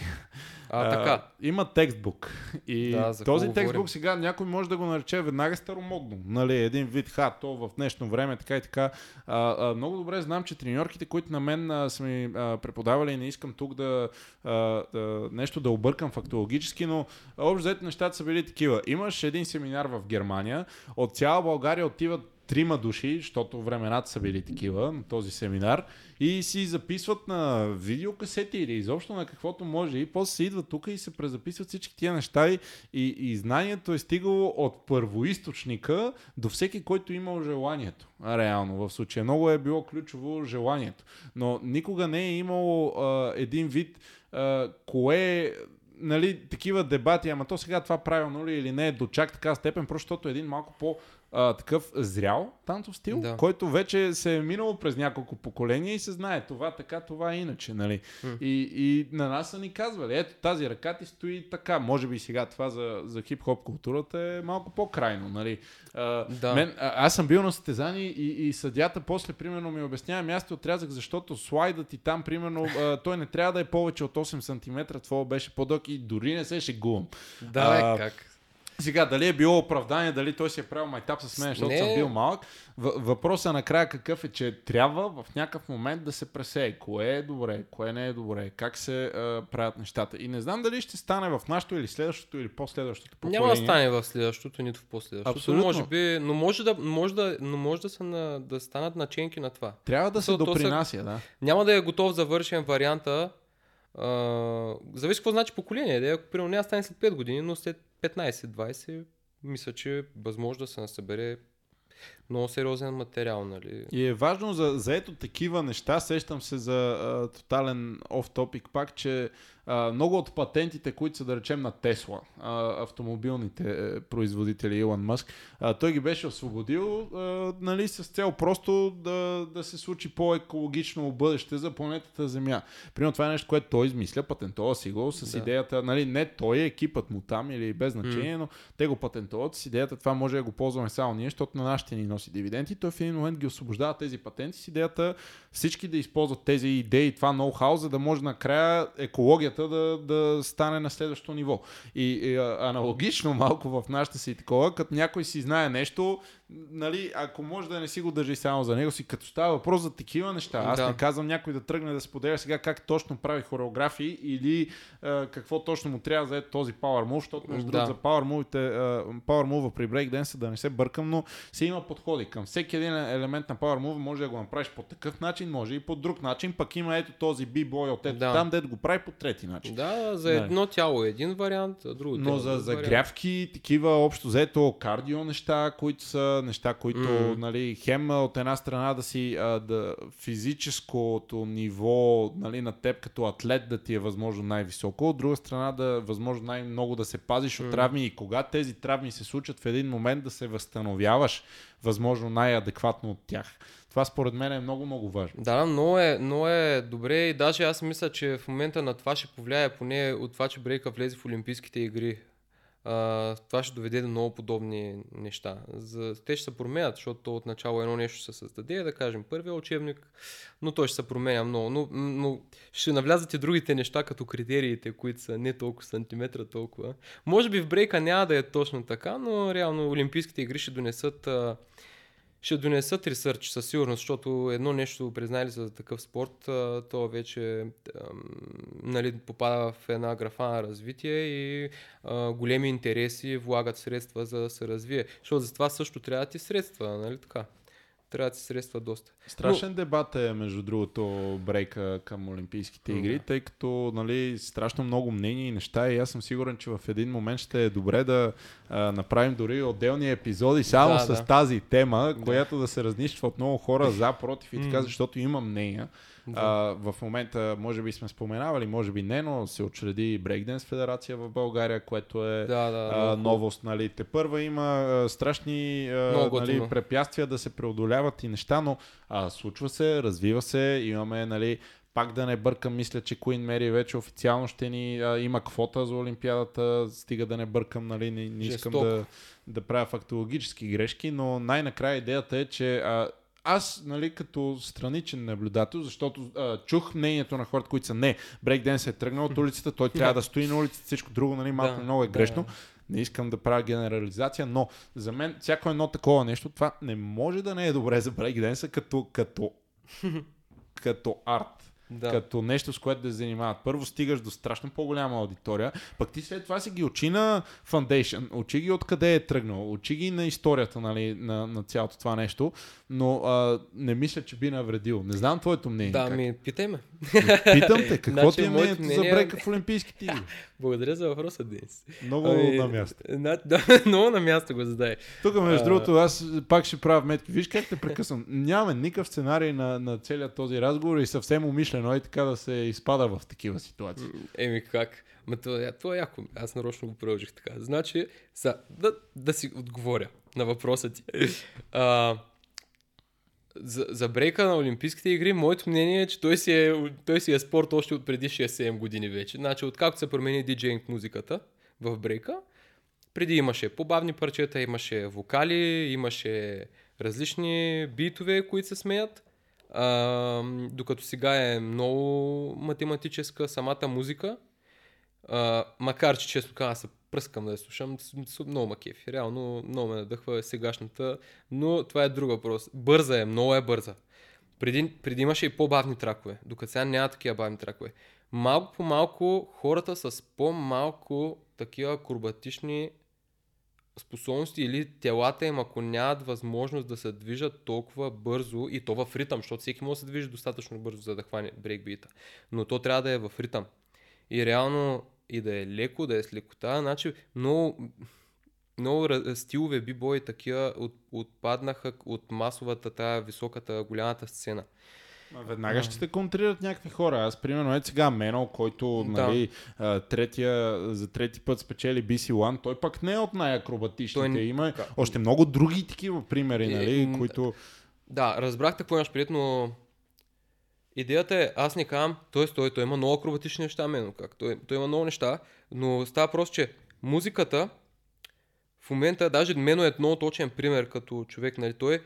А, така. А, има текстбук. И да, този текстбук говорим? сега някой може да го нарече веднага старомодно. Нали, един вид ха, то в днешно време, така и така. А, а, много добре знам, че треньорките, които на мен а, са ми а, преподавали не искам тук да, а, да нещо да объркам фактологически, но общо взето нещата са били такива. Имаш един семинар в Германия, от цяла България отиват трима души, защото времената са били такива на този семинар и си записват на видеокасети или изобщо на каквото може и после се идват тук и се презаписват всички тия неща и, и, и знанието е стигало от първоисточника до всеки, който е имал желанието. Реално, в случая много е било ключово желанието. Но никога не е имало а, един вид а, кое нали, такива дебати, ама то сега това правилно ли или не е до чак така степен, просто защото един малко по а, такъв зрял танцов стил, да. който вече се е минало през няколко поколения и се знае това така, това е иначе. Нали? Mm. И, и на нас са ни казвали, ето тази ръка ти стои така. Може би сега това за, за хип-хоп културата е малко по-крайно. Нали? А, да. мен, а, аз съм бил на състезание и, и съдята после примерно ми обяснява място отрязък, защото слайдът и там примерно а, той не трябва да е повече от 8 см, това беше по-дълъг и дори не се шегувам. Да, а, как? Сега, дали е било оправдание, дали той си е правил майтап с мен, защото не. съм бил малък. Въпросът накрая какъв е, че трябва в някакъв момент да се пресее. Кое е добре, кое не е добре, как се а, правят нещата. И не знам дали ще стане в нашото или следващото или последващото поколение. Няма да стане в следващото, нито в последващото. Абсолютно. Може би, но може да, може да, но може да, са на, да станат наченки на това. Трябва да се допринася, да. Няма да е готов завършен варианта, Uh, зависи какво значи поколение. Да, ако примерно няма стане след 5 години, но след 15-20 мисля, че е възможно да се насъбере много сериозен материал. Нали? И е важно за, за ето такива неща, сещам се за а, тотален оф-топик пак, че а, много от патентите, които са да речем на Тесла, а, автомобилните е, производители Илон Мъск, а, той ги беше освободил а, нали, с цел просто да, да се случи по-екологично бъдеще за планетата Земя. Примерно това е нещо, което той измисля, патентова си го с да. идеята, нали, не той екипът му там или без значение, mm. но те го патентуват с идеята, това може да го ползваме само ние, защото на нашите ни носи дивиденти. Той в един момент ги освобождава тези патенти с идеята всички да използват тези идеи, това ноу-хау, за да може накрая екологията да, да стане на следващото ниво. И, и аналогично малко в нашата си такова, като някой си знае нещо, нали, ако може да не си го държи само за него си, като става въпрос за такива неща. Аз да. не казвам някой да тръгне да споделя сега как точно прави хореографии или а, какво точно му трябва за този Power Move, защото между да. другото за Power Move, Power Move при Breakdance да не се бъркам, но се има подходи към всеки един елемент на Power Move, може да го направиш по такъв начин, може и по друг начин, пък има ето този B-boy от ето да. там, дето го прави по трети начин. Да, за едно нали. тяло е един вариант, а друго Но за, за грявки, такива общо взето кардио неща, които са неща, които, mm. нали, хем от една страна да си а, да, физическото ниво нали, на теб като атлет да ти е възможно най-високо, от друга страна да е възможно най-много да се пазиш mm. от травми и когато тези травми се случат в един момент да се възстановяваш възможно най-адекватно от тях. Това според мен е много, много важно. Да, но е, но е добре и даже аз мисля, че в момента на това ще повлияе поне от това, че Брейка влезе в Олимпийските игри това ще доведе до много подобни неща. За, те ще се променят, защото от начало едно нещо се създаде, да кажем първия учебник, но той ще се променя много. Но, но ще навлязат и другите неща, като критериите, които са не толкова сантиметра, толкова. Може би в брейка няма да е точно така, но реално Олимпийските игри ще донесат а, ще донесат ресърч със сигурност, защото едно нещо признали за такъв спорт, то вече нали, попада в една графа на развитие и а, големи интереси влагат средства за да се развие. Защото за това също трябва ти средства, нали така? Трябва да се средства доста. Страшен Но... дебат е, между другото, брейка към Олимпийските игри, тъй като нали, страшно много мнения и неща и аз съм сигурен, че в един момент ще е добре да а, направим дори отделни епизоди само да, с да. тази тема, да. която да се разнищва от много хора за, против и така, защото има мнения. Да. А, в момента, може би сме споменавали, може би не, но се учреди Breakdance федерация в България, което е да, да, а, новост. Нали. Те първа има а, страшни а, нали, препятствия да се преодоляват и неща, но а, случва се, развива се, имаме нали, пак да не бъркам, мисля, че Queen Mary вече официално ще ни а, има квота за Олимпиадата, стига да не бъркам, нали, не, не искам да, да правя фактологически грешки, но най-накрая идеята е, че а, аз, нали, като страничен наблюдател, защото а, чух мнението на хората, които са не, брейкденс е тръгнал от улицата, той трябва да стои на улицата, всичко друго, нали, малко да, много е грешно. Да. Не искам да правя генерализация, но за мен всяко едно такова нещо, това не може да не е добре за брейкденса като, като, [laughs] като арт да. като нещо, с което да се занимават. Първо стигаш до страшно по-голяма аудитория, пък ти след това си ги учи на Foundation, учи ги откъде е тръгнал, учи ги на историята нали, на, на цялото това нещо, но а, не мисля, че би навредил. Не знам твоето мнение. Да, как? ми питай ме. Питам те, [laughs] какво значи, ти е мнението мнение... за брека в Олимпийските игри? [laughs] Благодаря за въпроса, Денис. Много ами, на място. [laughs] На, да, много на място го задай. Тук, между а... другото, аз пак ще правя метки. Виж как те прекъсвам. Нямаме никакъв сценарий на, на целият този разговор и съвсем умишлено и така да се изпада в такива ситуации. Еми как? Ма това, това е яко. Аз нарочно го продължих така. Значи, са, да, да си отговоря на въпроса ти. А, за, за брейка на Олимпийските игри, моето мнение е, че той си е, той си е спорт още от преди 6-7 години вече. Значи, откакто се промени диджейнг музиката в брейка, преди имаше по-бавни парчета, имаше вокали, имаше различни битове, които се смеят. А, докато сега е много математическа самата музика. А, макар, че често казвам, пръскам да я слушам, много ма кефи. Реално много ме надъхва сегашната, но това е друг въпрос. Бърза е, много е бърза. Преди, преди имаше и по-бавни тракове, докато сега няма такива бавни тракове. Малко по малко хората с по-малко такива акробатични способности или телата им, ако нямат възможност да се движат толкова бързо и то в ритъм, защото всеки може да се движи достатъчно бързо, за да хване брейкбита. Но то трябва да е в ритъм. И реално и да е леко, да е с лекота, значи много, много стилове бибои такива от, отпаднаха от масовата, тая високата, голямата сцена. Веднага ще те контрират някакви хора. Аз, примерно, е сега Мено, който да. нали, третия, за трети път спечели BC One, той пък не е от най-акробатичните. Той... Има още много други такива примери, нали, е, които... Да, разбрахте какво имаш пред, но идеята е, аз не казвам, т.е. той, той има много акробатични неща, Мено, как. Той, той има много неща, но става просто, че музиката в момента, даже Мено е много точен пример като човек, нали, той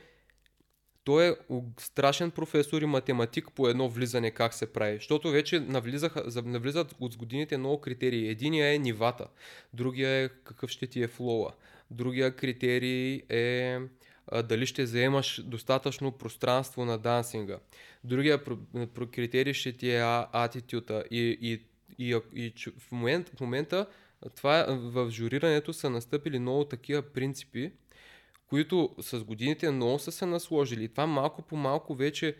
той е страшен професор и математик по едно влизане как се прави. Защото вече навлизаха, навлизат от годините много критерии. Единия е нивата, другия е какъв ще ти е флоа, другия критерий е а, дали ще заемаш достатъчно пространство на дансинга. Другия критерий ще ти е атитюта и, и, и, и, и в, момент, в момента това, в журирането са настъпили много такива принципи, които с годините много са се насложили. Това малко по малко вече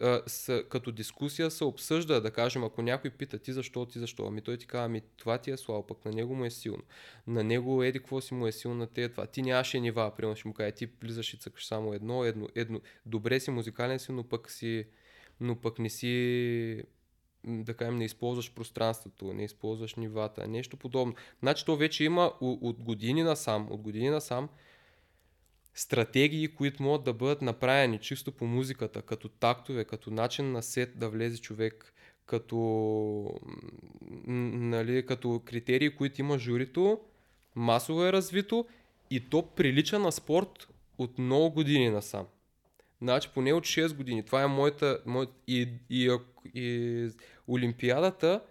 а, като дискусия се обсъжда, да кажем, ако някой пита ти защо, ти защо, ами той ти казва, ами това ти е слабо, пък на него му е силно. На него еди какво си му е силно на те, това. Ти нямаше нива, примерно ще му кажа, ти влизаш и цъкаш само едно, едно, едно. Добре си музикален си, но пък си, но пък не си да кажем, не използваш пространството, не използваш нивата, нещо подобно. Значи то вече има от години насам, от години насам, стратегии, които могат да бъдат направени чисто по музиката, като тактове, като начин на сет да влезе човек, като, нали, като критерии, които има журито, масово е развито и то прилича на спорт от много години насам. Значи поне от 6 години. Това е моята... моята и, и, и, и Олимпиадата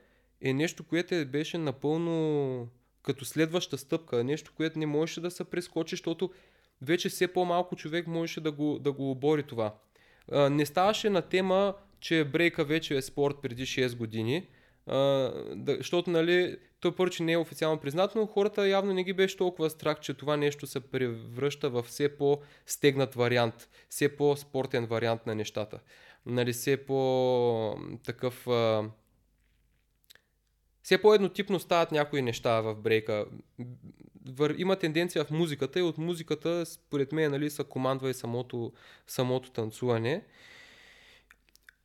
е нещо, което беше напълно като следваща стъпка. Нещо, което не можеше да се прескочи, защото вече все по-малко човек можеше да го, да го обори това. Не ставаше на тема, че брейка вече е спорт преди 6 години, защото нали, той първо, че не е официално признато, но хората явно не ги беше толкова страх, че това нещо се превръща в все по-стегнат вариант, все по-спортен вариант на нещата. Нали, все по-такъв... Все по-еднотипно стават някои неща в брейка вър... има тенденция в музиката и от музиката, според мен, нали, са командва и самото, самото танцуване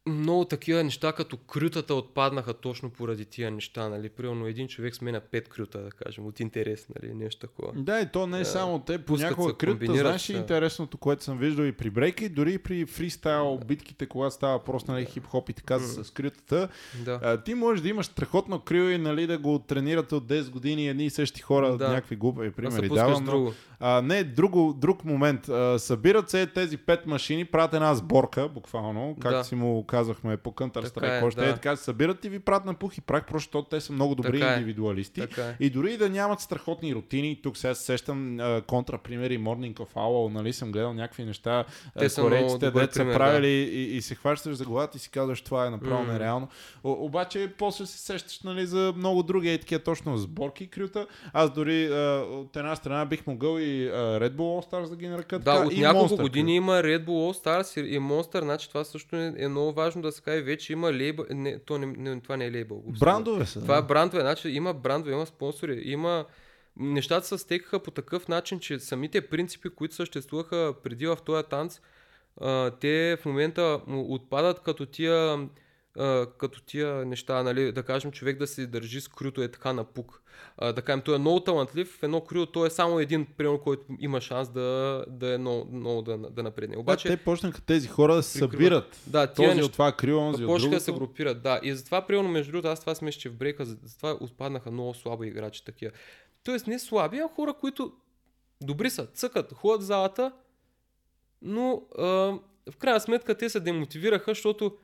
много такива неща, като крютата отпаднаха точно поради тия неща, нали? Примерно един човек сменя пет крюта, да кажем, от интерес, нали? Нещо такова. Да, и то не е само те, понякога крюта, знаеш ли интересното, което съм виждал и при брейки, дори и при фристайл битките, когато става просто нали, хип-хоп и така mm. с крютата, да. а, ти можеш да имаш страхотно крил и нали, да го тренирате от 10 години едни и същи хора, да. някакви глупави примери. Давам, друго. А, не, друго, друг момент. А, събират се тези пет машини, правят една сборка, буквално, както да. си му казахме по Counter Strike, още да. е така, събират и ви правят на пух и прах, защото те са много добри така е. индивидуалисти. Така е. И дори да нямат страхотни рутини, тук сега се сещам а, контра примери, Morning of Owl, нали съм гледал някакви неща, те са корейците, де са правили да. и, и, се хващаш за главата и си казваш, това е направо mm. нереално. О, обаче после се сещаш нали, за много други е такива точно сборки крюта. Аз дори а, от една страна бих могъл и Red Bull All Stars да ги нарекат. Да, от няколко Monster години има Red Bull All Stars и Monster, значи това също е, е много важно да се каже, вече има лейбъл, не, то не, не, това не е лейбъл. Брандове са. Това е брандове, значи има брандове, има спонсори, има нещата се стекаха по такъв начин, че самите принципи, които съществуваха преди в този танц, те в момента отпадат като тия а, като тия неща, нали, да кажем човек да се държи с крюто е така на пук. А, да кажем, той е много талантлив, в едно крю, той е само един, примерно, който има шанс да, да е много, много да, да напредне. Обаче, да, те почнаха тези хора да се събират. Да, тия този неща, от това крю, онзи от другото. да се групират, да. И затова, примерно, между другото, аз това смеша, че в брейка, затова отпаднаха много слаби играчи такива. Тоест не слаби, а хора, които добри са, цъкат, ходят в залата, но а, в крайна сметка те се демотивираха, защото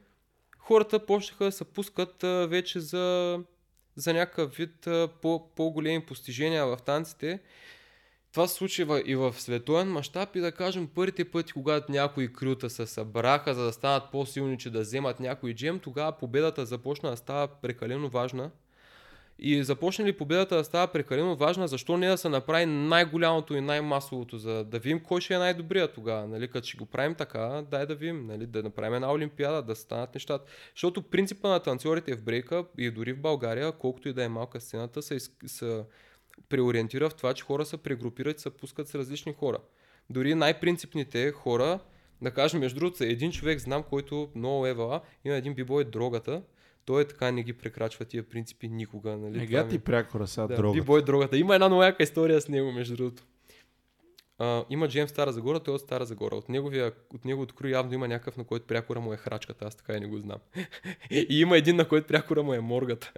хората почнаха да се пускат вече за, за някакъв вид по-големи постижения в танците. Това се случи и в световен мащаб и да кажем първите пъти, когато някои крюта се събраха, за да станат по-силни, че да вземат някой джем, тогава победата започна да става прекалено важна и започне ли победата да става прекалено важна, защо не да се направи най-голямото и най-масовото, за да видим кой ще е най-добрия тогава. Нали? Като ще го правим така, дай да видим, нали? да направим една олимпиада, да станат нещата. Защото принципа на танцорите в брейка и дори в България, колкото и да е малка сцената, се, се преориентира в това, че хора се прегрупират и се пускат с различни хора. Дори най-принципните хора, да кажем, между другото, един човек знам, който много евала, има един бибой дрогата, той е така не ги прекрачва тия принципи никога. Нали? Ега ти прякора сега да, дрогата. Бибой дрогата. Има една много яка история с него, между другото. Uh, има Джеймс Стара Загора, той е от Стара Загора. От, неговия, от неговото кру явно има някакъв, на който прякора му е храчката, аз така и не го знам. [laughs] и има един, на който прякора му е моргата.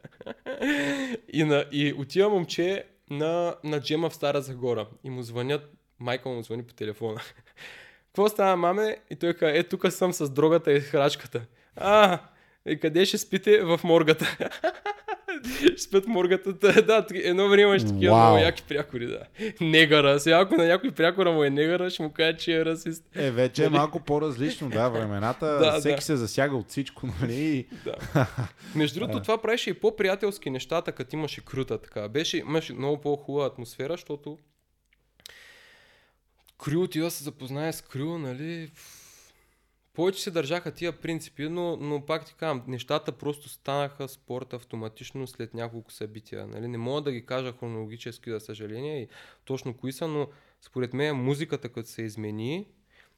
[laughs] и, на, и отива момче на, на Джема в Стара Загора и му звънят, майка му звъни по телефона. [laughs] Какво става, маме? И той казва, е, тук съм с дрогата и храчката. А, къде ще спите? В моргата. ще [laughs] спят в моргата. Да, едно време имаш такива wow. много яки прякори, да. Негара. Сега ако на някой прякора му е негара, ще му каже, че е расист. Е, вече е нали? малко по-различно, да, времената. [laughs] да, всеки да. се засяга от всичко, нали? да. [laughs] Между другото, това правеше и по-приятелски нещата, като имаше крута така. Беше, имаше много по-хубава атмосфера, защото Крю отива се запознае с Крю, нали? Повече се държаха тия принципи, но, но пак ти казвам, нещата просто станаха спорт автоматично след няколко събития. Нали? Не мога да ги кажа хронологически, за съжаление, и точно кои са, но според мен музиката като се измени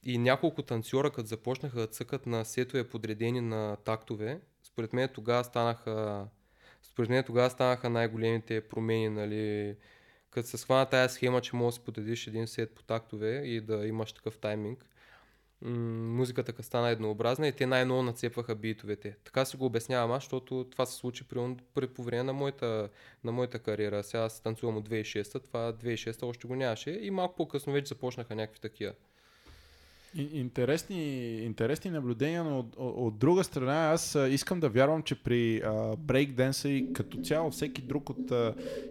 и няколко танцора като започнаха да цъкат на сетове подредени на тактове, според мен тогава станаха според мен тогава станаха най-големите промени, нали, като се схвана тая схема, че можеш да си подредиш един сет по тактове и да имаш такъв тайминг музиката стана еднообразна и те най-ново нацепваха битовете. Така си го обяснявам аз, защото това се случи при, при по време на моята, на моята кариера. Сега аз танцувам от 2006, това 2006 още го нямаше и малко по-късно вече започнаха някакви такива. Интересни, интересни наблюдения, но от, от, друга страна аз искам да вярвам, че при брейкденса и като цяло всеки друг от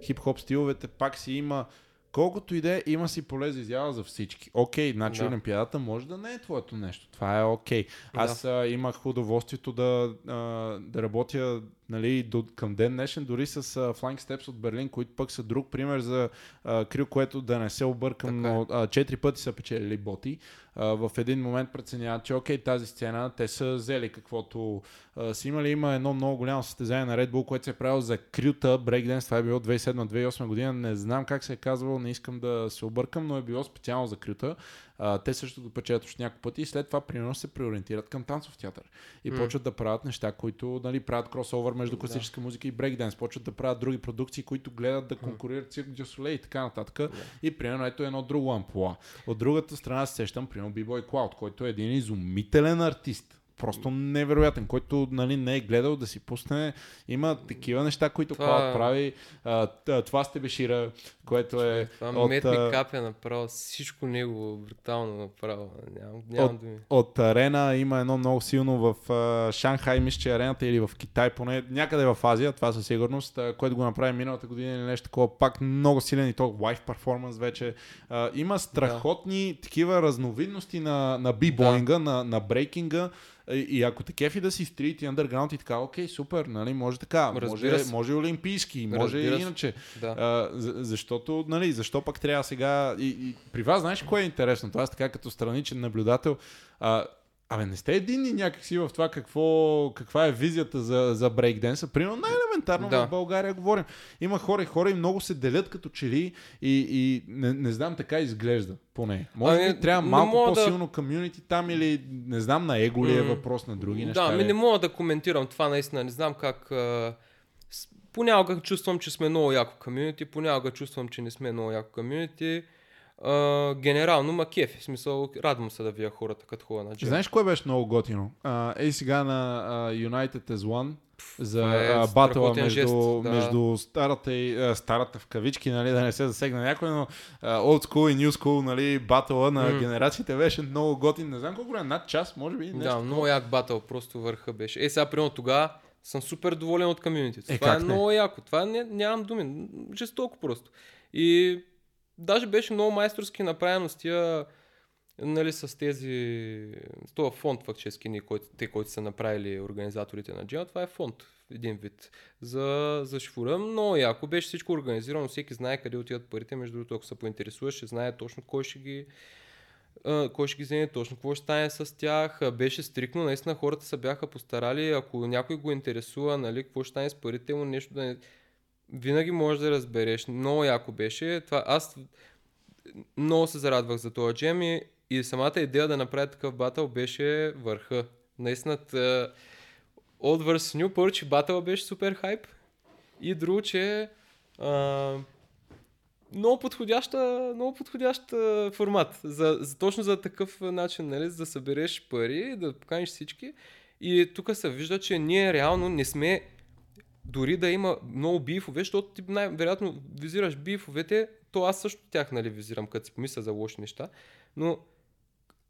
хип-хоп стиловете пак си има Колкото и да е, има си поле за изява за всички. Окей, okay, значи да. Олимпиадата може да не е твоето нещо. Това е окей. Okay. Аз да. а, имах удоволствието да, а, да работя нали, до, към ден днешен, дори с uh, Flying Steps от Берлин, които пък са друг пример за uh, крил, което да не се объркам, така е. но четири пъти са печелили боти. Uh, в един момент преценяват, че окей, тази сцена, те са взели каквото uh, са имали. Има едно много голямо състезание на Red Bull, което се е правило за крюта, брейкденс, това е било 2007-2008 година, не знам как се е казвало, не искам да се объркам, но е било специално за крюта. А, те също го печелят още няколко пъти и след това примерно се преориентират към танцов театър. И mm. почват да правят неща, които нали, правят кросовър между класическа да. музика и брейкданс. Почват да правят други продукции, които гледат да конкурират Цирк Дюсоле и така нататък. Yeah. И примерно ето едно друго ампула. От другата страна се сещам, примерно B-Boy Cloud, който е един изумителен артист просто невероятен, който нали, не е гледал да си пусне. Има такива неща, които това... Cloud прави. А, това сте бешира, което е... Това от, мет ми капя направо, всичко него брутално направо. Нямам, нямам от, думи. От арена има едно много силно в а, Шанхай, мисля, че арената или в Китай, поне някъде в Азия, това със сигурност, а, което го направи миналата година или нещо такова, пак много силен и то лайф перформанс вече. А, има страхотни да. такива разновидности на, на бибоинга, да. на, на брейкинга, и ако те кефи да си стрит и underground и така, окей, супер, нали, може така, може, може олимпийски, може Разбира иначе. Да. А, защото, нали, защо пък трябва сега... И, и, при вас, знаеш, кое е интересно? Това е така като страничен наблюдател. А, Абе, не сте единни някакси в това какво, каква е визията за, за брейкденса. Примерно най-елементарно да. в България говорим. Има хора и хора и много се делят като чели и, и не, не знам, така изглежда поне. Може би ами, трябва малко по-силно да... комюнити там или не знам на его ли е въпрос на други неща. Да, ми не мога да коментирам това наистина. Не знам как... А... Понякога чувствам, че сме много яко комюнити, понякога чувствам, че не сме много яко комюнити. Генерално ма кефи, в смисъл радвам се да вия хората като хора на джем. Знаеш кое беше много готино? Uh, ей сега на uh, United as One за е батъла между, жест, да. между старата и uh, старата в кавички, нали, да не се засегна някой, но uh, old school и new school, нали, батъла на mm. генерациите беше много готин. Не знам колко е, над час, може би. Нещо да, много як батъл, просто върха беше. Е, сега примерно тогава съм супер доволен от комьюнитито. Е, това е не? много яко. Това не, нямам думи. Жестоко просто. И даже беше много майсторски направено с тия, нали, с тези, с това фонд фактически, ние, който, те, които са направили организаторите на Джема, това е фонд, един вид, за, за шифура. Много яко беше всичко организирано, всеки знае къде отиват парите, между другото, ако се поинтересуваш, ще знае точно кой ще ги кой ще ги вземе точно, какво ще стане с тях. Беше стрикно, наистина хората се бяха постарали, ако някой го интересува, нали, какво ще стане с парите му, нещо да не винаги можеш да разбереш. Много яко беше. Това, аз много се зарадвах за този джем и, и самата идея да направя такъв батъл беше върха. Наистина, Old vs. Първо, че батъл беше супер хайп и друго, че а, много подходяща, много подходящ формат. За, за, точно за такъв начин, нали, за да събереш пари, да поканиш всички. И тук се вижда, че ние реално не сме дори да има много бифове, защото ти най-вероятно визираш бифовете, то аз също тях нали, визирам, като си помисля за лоши неща, но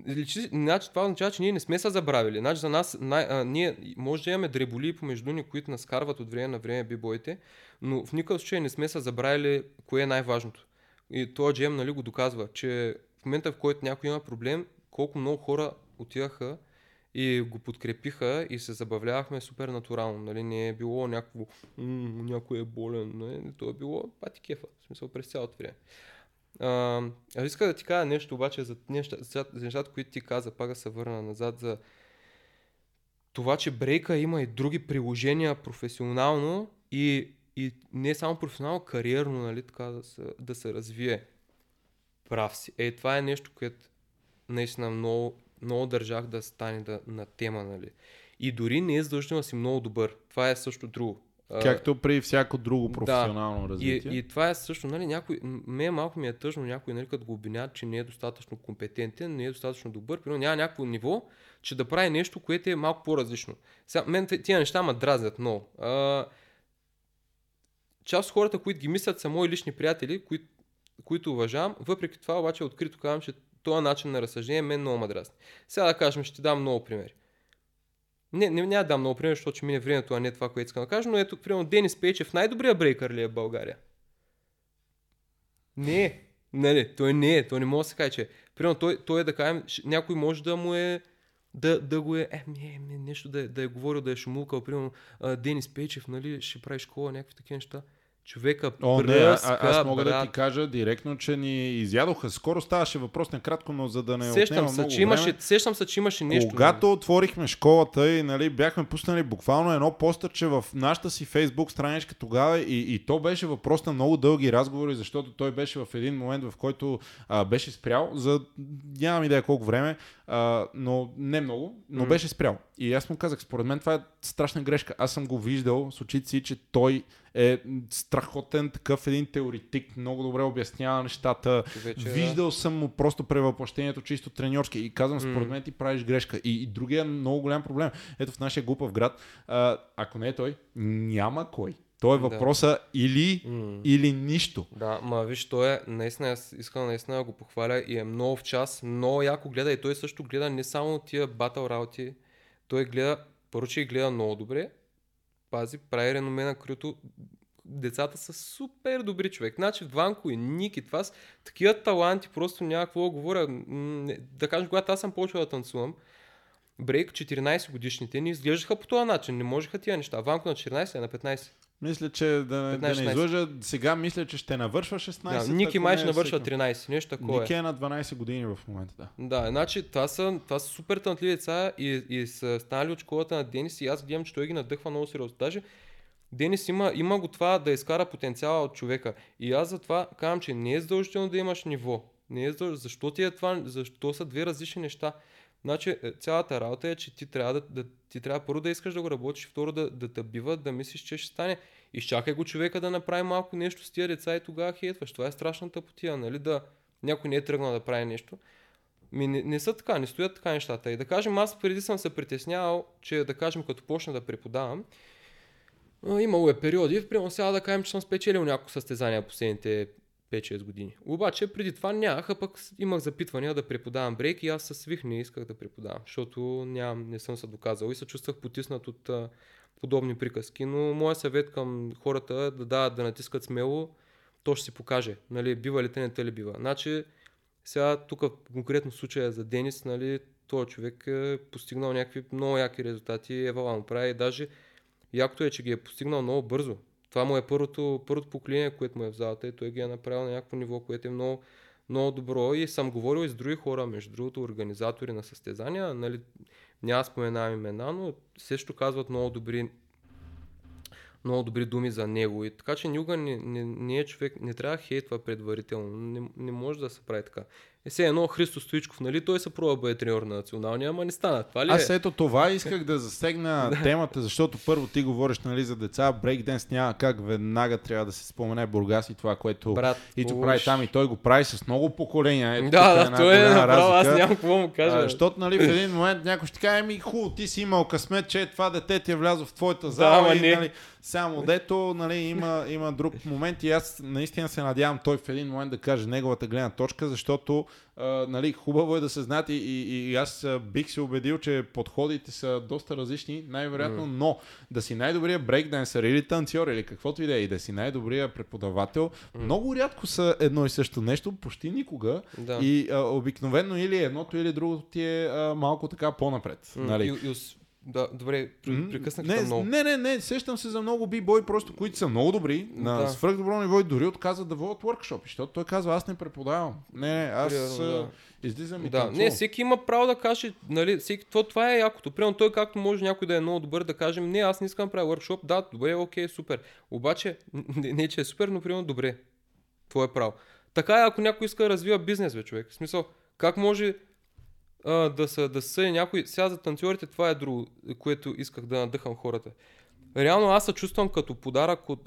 значи, това означава, че ние не сме се забравили. Значи за нас, най- а, ние може да имаме дреболи помежду ни, които нас карват от време на време бибоите, но в никакъв случай не сме се забравили кое е най-важното. И този джем нали, го доказва, че в момента в който някой има проблем, колко много хора отиваха и го подкрепиха и се забавлявахме супер натурално. Нали? Не е било някакво, някой е болен. Нали? То е било пати кефа, в смисъл през цялото време. А, аз иска да ти кажа нещо обаче за, неща, за нещата, които ти каза, пак да се върна назад за това, че брейка има и други приложения професионално и, и не само професионално, кариерно, нали, така да се, да се развие. Прав си. Е, това е нещо, което наистина много много държах да стане да, на тема, нали. И дори не е задължително да си много добър. Това е също друго. Както при всяко друго професионално да. развитие. И, и това е също, нали, някой, ме малко ми е тъжно някой, нали, като го обвиняват, че не е достатъчно компетентен, не е достатъчно добър, но няма някакво ниво, че да прави нещо, което е малко по-различно. Сега, мен тия неща ме дразнят много. А, част от хората, които ги мислят, са мои лични приятели, които, които уважавам, въпреки това обаче открито казвам, че този начин на разсъждение мен много ме. Сега да кажем, ще дам много примери. Не, не, няма да дам много примери, защото ще мине времето, а не това, което искам да кажа, но ето, примерно, Денис Пейчев най-добрият брейкър ли е в България? Не е. Нали, той не е, той не може да се каже, че примерно той, той е да кажем, някой може да му е да, да го е, е, не, не, нещо да, е, да е говорил, да е шумулкал, примерно Денис Пейчев, нали, ще прави школа, някакви такива неща. Човека О, не, а, аз мога брат. да ти кажа директно, че ни изядоха. Скоро ставаше въпрос на кратко, но за да не сещам се, много че имаше, време, Сещам се, че имаше нещо. Когато нали? отворихме школата и нали, бяхме пуснали буквално едно постърче в нашата си фейсбук страничка тогава и, и то беше въпрос на много дълги разговори, защото той беше в един момент, в който а, беше спрял за нямам идея колко време, а, но не много, но mm. беше спрял. И аз му казах, според мен това е страшна грешка. Аз съм го виждал с очите си, че той е страхотен такъв един теоретик, много добре обяснява нещата. Вече, Виждал да. съм му просто превъплъщението чисто треньорски и казвам, според мен ти правиш грешка. И, и другия много голям проблем. Ето в нашия глупав град, а, ако не е той, няма кой. Той е въпроса да. или, mm. или нищо. Да, ма виж, той е, наистина, аз искам наистина да го похваля и е много в час, много яко гледа и той също гледа не само тия батъл работи, той гледа, първо, че гледа много добре, пази, прави реноме на крюто. Децата са супер добри човек. Значи Ванко и Ники, това са такива таланти, просто няма какво да говоря. Да кажем, когато аз съм почвал да танцувам, брейк 14 годишните ни изглеждаха по този начин. Не можеха тия неща. Ванко на 14 е на 15. Мисля, че да, 15, да не излъжа, сега мисля, че ще навършва 16. Да, Ники май ще навършва 13, нещо такова. Ники е на 12 години в момента, да. Да, значи това са, това са супер тънтливи деца и, и са станали от школата на Денис и аз гледам, че той ги надъхва много сериозно. Даже Денис има, има го това да изкара потенциала от човека. И аз затова казвам, че не е задължително да имаш ниво. Не е задължително. Защо ти е това? Защо са две различни неща? Значи е, цялата работа е, че ти трябва, да, да, ти трябва първо да искаш да го работиш, второ да, да те биват, да мислиш, че ще стане. Изчакай го човека да направи малко нещо с тия деца и тогава хейтваш. Това е страшната потия, нали? Да някой не е тръгнал да прави нещо. Ми не, не са така, не стоят така нещата. И да кажем, аз преди съм се притеснявал, че да кажем, като почна да преподавам, имало е периоди, примерно сега да кажем, че съм спечелил няколко състезания последните 5-6 години. Обаче преди това нямах, а пък имах запитвания да преподавам брейк и аз се свих не исках да преподавам, защото нямам, не съм се доказал и се чувствах потиснат от а, подобни приказки. Но моят съвет към хората е да дават да натискат смело, то ще си покаже, нали, бива ли те, не те ли бива. Значи, сега тук конкретно случая за Денис, нали, този човек е постигнал някакви много яки резултати, Евала му прави даже якото е, че ги е постигнал много бързо това му е първото, първото поколение, което му е в залата и той ги е направил на някакво ниво, което е много, много добро и съм говорил и с други хора, между другото, организатори на състезания, нали, няма споменавам имена, но също казват много добри много добри думи за него. И така че никога не, не, не е човек, не трябва да хейтва предварително. Не, не може да се прави така. Е, се едно Христо Стоичков, нали? Той се пробва бъде треньор на националния, ама не стана. Това ли е? Аз ето това исках да засегна [laughs] темата, защото първо ти говориш нали, за деца, брейкденс няма как веднага трябва да се спомене Бургас и това, което Брат, и то прави там и той го прави с много поколения. Ето, да, да, той е направо, аз нямам какво му кажа. А, защото нали, в [laughs] един момент някой ще каже, ми хубаво, ти си имал късмет, че това дете ти е влязло в твоята зала да, и, нали, само дето нали, има, има друг момент и аз наистина се надявам той в един момент да каже неговата гледна точка, защото а, нали, хубаво е да се знаят и, и, и аз бих се убедил, че подходите са доста различни, най-вероятно, mm. но да си най-добрия брейкдансър или танцор или каквото и да е, и да си най-добрия преподавател, mm. много рядко са едно и също нещо, почти никога. Да. И а, обикновено или едното или другото ти е а, малко така по-напред. Mm. Нали? И, и, да, добре, прекъснах не, много. Не, не, не, сещам се за много бибой, просто които са много добри, на да. свръхдобро ниво и дори отказват да водят workshop, защото той казва, аз не преподавам. Не, не, аз Примерно, да. излизам и Да, танцувам. не, всеки има право да каже, нали, всеки, това, това е якото. Примерно той както може някой да е много добър да каже, не, аз не искам да правя workshop, да, добре, окей, супер. Обаче, [laughs] не, не че е супер, но примерно добре. Това е право. Така е, ако някой иска да развива бизнес, бе, човек. В смисъл, как може а, да са, да са някои... Сега за танцорите това е друго, което исках да надъхам хората. Реално аз се чувствам като подарък от...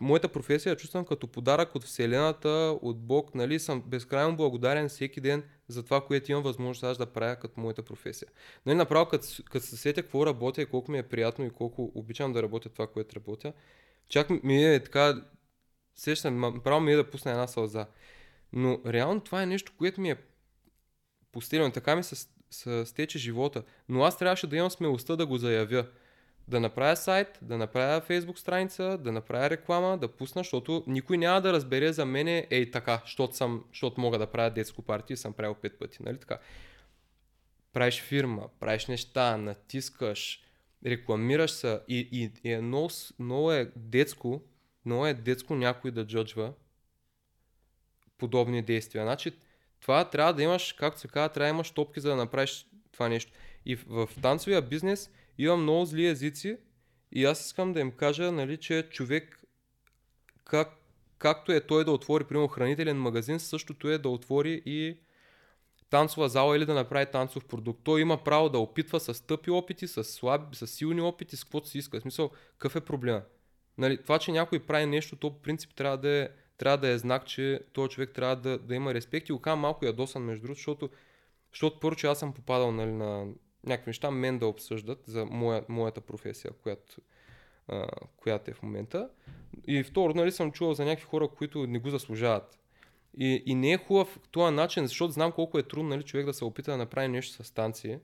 Моята професия я чувствам като подарък от Вселената, от Бог. Нали, съм безкрайно благодарен всеки ден за това, което имам възможност аз да правя като моята професия. Нали, направо като, като се сетя какво работя и колко ми е приятно и колко обичам да работя това, което работя, чак ми е така... Сещам, право ми е да пусна една сълза. Но реално това е нещо, което ми е постелено. Така ми се, се стече живота. Но аз трябваше да имам смелостта да го заявя. Да направя сайт, да направя фейсбук страница, да направя реклама, да пусна, защото никой няма да разбере за мене, ей така, защото, съм, защото мога да правя детско партия и съм правил пет пъти, нали така. Правиш фирма, правиш неща, натискаш, рекламираш се и, и, и е много, много е детско, много е детско някой да джоджва подобни действия. Значи, това трябва да имаш, както се казва, трябва да имаш топки, за да направиш това нещо. И в, в танцовия бизнес има много зли езици и аз искам да им кажа, нали, че човек, как, както е той да отвори, примерно, хранителен магазин, същото е да отвори и танцова зала или да направи танцов продукт. Той има право да опитва с тъпи опити, с слаби, с силни опити, с каквото си иска. В смисъл, какъв е проблема? Нали, това, че някой прави нещо, то по принцип трябва да е трябва да е знак, че този човек трябва да, да има респект и го казвам малко ядосан между другото, защото, защото първо, че аз съм попадал нали, на някакви неща, мен да обсъждат за моя, моята професия, която, а, която е в момента. И второ, нали, съм чувал за някакви хора, които не го заслужават. И, и не е хубав този начин, защото знам колко е трудно нали, човек да се опита да направи нещо с станции.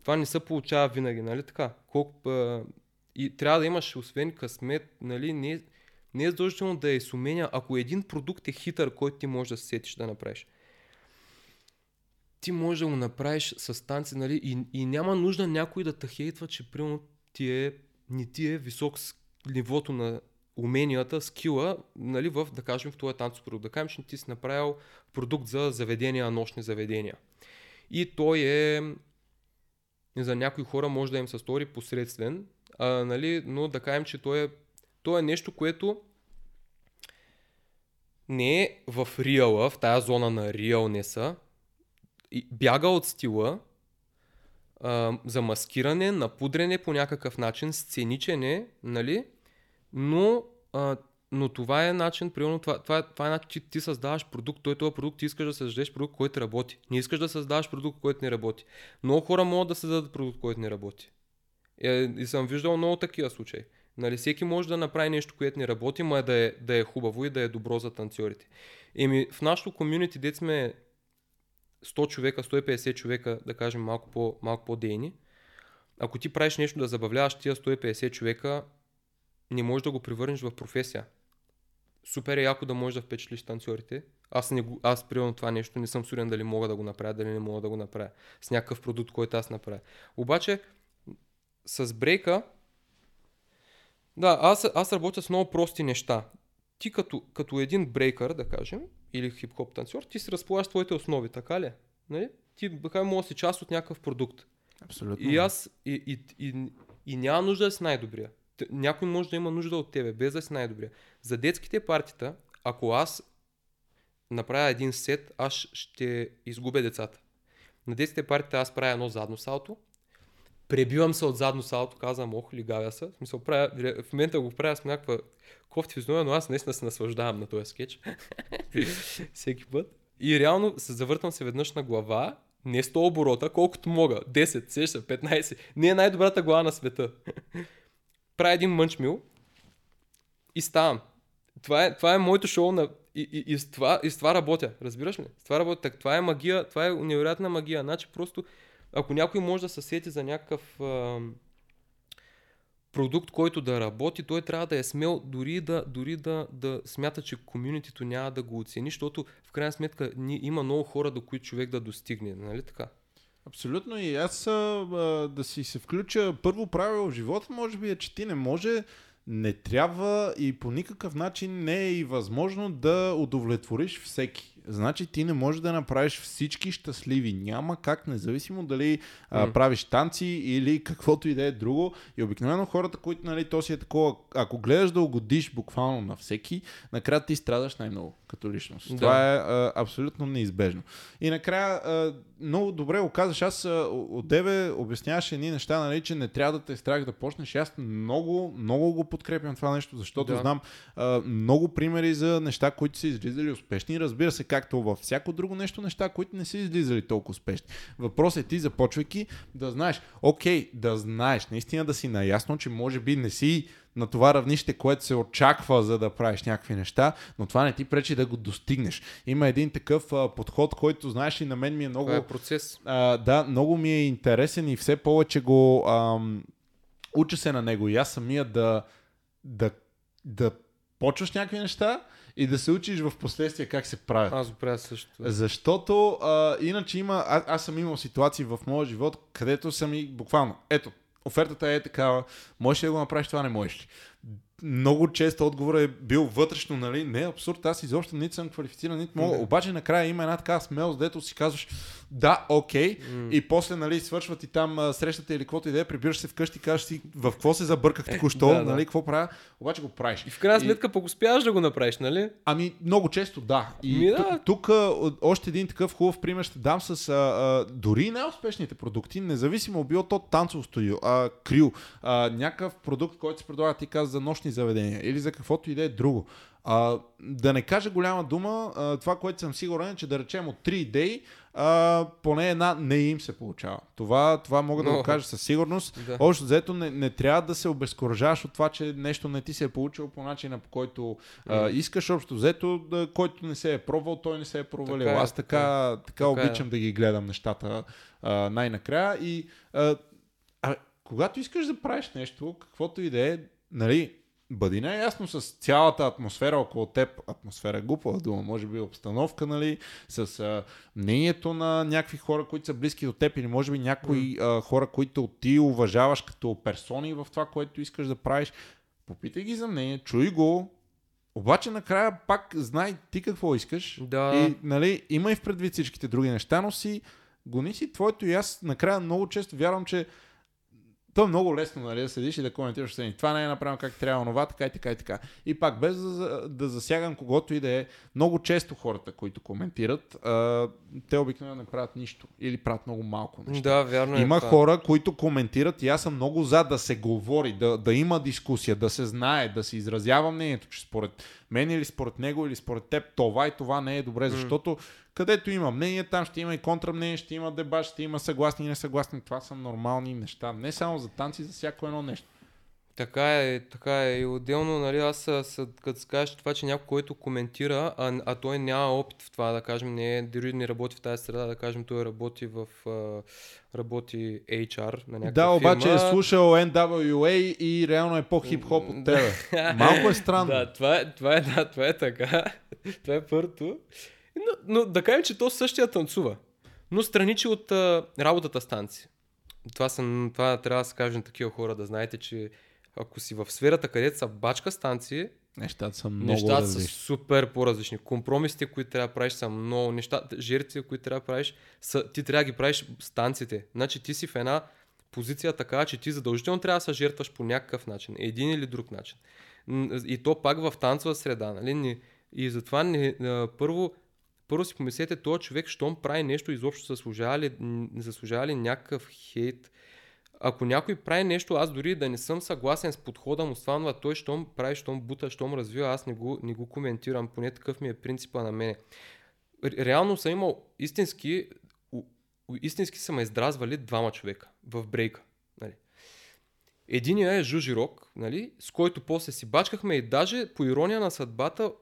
Това не се получава винаги, нали така? Колко, а, и трябва да имаш, освен късмет, нали, не, не е задължително да е суменя, ако един продукт е хитър, който ти можеш да се сетиш да направиш. Ти можеш да го направиш с танци, нали? И, и няма нужда някой да те хейтва, че примерно ти е, не ти е висок нивото на уменията, скила, нали, в, да кажем, в този танцов продукт. Да кажем, че ти си направил продукт за заведения, нощни заведения. И той е, за някои хора може да им се стори посредствен, а, нали, но да кажем, че той е, той е нещо, което не е в реала, в тая зона на реалнеса, бяга от стила, а, за маскиране, напудрене по някакъв начин, сценичен е, нали? но, а, но това е начин, примерно, това, това, е, това е начин, че ти създаваш продукт, той е този продукт, ти искаш да създадеш продукт, който работи. Не искаш да създаваш продукт, който не работи. Много хора могат да създадат продукт, който не работи. Е, и съм виждал много такива случаи. Нали, всеки може да направи нещо, което не работи, но е да, е да е хубаво и да е добро за танцорите. Еми, в нашото комюнити, дет сме 100 човека, 150 човека, да кажем малко, по, малко по-дейни, ако ти правиш нещо да забавляваш тия 150 човека, не можеш да го превърнеш в професия. Супер е яко да можеш да впечатлиш танцорите. Аз, не, аз примерно това нещо не съм сигурен дали мога да го направя, дали не мога да го направя. С някакъв продукт, който аз направя. Обаче, с брейка, да, аз, аз работя с много прости неща. Ти като, като един брейкър, да кажем, или хип-хоп танцор, ти си разполагаш твоите основи, така ли? Нали? Ти може да си част от някакъв продукт. Абсолютно. И аз, и, и, и, и няма нужда да си най-добрия. Някой може да има нужда от тебе, без да си най-добрия. За детските партита, ако аз направя един сет, аз ще изгубя децата. На детските партита аз правя едно задно салто, пребивам се от задно салто, казвам, ох, лигавя се. В, смисъл, правя, в момента го правя с някаква кофти физиономия, но аз наистина се наслаждавам на този скетч. [laughs] Всеки път. И реално се завъртам се веднъж на глава, не 100 оборота, колкото мога. 10, сеща, 15. Не е най-добрата глава на света. [laughs] Правя един мънчмил и ставам. Това е, това е моето шоу на... И, и, и, с това, и с това работя. Разбираш ли? С това работя. Това е магия, това е невероятна магия. Значи просто, ако някой може да се сети за някакъв... А продукт, който да работи, той трябва да е смел дори да, дори да, да смята, че комюнитито няма да го оцени, защото в крайна сметка ни, има много хора, до които човек да достигне. Нали така? Абсолютно и аз а, да си се включа първо правило в живота, може би е, че ти не може не трябва и по никакъв начин не е и възможно да удовлетвориш всеки. Значи ти не можеш да направиш всички щастливи. Няма как, независимо дали а, правиш танци или каквото и да е друго. И обикновено хората, които нали, то си е такова, ако гледаш да угодиш буквално на всеки, накрая ти страдаш най-много като личност. Да. Това е а, абсолютно неизбежно. И накрая а, много добре го казваш. Аз а, от тебе обясняваш едни неща, нали, че не трябва да те е страх да почнеш. Аз много, много го подкрепям това нещо, защото да. знам а, много примери за неща, които са излизали успешни. Разбира се, както във всяко друго нещо, неща, които не са излизали толкова успешни. Въпросът е ти, започвайки, да знаеш, окей, да знаеш, наистина да си наясно, че може би не си на това равнище, което се очаква за да правиш някакви неща, но това не ти пречи да го достигнеш. Има един такъв а, подход, който знаеш и на мен ми е много... Това е процес. А, да, много ми е интересен и все повече го... Ам, уча се на него и аз самия да, да, да почваш някакви неща и да се учиш в последствие как се правят. Аз го правя също. Защото а, иначе има, а, аз съм имал ситуации в моя живот, където съм и буквално, ето, офертата е такава, можеш ли да го направиш това, не можеш много често отговорът е бил вътрешно, нали? Не, абсурд, аз изобщо нито съм квалифициран, нито мога. Да. Обаче накрая има една така смелост, дето си казваш, да, окей, mm. и после, нали, свършват и там а, срещата или каквото и да е, прибираш се вкъщи, кажеш си, в какво се забърках току-що, да, нали, какво правя, обаче го правиш. И в крайна сметка и... пък успяваш да го направиш, нали? Ами, много често да. И Ми, да. тук още един такъв хубав пример ще дам с а, а, дори най-успешните продукти, независимо било то танцово студио, а, крил, а, някакъв продукт, който се предлага, ти каза за нощни заведения или за каквото и да е друго. А, да не кажа голяма дума, а, това, което съм сигурен е, че да речем от 3 идеи, а, поне една не им се получава. Това, това мога да го кажа със сигурност. Да. Общо взето не, не трябва да се обезкуражаваш от това, че нещо не ти се е получило по начина, по който а, искаш. Общо взето, да, който не се е пробвал, той не се е провалил. Така е, Аз така, така, така, така обичам е. да ги гледам нещата а, най-накрая. И а, а, когато искаш да правиш нещо, каквото и да е, нали, бъди наясно с цялата атмосфера около теб, атмосфера е глупава дума, може би обстановка, нали, с а, мнението на някакви хора, които са близки до теб или може би някои а, хора, които ти уважаваш като персони в това, което искаш да правиш. попитай ги за мнение, чуй го, обаче накрая пак знай ти какво искаш. Да. и нали, имай в предвид всичките други неща, но си гони си твоето. И аз накрая много често вярвам, че то е много лесно нали, да седиш и да коментираш страни. Това не е направено как трябва, онова, така и така и така. И пак, без да, да засягам когото и да е, много често хората, които коментират, а, те обикновено не правят нищо или правят много малко неща. Да, вярно е. Има това. хора, които коментират и аз съм много за да се говори, да, да има дискусия, да се знае, да се изразява мнението, че според мен или според него или според теб това и това не е добре, защото където има мнение, там ще има и контрамнение, ще има дебат, ще има съгласни и несъгласни. Това са нормални неща. Не само за танци, за всяко едно нещо. Така е, така е. И отделно, нали, аз като скажеш това, че някой, който коментира, а, а той няма опит в това, да кажем, не е, дори не работи в тази среда, да кажем, той работи в, работи HR на някаква Да, обаче фирма. е слушал NWA и реално е по-хип-хоп от тебе. Малко е странно. Да, това е, това е, да, това е така. [laughs] това е първото. Но, но да кажем, че то същия танцува. Но страничи от а, работата с танци. Това, са, това трябва да се на такива хора, да знаете, че ако си в сферата, където са бачка с танци, Нещата са много нещата са супер по-различни. Компромисите, които трябва да правиш са много. Нещата, жертвите, които трябва да правиш, са, ти трябва да ги правиш с танците. Значи ти си в една позиция така, че ти задължително трябва да се жертваш по някакъв начин. Един или друг начин. И то пак в танцова среда. Нали? И затова не, първо, първо си помислете, този човек, щом прави нещо, изобщо заслужава ли, заслужава ли някакъв хейт. Ако някой прави нещо, аз дори да не съм съгласен с подхода му с това, той щом прави, щом бута, щом развива, аз не го, не го коментирам. Поне такъв ми е принципа на мене. Ре- Реално съм имал истински, истински са ме издразвали двама човека в брейка. Нали. Единият е Жужи Рок, нали, с който после си бачкахме и даже по ирония на съдбата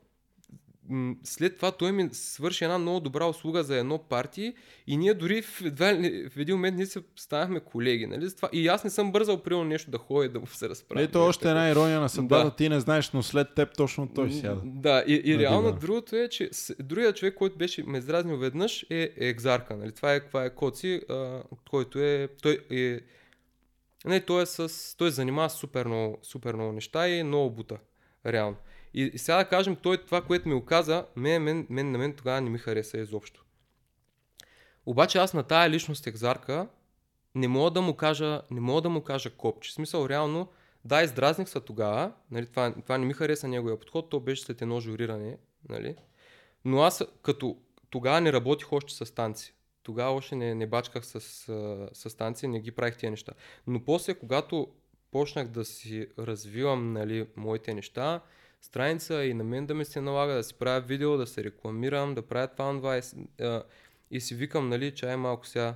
след това той ми свърши една много добра услуга за едно парти и ние дори в, едва в един момент ние се станахме колеги. Нали? Затова, и аз не съм бързал примерно нещо да ходя да му се разправя. Ето още една ирония на съдбата, Да. ти не знаеш, но след теб точно той сяда. Да, и, и реално дивана. другото е, че с, другият човек, който беше ме здразнил веднъж е, е Екзарка. Нали? Това е, това е Коци, а, който е... Той е не, той, е с, той занимава супер много, супер много неща и е много бута. Реално. И, и сега да кажем, той това, което ми оказа, мен, мен, мен, на мен тогава не ми хареса изобщо. Обаче аз на тая личност Екзарка не мога да му кажа, не мога да му кажа копче. Смисъл, реално, да, издразних се тогава, нали, това, това не ми хареса неговия подход, то беше след едно журиране, нали, но аз като тогава не работих още с танци. Тогава още не, не бачках с, с танци, не ги правих тия неща. Но после, когато почнах да си развивам нали, моите неща, страница и на мен да ми се налага да си правя видео, да се рекламирам, да правя това, това и, и си викам, нали, чай малко сега.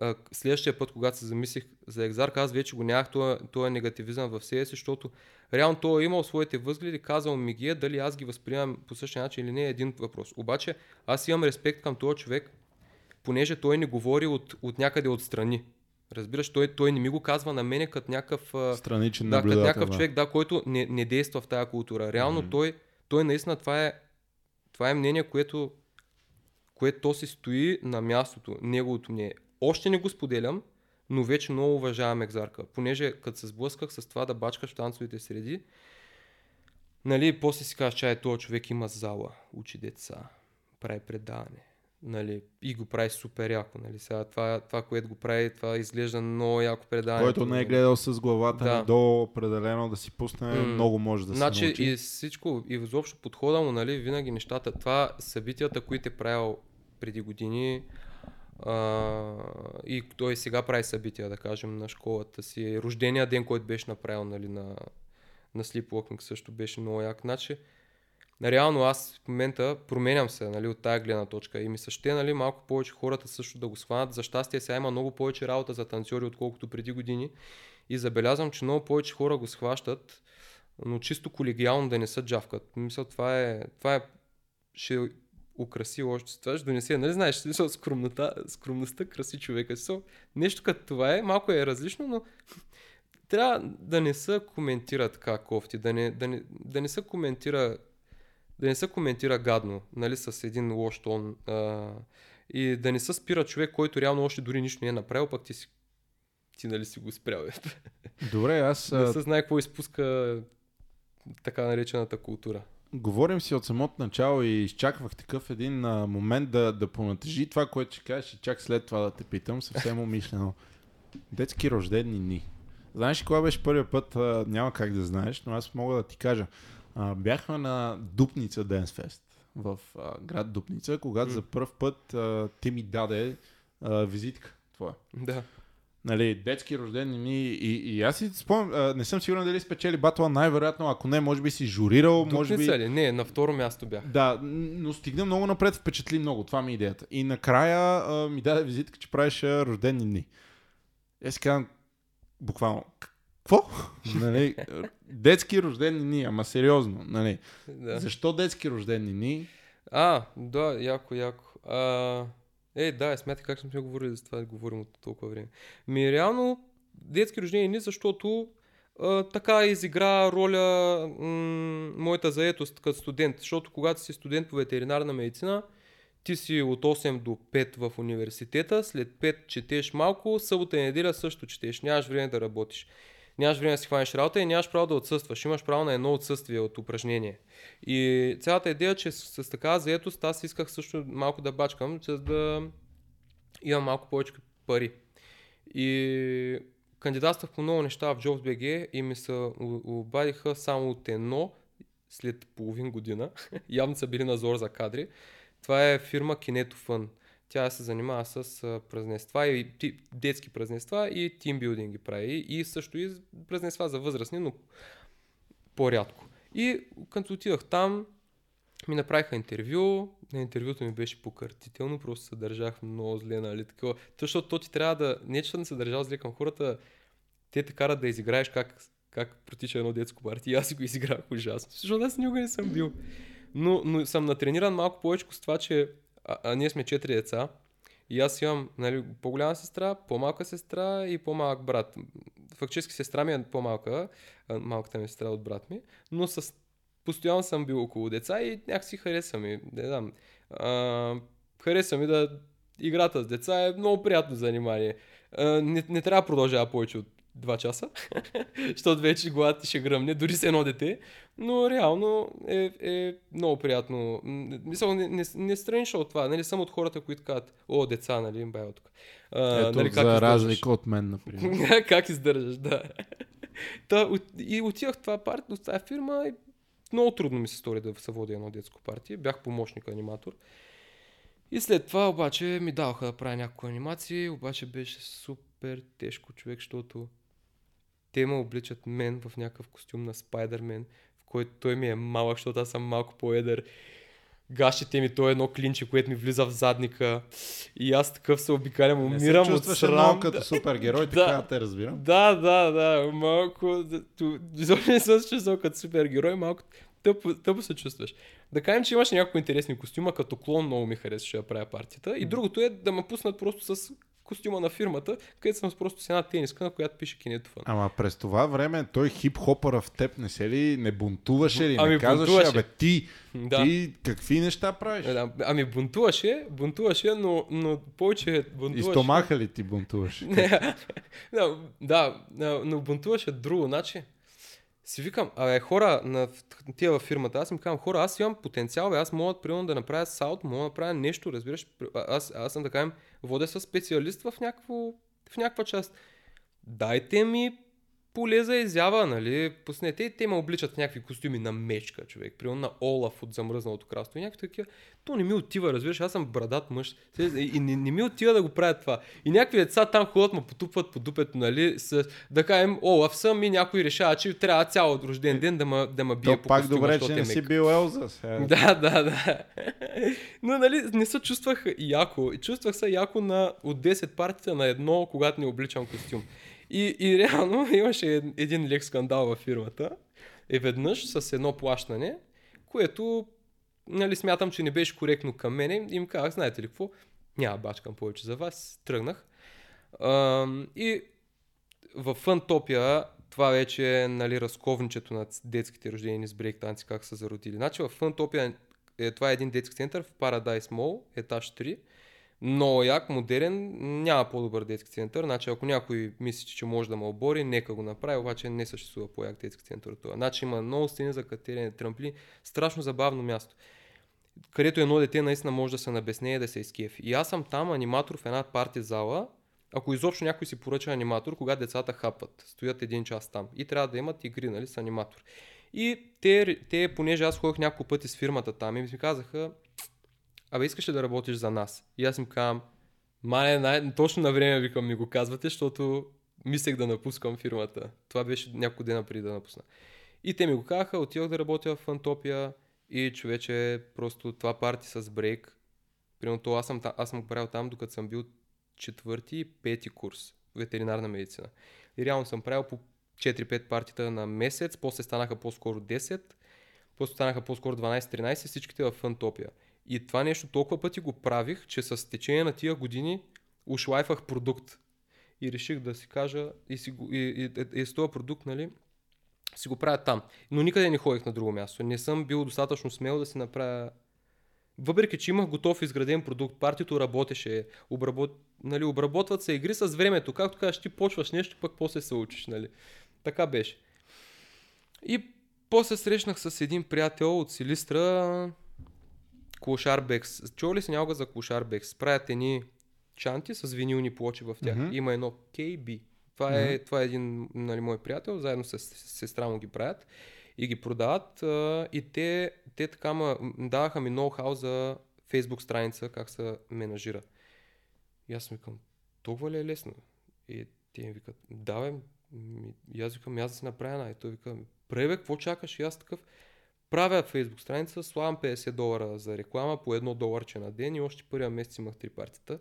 А, Следващия път, когато се замислих за Екзарк, аз вече го нямах този негативизъм в себе си, защото реално той е имал своите възгледи, казал ми ги е, дали аз ги възприемам по същия начин или не е един въпрос. Обаче аз имам респект към този човек, понеже той не говори от, от някъде отстрани. Разбираш, той, той не ми го казва на мене като някакъв, Страничен да, като някакъв да. човек, да, който не, не действа в тази култура. Реално Мгм. той, той наистина това е, това е мнение, което, което то си стои на мястото, неговото мнение. Още не го споделям, но вече много уважавам Екзарка, понеже като се сблъсках с това да бачкаш в танцовите среди, нали, после си казваш, че този човек има зала, учи деца, прави предаване, нали, и го прави супер яко, нали, сега това, това което го прави, това изглежда много яко предаване. Който не е гледал с главата Да. надолу, определено да си пусне, М. много може да значи се научи. и всичко, и изобщо подхода му, нали, винаги нещата, това събитията, които е правил преди години, а, и той сега прави събития, да кажем, на школата си. Рождения ден, който беше направил, нали, на, на Sleepwalking също беше много як. Значи, реално аз в момента променям се, нали, от тая гледна точка и ми се ще, нали, малко повече хората също да го схванат. За щастие сега има много повече работа за танцори, отколкото преди години. И забелязвам, че много повече хора го схващат, но чисто колегиално да не са джавкат. Мисля, това е, това е ще украси още. Това ще донесе, нали знаеш, [laughs] смисъл, скромността, скромността краси човека. Смисъл, нещо като това е, малко е различно, но [laughs] трябва да не се коментира така кофти, да не, да не, да не се коментира да не се коментира гадно, нали, с един лош тон а, и да не се спира човек, който реално още дори нищо не е направил, пък ти си ти нали си го спрял. [laughs] Добре, аз... не се знае какво изпуска така наречената култура. Говорим си от самото начало и изчаквах такъв един а, момент да, да понатежи това, което ще кажеш и чак след това да те питам, съвсем [laughs] умишлено. Детски рождени дни. Знаеш ли кога беше първият път? А, няма как да знаеш, но аз мога да ти кажа. А, бяхме на Дупница Fest в а, град Дупница, когато mm. за първ път а, ти ми даде а, визитка твоя. Да. Нали, детски рождени дни и, и аз си спомням, не съм сигурен дали спечели батла, най-вероятно, ако не, може би си журирал, Дупница може би... ли? Не, на второ място бях. Да, но стигна много напред, впечатли много, това ми е идеята. И накрая а, ми даде визитка, че правиш рождени дни. Аз си казвам, буквално, какво? нали, детски рождени дни, ама сериозно. Нали. Да. Защо детски рождени дни? А, да, яко, яко. А, е, да, смятай как сме говорили за това, да говорим от толкова време. Ми реално детски рождени дни, защото а, така изигра роля м- моята заетост като студент. Защото когато си студент по ветеринарна медицина, ти си от 8 до 5 в университета, след 5 четеш малко, събота и неделя също четеш, нямаш време да работиш. Нямаш време да си хванеш работа и нямаш право да отсъстваш. Имаш право на едно отсъствие от упражнение. И цялата идея, че с, с такава заетост аз исках също малко да бачкам, за да имам малко повече пари. И кандидатствах по много неща в JobsBG и ми се обадиха само от едно след половин година. [laughs] Явно са били на зор за кадри. Това е фирма Kineto Fun. Тя се занимава с празненства и детски празненства и тимбилдинги прави. И също и празненства за възрастни, но по-рядко. И като отидах там, ми направиха интервю, на интервюто ми беше покъртително, просто се държах много зле, нали, такова. Защото то ти трябва да, не че да не се държал зле към хората, те те карат да изиграеш как, как протича едно детско парти и аз си го изиграх ужасно, защото аз никога не съм бил. Но, но съм натрениран малко повече с това, че а, а ние сме четири деца и аз имам нали, по-голяма сестра, по-малка сестра и по-малък брат. Фактически сестра ми е по-малка, малката ми сестра от брат ми, но с постоянно съм бил около деца и някакси хареса ми. Не знам. А, хареса ми да играта с деца е много приятно занимание. А, не, не трябва да продължава повече от 2 часа, [laughs] защото вече главата ще гръмне, дори с едно дете, но реално е, е много приятно. Мисля, не, не, не страниш от това, нали, съм от хората, които казват, о, деца, нали, бай от тук. А, Ето, нали, как за разлика от мен, например. [laughs] как издържаш, да. Та, и отивах това парт, от тази фирма и много трудно ми се стори да се води едно детско партия. Бях помощник аниматор. И след това обаче ми даваха да правя някакви анимации, обаче беше супер тежко човек, защото те ме обличат мен в някакъв костюм на Спайдермен, в който той ми е малък, защото аз съм малко по-едър. Гащите ми, то е едно клинче, което ми влиза в задника. И аз такъв се обикалям, умирам от срам. малко като супергерой, [laughs] да, така те разбирам. Да, да, да, малко... Изобщо не съм се чувствал като супергерой, малко тъпо, тъпо се чувстваш. Да кажем, че имаш някакво интересни костюма, като клон много ми харесваше да правя партията. И другото е да ме пуснат просто с костюма на фирмата, където съм с просто с една тениска, на която пише кинетофан. Ами през това време той хип-хопъра в теб не се ли, не бунтуваше ли, ами, не казваше, бунтуваше. абе ти, да. ти какви неща правиш? Да, ами бунтуваше, бунтуваше, но, но повече бунтуваше. И стомаха ли ти бунтуваше? [laughs] да, да, но бунтуваше друго, значи си викам, абе хора на тия във фирмата, аз им казвам, хора, аз имам потенциал, бе, аз мога примерно да направя саут, мога да направя нещо, разбираш, аз, аз съм така водя с специалист в, някакво, в някаква част. Дайте ми поле за изява, нали? Пуснете, те ме обличат в някакви костюми на мечка, човек. Примерно на Олаф от замръзналото кралство и някакви такива. То не ми отива, разбираш, аз съм брадат мъж. И не, не ми отива да го правят това. И някакви деца там ходят, ме потупват по дупето, нали? С, да кажем, Олаф съм и някой решава, че трябва цял рожден ден да ме да ма бие То по пак костюма, добре, че не си бил Елза. [laughs] Да, да, да. Но нали, не се чувствах яко. Чувствах се яко на от 10 партията на едно, когато не обличам костюм. И, и реално [laughs] имаше един лек скандал във фирмата. И веднъж с едно плащане, което нали, смятам, че не беше коректно към мене. Им казах, знаете ли какво, няма бачкам повече за вас. Тръгнах. А, и в Фантопия това вече е нали, разковничето на детските рождени с брейк танци, как са зародили. Значи в Фантопия е, това е един детски център в Paradise Mall, етаж 3, много як, модерен, няма по-добър детски център. Значи ако някой мисли, че може да ме обори, нека го направи, обаче не съществува по-як детски център това. Значи има много стени за катерене, трампли, страшно забавно място. Където едно дете наистина може да се набесне и да се изкефи. И аз съм там аниматор в една парти зала, ако изобщо някой си поръча аниматор, когато децата хапат, стоят един час там и трябва да имат игри нали, с аниматор. И те, те, понеже аз ходих няколко пъти с фирмата там и ми казаха, абе искаш ли да работиш за нас? И аз им казвам, мане, най- точно на време викам ми го казвате, защото мислех да напускам фирмата. Това беше няколко дена преди да напусна. И те ми го казаха, отидох да работя в Антопия и човече просто това парти с брейк. Примерно аз съм, аз съм го правил там, докато съм бил четвърти и пети курс ветеринарна медицина. И реално съм правил по 4-5 партита на месец, после станаха по-скоро 10, после станаха по-скоро 12-13, всичките в Антопия. И това нещо толкова пъти го правих, че с течение на тия години ушлайфах продукт. И реших да си кажа, и, си, и, и, и, и с този продукт, нали, си го правя там. Но никъде не ходих на друго място. Не съм бил достатъчно смел да си направя въпреки, че имах готов изграден продукт, партито работеше, обработ... нали, обработват се игри с времето. Както кажеш, ти почваш нещо, пък после се учиш. Нали. Така беше. И после срещнах с един приятел от Силистра, Клошарбекс. Чува ли си някога за Клошарбекс? Правят едни чанти с винилни плочи в тях. Mm-hmm. Има едно KB. Това е, mm-hmm. това е един нали, мой приятел, заедно с сестра му ги правят и ги продават. А, и те, те така ма, даваха ми ноу-хау за Facebook страница, как се менажира. И аз викам, толкова ли е лесно? И те ми викат, давай, и аз викам, аз да си направя. И той вика, пребе, какво чакаш? И аз такъв, Правя Facebook страница, слагам 50 долара за реклама по едно доларче на ден и още първия месец имах три партита.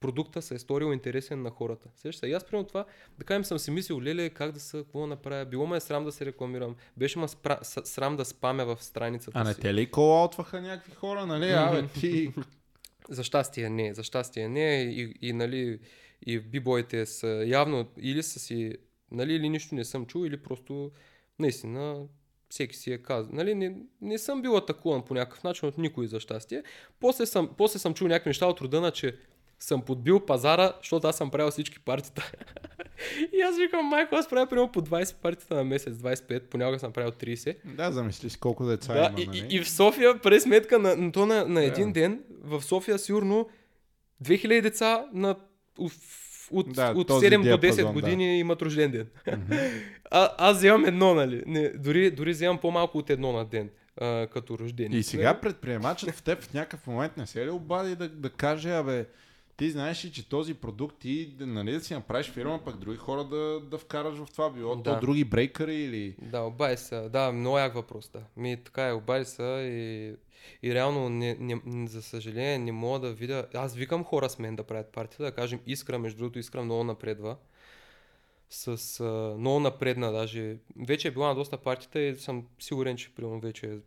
Продукта се е сторил интересен на хората. Сеща И аз примерно това, да кажем съм си мислил, леле, как да се, какво направя. Било ме е срам да се рекламирам. Беше ме спра, срам да спамя в страницата А не те ли колаутваха някакви хора, нали? Абе, ти... за щастие не, за щастие не. И, и, нали, и бибоите са явно или са си, нали, или нищо не съм чул, или просто наистина всеки си е казал. Нали, не, не съм бил атакуван по някакъв начин от никой за щастие. После съм, после съм чул някакви неща от рода на, че съм подбил пазара, защото аз съм правил всички партита. [laughs] и аз викам, майко, аз правя примерно по 20 партита на месец, 25, понякога съм правил 30. Да, замислиш колко деца да, има. И, нали? и, и, в София, през сметка на, то на, на един ден, в София сигурно 2000 деца на от, да, от 7 до 10 години да. имат рожден ден. Mm-hmm. [laughs] а, аз вземам едно, нали? Не, дори, дори вземам по-малко от едно на ден а, като рожден. И сега предприемачът в теб в някакъв момент не се ли обади да, да каже, абе, ти знаеш ли, че този продукт ти, нали, да си направиш фирма, пък други хора да, да вкараш в това, било да. то други брейкъри или... Да, обади са. Да, много як въпрос, да. Ми така е, обади са и и реално, не, не, за съжаление, не мога да видя. Аз викам хора с мен да правят партията, да кажем Искра, между другото, Искра много напредва. С а, много напредна даже. Вече е била на доста партията и съм сигурен, че примерно вече е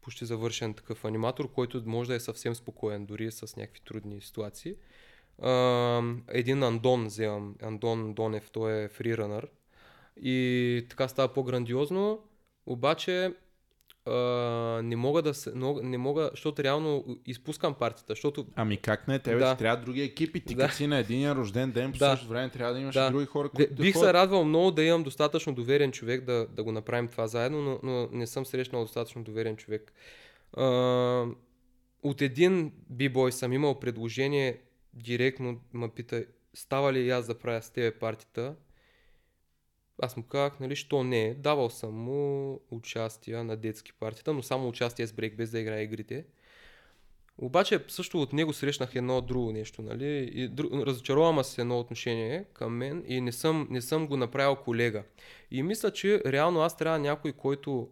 почти завършен такъв аниматор, който може да е съвсем спокоен, дори с някакви трудни ситуации. А, един Андон вземам, Андон Донев, той е фриранър. И така става по-грандиозно. Обаче Uh, не мога да се, не мога, защото реално изпускам партията, защото... Ами как не, тебе да. трябва други екипи, ти да. като си на един рожден ден, по да. същото време трябва да имаш да. други хора, които Бих да се радвал много да имам достатъчно доверен човек да, да го направим това заедно, но, но не съм срещнал достатъчно доверен човек. Uh, от един бибой съм имал предложение, директно ме пита, става ли аз да правя с тебе партията? Аз му казах, нали, що не. Давал съм му участия на детски партията, но само участие с брейк, без да играе игрите. Обаче също от него срещнах едно друго нещо, нали? И дру... разочаровам се едно отношение към мен и не съм, не съм го направил колега. И мисля, че реално аз трябва някой, който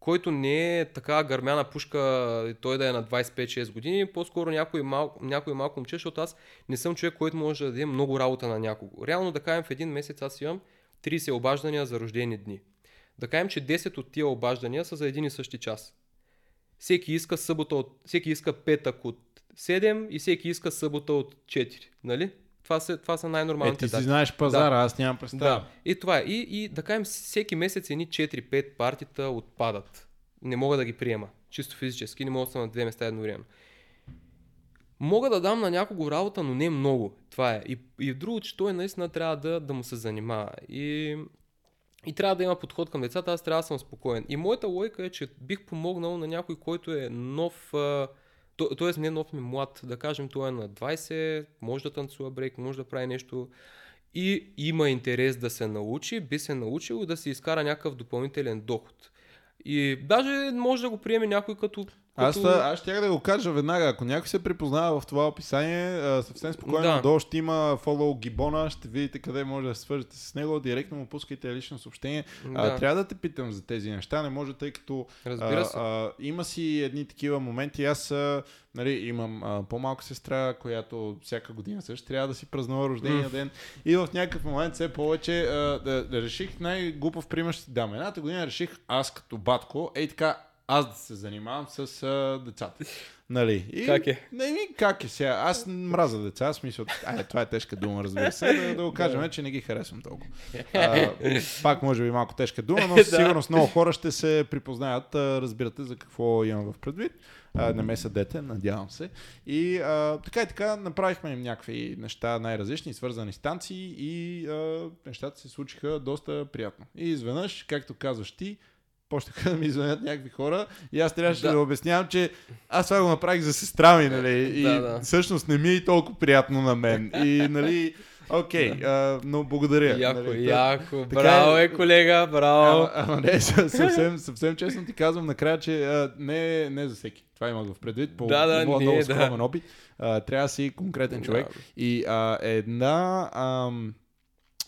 който не е така гърмяна пушка, той да е на 25-6 години, по-скоро някой, мал, някой малко момче, защото аз не съм човек, който може да даде много работа на някого. Реално да кажем в един месец аз имам 30 обаждания за рождени дни. Да кажем, че 10 от тия обаждания са за един и същи час. Всеки иска събота от, всеки иска петък от 7 и всеки иска събота от 4. Нали? Това са, това са най-нормалните е, ти си знаеш пазара, да. аз нямам представа. Да. И това е. И, и да кажем, всеки месец едни 4-5 партита отпадат. Не мога да ги приема. Чисто физически, не мога да съм на две места едновременно. Мога да дам на някого работа, но не много. Това е. И, и друго, че той наистина трябва да, да му се занимава. И, и трябва да има подход към децата, аз трябва да съм спокоен. И моята логика е, че бих помогнал на някой, който е нов, т.е. не нов ми млад, да кажем, той е на 20, може да танцува брейк, може да прави нещо и има интерес да се научи, би се научил да си изкара някакъв допълнителен доход. И даже може да го приеме някой като аз, като... аз ще да го кажа веднага. Ако някой се припознава в това описание, съвсем спокойно да. долу ще има фоллоу Гибона, ще видите къде може да се свържете с него, директно му пускайте лично съобщение. Да. А, трябва да те питам за тези неща, не може, тъй като Разбира се. А, а, има си едни такива моменти. Аз а, нали, имам а, по-малка сестра, която всяка година също трябва да си празнува рождения mm. ден. И в някакъв момент все повече а, да, да реших най-глупав пример ще дам. Едната година реших аз като батко, ей така, аз да се занимавам с а, децата. Нали? И, как е? Не ми как е сега. Аз мраза деца, аз мисля, ай, това е тежка дума, разбира се, да, да го кажем, че не ги харесвам толкова. [laughs] А, пак може би малко тежка дума, но [laughs] със сигурност много хора ще се припознаят, а, разбирате за какво имам в предвид. А, не ме съдете, надявам се. И а, така и така направихме им някакви неща най-различни, свързани с танци и а, нещата се случиха доста приятно. И изведнъж, както казваш ти, почнаха да ми звънят някакви хора и аз трябваше да. да обяснявам, че аз това го направих за сестра ми, нали? И да, да. всъщност не ми е и толкова приятно на мен. И, нали, Окей, okay, да. но благодаря. Яко, нали, яко. Така, браво е, колега, браво. Ама, ама не, съвсем, съвсем честно ти казвам накрая, че а, не, не за всеки. Това имах в предвид. По, да, да, по много скромен да. опит. А, трябва да си конкретен човек. Да. И а, една... Ам,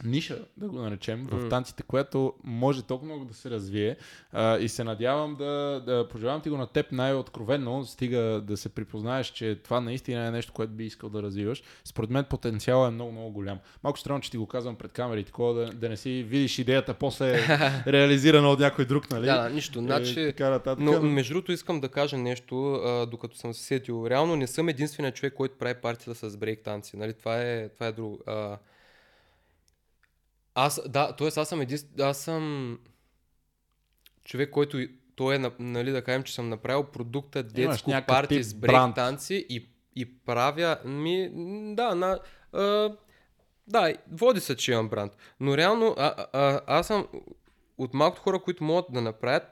ниша, да го наречем, в танците, която може толкова много да се развие. А, и се надявам да, да пожелавам ти го на теб най-откровенно, стига да се припознаеш, че това наистина е нещо, което би искал да развиваш. Според мен потенциалът е много, много голям. Малко странно, че ти го казвам пред камерите, такова да, да не си видиш идеята после [laughs] реализирана от някой друг, нали? Да, нищо. Е, значи, но между другото искам да кажа нещо, а, докато съм се сетил. Реално не съм единственият човек, който прави партията с брейк танци. Нали? Това, е, това е друго. А, аз, да, т.е. аз съм един, аз съм човек, който той е, нали, да кажем, че съм направил продукта детско парти с брейк танци и, и правя, ми, да, на, а, да, води се, че имам бранд. Но реално, а, а, аз съм от малкото хора, които могат да направят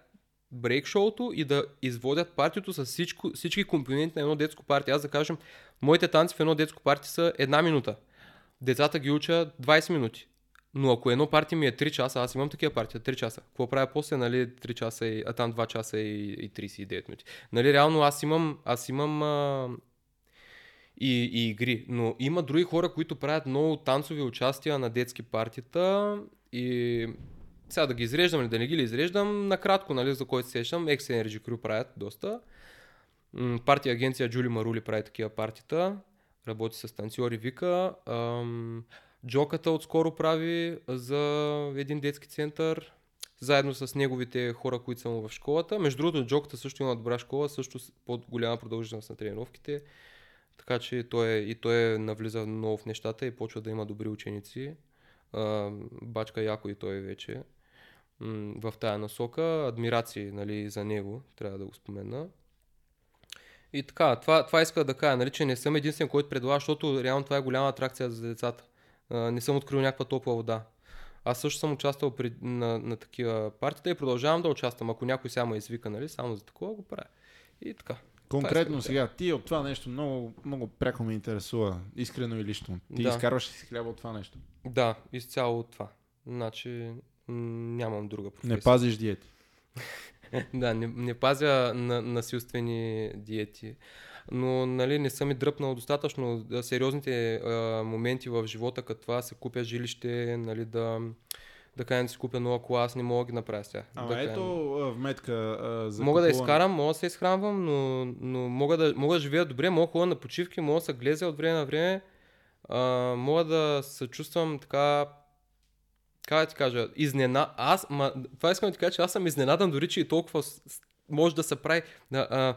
брейк шоуто и да изводят партито с всичко, всички компоненти на едно детско парти. Аз да кажем, моите танци в едно детско парти са една минута. Децата ги уча 20 минути. Но ако едно парти ми е 3 часа, аз имам такива партии 3 часа. Какво правя после, нали, 3 часа и, а там 2 часа и, и 39 минути. Нали, реално аз имам, аз имам а, и, и игри. Но има други хора, които правят много танцови участия на детски партита и сега да ги изреждам или да не ги ли изреждам, накратко, нали, за който сещам, X Energy Crew правят доста. Партия агенция Джули Марули прави такива партита, работи с танцори Вика. Ам, Джоката отскоро прави за един детски център, заедно с неговите хора, които са му в школата. Между другото, Джоката също има добра школа, също с по-голяма продължителност на тренировките. Така че той, е, и той е навлиза много в нещата и почва да има добри ученици. Бачка яко и той вече в тая насока. Адмирации нали, за него, трябва да го спомена. И така, това, това иска да кажа, нали, че не съм единствен, който предлага, защото реално това е голяма атракция за децата не съм открил някаква топла вода. Аз също съм участвал при, на, на такива партита и продължавам да участвам. Ако някой сега ме извика, нали, само за такова го правя. И така. Конкретно е сега, ти от това нещо много, много пряко ме интересува, искрено и лично. Ти да. изкарваш си хляба от това нещо? Да, изцяло от това. Значи нямам друга професия. Не пазиш диети? [laughs] да, не, не пазя на, насилствени диети но нали, не съм и дръпнал достатъчно сериозните а, моменти в живота, като това се купя жилище, нали, да, да кажем да си купя нова кола, аз не мога да ги направя сега. Ама да ето вметка а, за Мога купуване. да изкарам, мога да се изхранвам, но, но мога, да, мога да живея добре, мога да ходя на почивки, мога да се глезя от време на време, а, мога да се чувствам така как да ти кажа, изнена... Аз, ма, това искам да ти кажа, че аз съм изненадан дори, че и толкова може да се прави. А, а,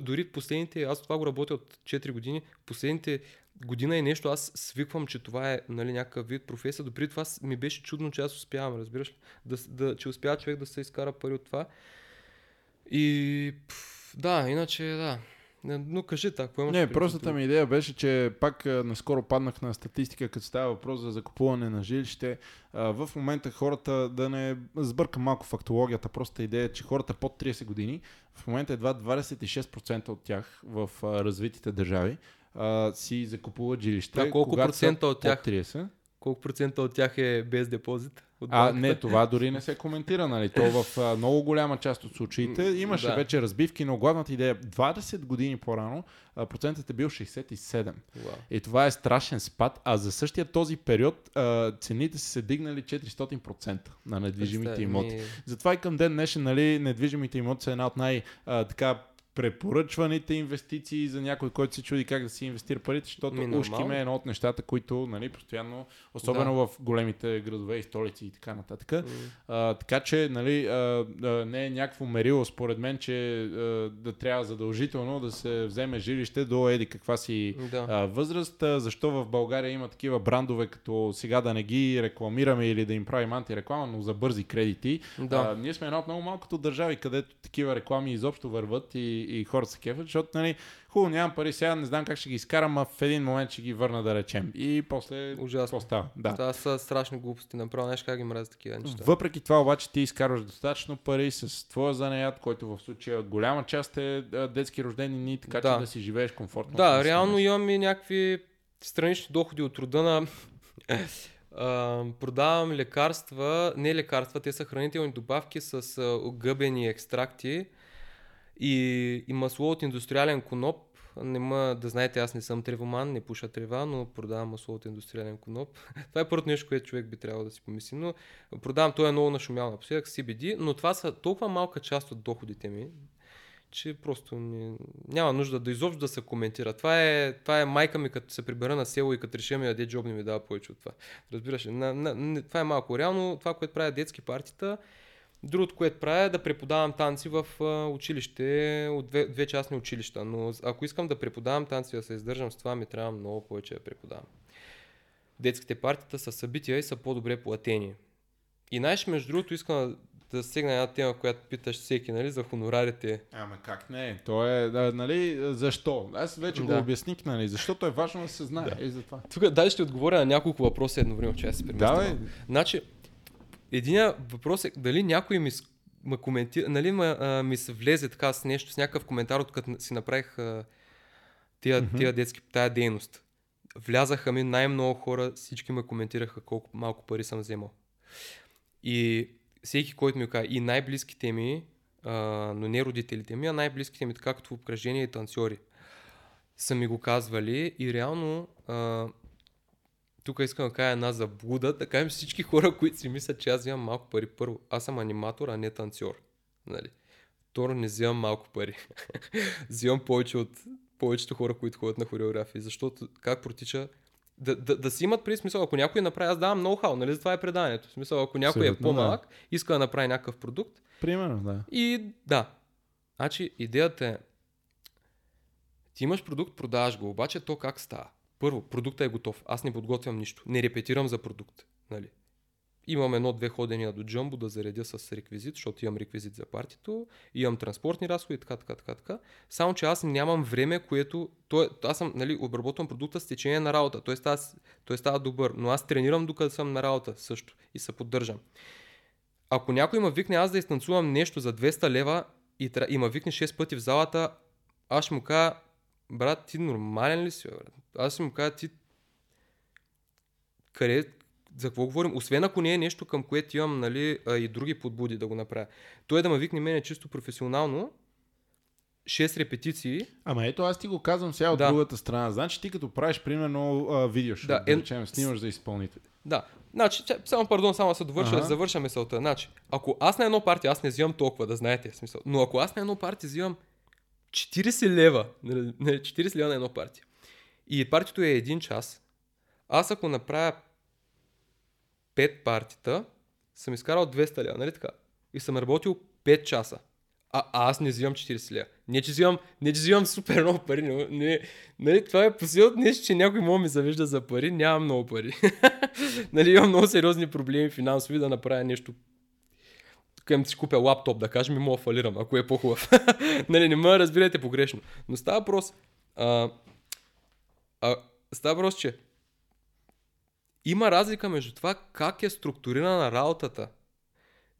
дори последните, аз това го работя от 4 години, последните година и нещо, аз свиквам, че това е нали, някакъв вид професия. Допреди това ми беше чудно, че аз успявам, разбираш, да, да, че успява човек да се изкара пари от това. И пф, да, иначе да. Но кажи така, Не, простата ми идея беше, че пак наскоро паднах на статистика, като става въпрос за закупуване на жилище. В момента хората, да не сбъркам малко фактологията, простата идея е, че хората под 30 години, в момента едва 26% от тях в развитите държави си закупуват жилище. А колко процента от тях? 30? Колко процента от тях е без депозит? а, не, това дори не се [laughs] коментира, нали? То в а, много голяма част от случаите имаше да. вече разбивки, но главната идея 20 години по-рано а, процентът е бил 67. Wow. И това е страшен спад, а за същия този период а, цените са се дигнали 400% на недвижимите имоти. Затова и към ден днешен, нали, недвижимите имоти са една от най- а, така препоръчваните инвестиции за някой, който се чуди как да си инвестира парите, защото Ми, ушки ме е едно от нещата, които нали, постоянно, особено да. в големите градове и столици и така нататък. Mm. А, така че нали, а, а, не е някакво мерило според мен, че а, да трябва задължително да се вземе жилище до еди каква си да. а, възраст. А, защо в България има такива брандове, като сега да не ги рекламираме или да им правим антиреклама, но за бързи кредити. Да. А, ние сме една от много малкото държави, където такива реклами изобщо върват и и хората се кефят, защото, нали, хубаво, нямам пари сега, не знам как ще ги изкарам, а в един момент ще ги върна да речем. И после Ужасно. става? Да. Това са страшни глупости, направо нещо как ги мразят такива неща. Въпреки това обаче ти изкарваш достатъчно пари с твоя занаят, който в случая голяма част е детски рождени дни, така да. че да си живееш комфортно. Да, реално имам и някакви странични доходи от труда на [laughs] Uh, продавам лекарства, не лекарства, те са хранителни добавки с uh, гъбени екстракти, и, и масло от индустриален коноп. Нема да знаете, аз не съм тревоман, не пуша трева, но продавам масло от индустриален коноп. [laughs] това е първото нещо, което човек би трябвало да си помисли. Но продавам, той е много нашумял напоследък, CBD, но това са толкова малка част от доходите ми, че просто не, няма нужда да изобщо да се коментира. Това е, това е майка ми, като се прибера на село и като решим ми даде джоб, не ми дава повече от това. Разбираш ли? На, на, това е малко. Реално това, което правят детски партита, Другото, което правя е да преподавам танци в училище, от две, две частни училища. Но ако искам да преподавам танци, да се издържам с това, ми трябва много повече да преподавам. Детските партита са събития и са по-добре платени. И най между другото, искам да стигна една тема, която питаш всеки, нали, за хонорарите. Ама как не? То е, да, нали, защо? Аз вече да. го обясних, нали, защото е важно да се знае. Да. И затова. Тук дай ще отговоря на няколко въпроса едновременно, че аз се Давай. Значи, Единия въпрос е дали някой ми ма коментира, нали ма, а, ми се влезе така с нещо, с някакъв коментар, от като си направих а, тия, mm-hmm. тия детски, тая дейност. Влязаха ми най-много хора, всички ме коментираха колко малко пари съм вземал. И всеки, който ми каза, и най-близките ми, а, но не родителите ми, а най-близките ми, така като в обкръжение и танцори, са ми го казвали и реално а, тук искам да кажа една заблуда, да кажем всички хора, които си мислят, че аз взимам малко пари. Първо, аз съм аниматор, а не танцор. Нали? Второ, не взимам малко пари. [laughs] взимам повече от повечето хора, които ходят на хореографии. Защото как протича да, да, да си имат при смисъл, ако някой направи, аз давам ноу-хау, нали? Това е преданието. В смисъл, ако някой е Абсолютно, е по-малък, да. иска да направи някакъв продукт. Примерно, да. И да. Значи, идеята е, ти имаш продукт, продаваш го, обаче то как става? Първо, продуктът е готов. Аз не подготвям нищо. Не репетирам за продукт. Нали? Имам едно-две ходения до джамбо да заредя с реквизит, защото имам реквизит за партито, имам транспортни разходи, така, така, така, така. Само, че аз нямам време, което... То е, аз съм, нали, обработвам продукта с течение на работа, т.е. аз, той става добър, но аз тренирам докато съм на работа също и се поддържам. Ако някой има викне аз да изтанцувам нещо за 200 лева и, и ма викне 6 пъти в залата, аз му кажа, брат, ти нормален ли си, брат? Аз ще му кажа, ти къде, за какво говорим? Освен ако не е нещо, към което имам нали, и други подбуди да го направя. Той да ме викне мене чисто професионално, 6 репетиции. Ама ето аз ти го казвам сега от да. другата страна. Значи ти като правиш примерно а, видео, да, да е... речем, снимаш за изпълнители. Да. Значи, само пардон, само се довърша, ага. завърша мисълта. Значи, ако аз на едно парти, аз не взимам толкова, да знаете, смисъл. Но ако аз на едно парти взимам 40 лева, 40 нали, лева на едно парти. И партито е един час. Аз ако направя 5 партита, съм изкарал 200 лева, нали така? И съм работил 5 часа. А, а аз не взимам 40 лева. Не, че взимам, не, че взимам супер много пари. Не, не, нали, това е посилът нещо, че някой мога ми завижда за пари. Нямам много пари. [laughs] нали, имам много сериозни проблеми финансови да направя нещо Към си купя лаптоп, да кажем, и мога фалирам, ако е по-хубав. [laughs] нали, не ме разбирайте погрешно. Но става въпрос, а, а, става въпрос, че има разлика между това как е структурирана работата.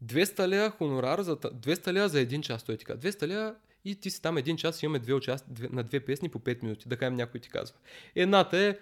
200 лея хонорар за, 200 лея за един час, той ти казва. 200 лея и ти си там един час, имаме две участ... на две песни по 5 минути, да кажем някой ти казва. Едната е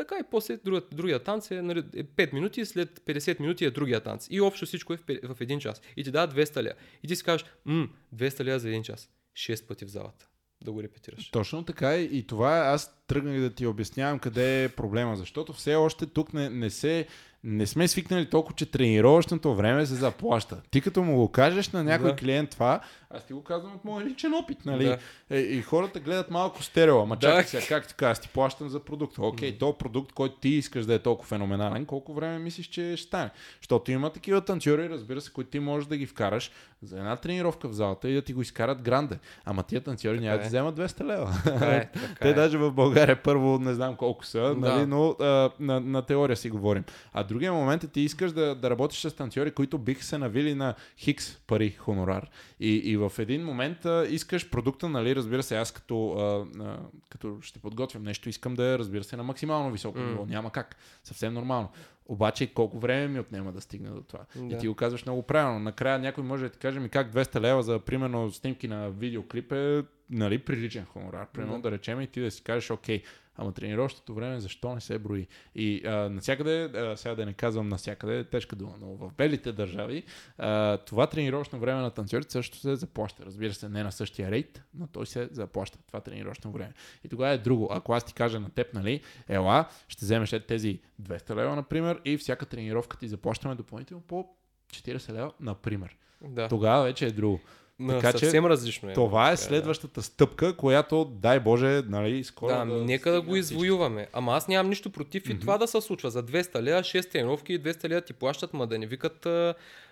така и после другия, другия танц е, нали, 5 е минути, след 50 минути е другия танц. И общо всичко е в, в един час. И ти дава 200 лея. И ти си кажеш, м, 200 лея за един час. 6 пъти в залата да го репетираш. Точно така и това аз тръгнах да ти обяснявам къде е проблема, защото все още тук не, не се не сме свикнали толкова, че тренировъчното време се заплаща. Ти като му го кажеш на някой да. клиент това, аз ти го казвам от моя личен опит, нали? Да. Е, и хората гледат малко стерео, ама да. чакай сега, как така, аз ти плащам за продукт. Окей, mm. то продукт, който ти искаш да е толкова феноменален, колко време мислиш, че ще стане? Защото има такива танцори, разбира се, които ти можеш да ги вкараш за една тренировка в залата и да ти го изкарат гранде. Ама тия танцори няма е. да вземат 200 лева. Така е, [laughs] така Те е. даже в България първо не знам колко са, да. нали, но а, на, на теория си говорим. А другия момент е ти искаш да, да работиш с танцори, които биха се навили на хикс пари хонорар. И, и в един момент а, искаш продукта, нали, разбира се, аз като, а, а, като ще подготвям нещо, искам да е, разбира се, на максимално високо mm. ниво. Няма как. Съвсем нормално. Обаче колко време ми отнема да стигна до това. Да. И ти го казваш много правилно. Накрая някой може да ти каже ми как 200 лева за примерно снимки на видеоклип е нали, приличен хонорар. Примерно да. да речем и ти да си кажеш, окей, Ама тренировъчното време защо не се брои? И а, навсякъде, а, сега да не казвам навсякъде, е тежка дума, но в белите държави а, това тренировъчно време на танцорите също се заплаща. Разбира се, не на същия рейт, но той се заплаща. Това тренировъчно време. И тогава е друго. Ако аз ти кажа на теб, нали, ела, ще вземеш тези 200 лева, например, и всяка тренировка ти заплащаме допълнително по 40 лева, например. Да. Тогава вече е друго. Но така, съвсем че, различно е. Това е следващата да. стъпка, която, дай Боже, нали, скоро. Да, да нека да го извоюваме. Ама аз нямам нищо против mm-hmm. и това да се случва. За 200 лея, 6 тренировки и 200 лея ти плащат, ма да не викат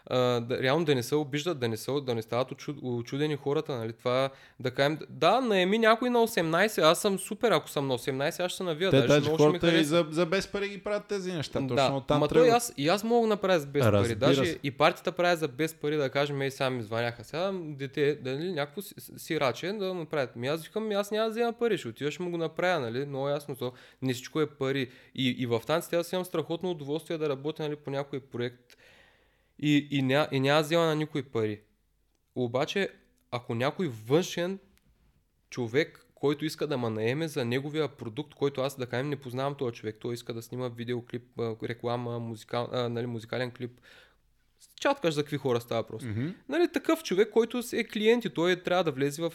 а, да, реално да не се обиждат, да не, са, да не стават очудени хората. Нали? Това, да кажем, да, наеми някой на 18, аз съм супер, ако съм на 18, аз ще се навия. Те, даже хората и за, за без пари ги правят тези неща. Точно да, оттам ма той аз, и аз мога да направя за без Разбира пари. Даже се. и партията прави за без пари, да кажем, ей, сега ми звъняха. Сега дете, дали, някакво си, раче да направят. Ми аз викам, аз няма да взема пари, ще отиваш му го направя, нали? Много ясно, то не всичко е пари. И, и в танците аз имам страхотно удоволствие да работя нали, по някой проект и, и, ня, и няма взема на никой пари. Обаче, ако някой външен човек, който иска да ме наеме за неговия продукт, който аз да кажем не познавам този човек, той иска да снима видеоклип, реклама, музикал, а, нали, музикален клип, чаткаш за какви хора става просто. Mm-hmm. Нали, такъв човек, който е клиент и той трябва да влезе в,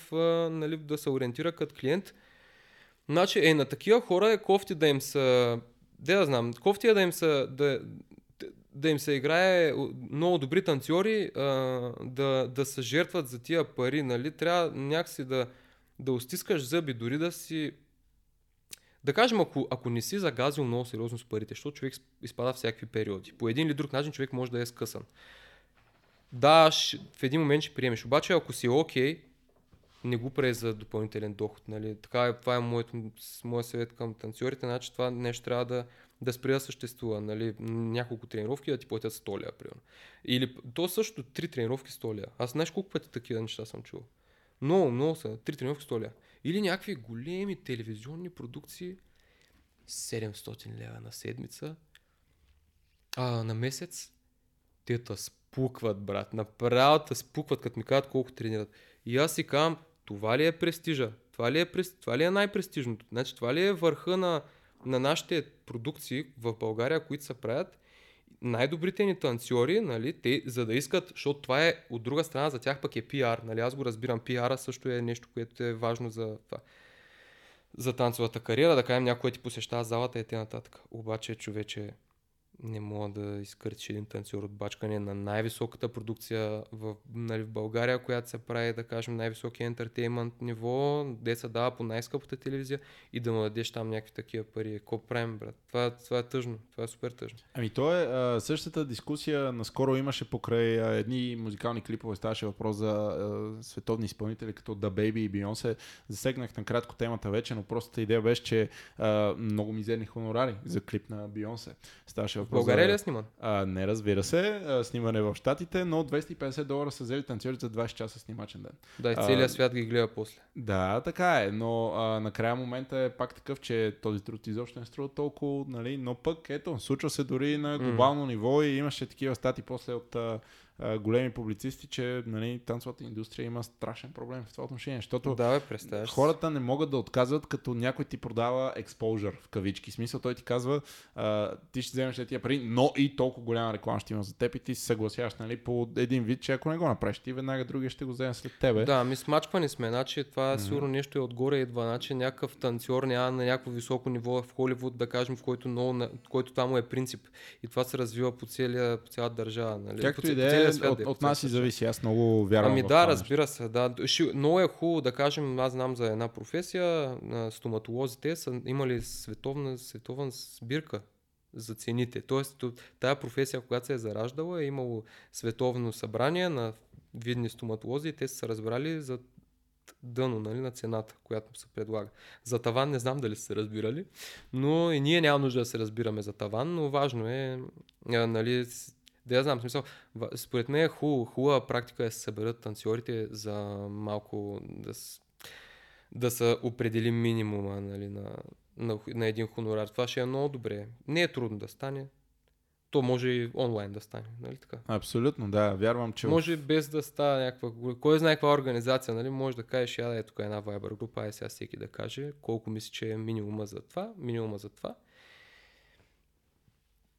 нали, да се ориентира като клиент. Значи, е, на такива хора е кофти да им са, де да знам, кофти е да им са, да, да им се играе много добри танцори, а, да, да се жертват за тия пари, нали? Трябва някакси да, да устискаш зъби, дори да си... Да кажем, ако, ако не си загазил много сериозно с парите, защото човек изпада всякакви периоди. По един или друг начин човек може да е скъсан. Да, в един момент ще приемеш. Обаче, ако си окей, okay, не го прави за допълнителен доход. Нали? Така, е, това е моят, моят съвет към танцорите. Значи това нещо трябва да, да спре да съществува. Нали, няколко тренировки да ти платят 100 лева, примерно. Или то също три тренировки 100 лева. Аз знаеш колко пъти такива неща съм чувал. Много, много са. Три тренировки 100 лева. Или някакви големи телевизионни продукции 700 лева на седмица. А на месец те те спукват, брат. Направо те спукват, като ми казват колко тренират. И аз си казвам, това ли е престижа? Това ли е, това ли е най-престижното? Значи това ли е върха на, на нашите продукции в България, които се правят, най-добрите ни танцори, нали, те, за да искат, защото това е от друга страна за тях пък е пиар, нали, аз го разбирам, пиара също е нещо, което е важно за това за танцовата кариера, да кажем някой ти посещава залата и т.н. Обаче човече не мога да изкърчи един танцор от бачкане на най-високата продукция в, нали, в България, която се прави, да кажем, най-високи ентертеймент ниво, де се дава по най-скъпата телевизия и да му дадеш там някакви такива пари. Какво правим, брат? Това, това е тъжно. Това е супер тъжно. Ами то е а, същата дискусия наскоро имаше покрай а, едни музикални клипове, ставаше въпрос за а, световни изпълнители като The Baby и Beyoncé. Засегнах на кратко темата вече, но простата идея беше, че а, много мизерни хонорари за клип на Beyoncé. Ставаше В България ли е сниман? А, не, разбира се. А, снимане в Штатите, но 250 долара са взели танцорите за 20 часа снимачен ден. Да, и целият а, свят ги гледа после. Да, така е, но а, накрая момента е пак такъв, че този труд изобщо не струва толкова, нали, но пък ето, случва се дори на глобално mm. ниво и имаше такива стати после от а, големи публицисти, че нали, танцовата индустрия има страшен проблем в това отношение, защото да, бе, хората не могат да отказват, като някой ти продава exposure в кавички. В смисъл той ти казва, а, ти ще вземеш тия пари, но и толкова голяма реклама ще има за теб и ти се съгласяваш нали, по един вид, че ако не го направиш, ти веднага другия ще го вземе след тебе. Да, ми смачквани сме, значи това mm-hmm. сигурно нещо е отгоре идва, значи някакъв танцор няма на някакво високо ниво в Холивуд, да кажем, в който, много, който там му е принцип. И това се развива по, целия, по цялата държава. Нали? Както и да е, от, от нас и зависи. Аз много вярвам. Ами да, разбира се. Да. Много е хубаво да кажем, аз знам за една професия, стоматолозите са имали световна, световна сбирка за цените. Тоест, тая професия, когато се е зараждала, е имало световно събрание на видни стоматолози и те са се разбрали за дъно нали, на цената, която се предлага. За таван не знам дали са се разбирали, но и ние няма нужда да се разбираме за таван, но важно е нали, да я знам, смисъл, според мен е хубава, хубава практика е да се съберат танцорите за малко да, да се определи минимума нали, на, на, на един хонорар. Това ще е много добре. Не е трудно да стане. То може и онлайн да стане, нали така? Абсолютно, да. Вярвам, че... Може без да става някаква... Кой знае каква организация, нали? Може да кажеш, я е тук една Viber група, е сега всеки да каже колко мисли, че е минимума за това, минимума за това.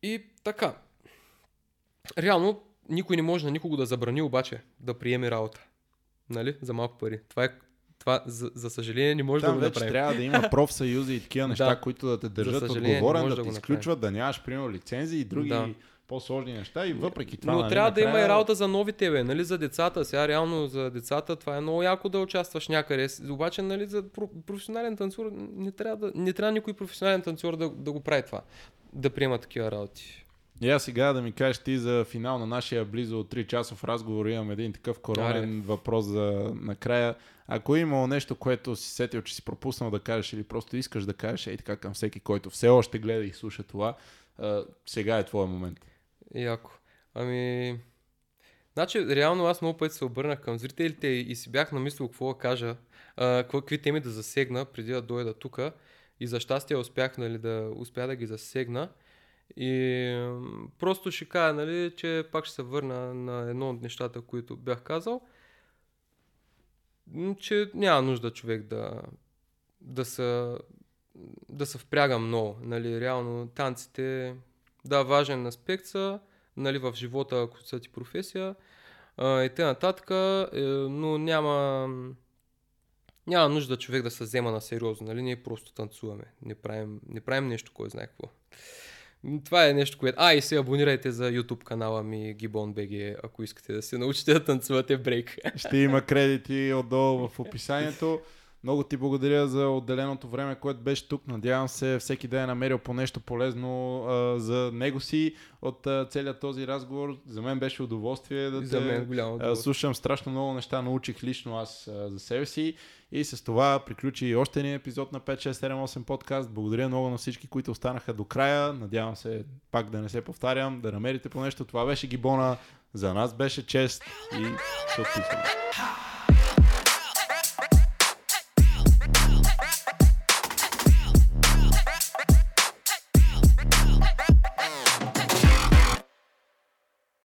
И така, реално никой не може на никого да забрани обаче да приеме работа. Нали? За малко пари. Това е това, за, за съжаление, не може Там да го вече трябва да има профсъюзи и такива [laughs] неща, да. които да те държат отговорен, да, да те изключват, да нямаш, примерно, лицензии и други да. по-сложни неща и въпреки това. Но нали, трябва накрая... да има и работа за новите, бе, нали, за децата. Сега реално за децата това е много яко да участваш някъде. Обаче, нали, за професионален танцор не трябва, да, не трябва никой професионален танцор да, да го прави това. Да приема такива работи. И аз сега да ми кажеш ти за финал на нашия близо 3 часов разговор, имам един такъв коронен Аре. въпрос за накрая. Ако е имало нещо, което си сетил, че си пропуснал да кажеш или просто искаш да кажеш, ей така към всеки, който все още гледа и слуша това, а, сега е твоя момент. Яко. Ами... Значи, реално аз много пъти се обърнах към зрителите и, и си бях намислил какво да кажа, а, какви теми да засегна преди да дойда тук. И за щастие успях нали, да, успя да ги засегна. И просто ще кажа, нали, че пак ще се върна на едно от нещата, които бях казал, че няма нужда човек да, да се да се впряга много. Нали, реално танците, да, важен аспект са нали, в живота, ако са ти професия а, и т.н. е, но няма няма нужда човек да се взема на сериозно, нали? Ние просто танцуваме. Не правим, не правим нещо, кой знае какво. Това е нещо, което... А, и се абонирайте за YouTube канала ми GibonBG, ако искате да се научите да танцувате брейк. Ще има кредити отдолу в описанието. Много ти благодаря за отделеното време, което беше тук. Надявам се всеки да е намерил по нещо полезно а, за него си от а, целият този разговор. За мен беше удоволствие да за те мен удоволствие. слушам. Страшно много неща научих лично аз а, за себе си. И с това приключи още един епизод на 5678 подкаст. Благодаря много на всички, които останаха до края. Надявам се пак да не се повтарям, да намерите по нещо. Това беше Гибона. За нас беше чест и се отписваме.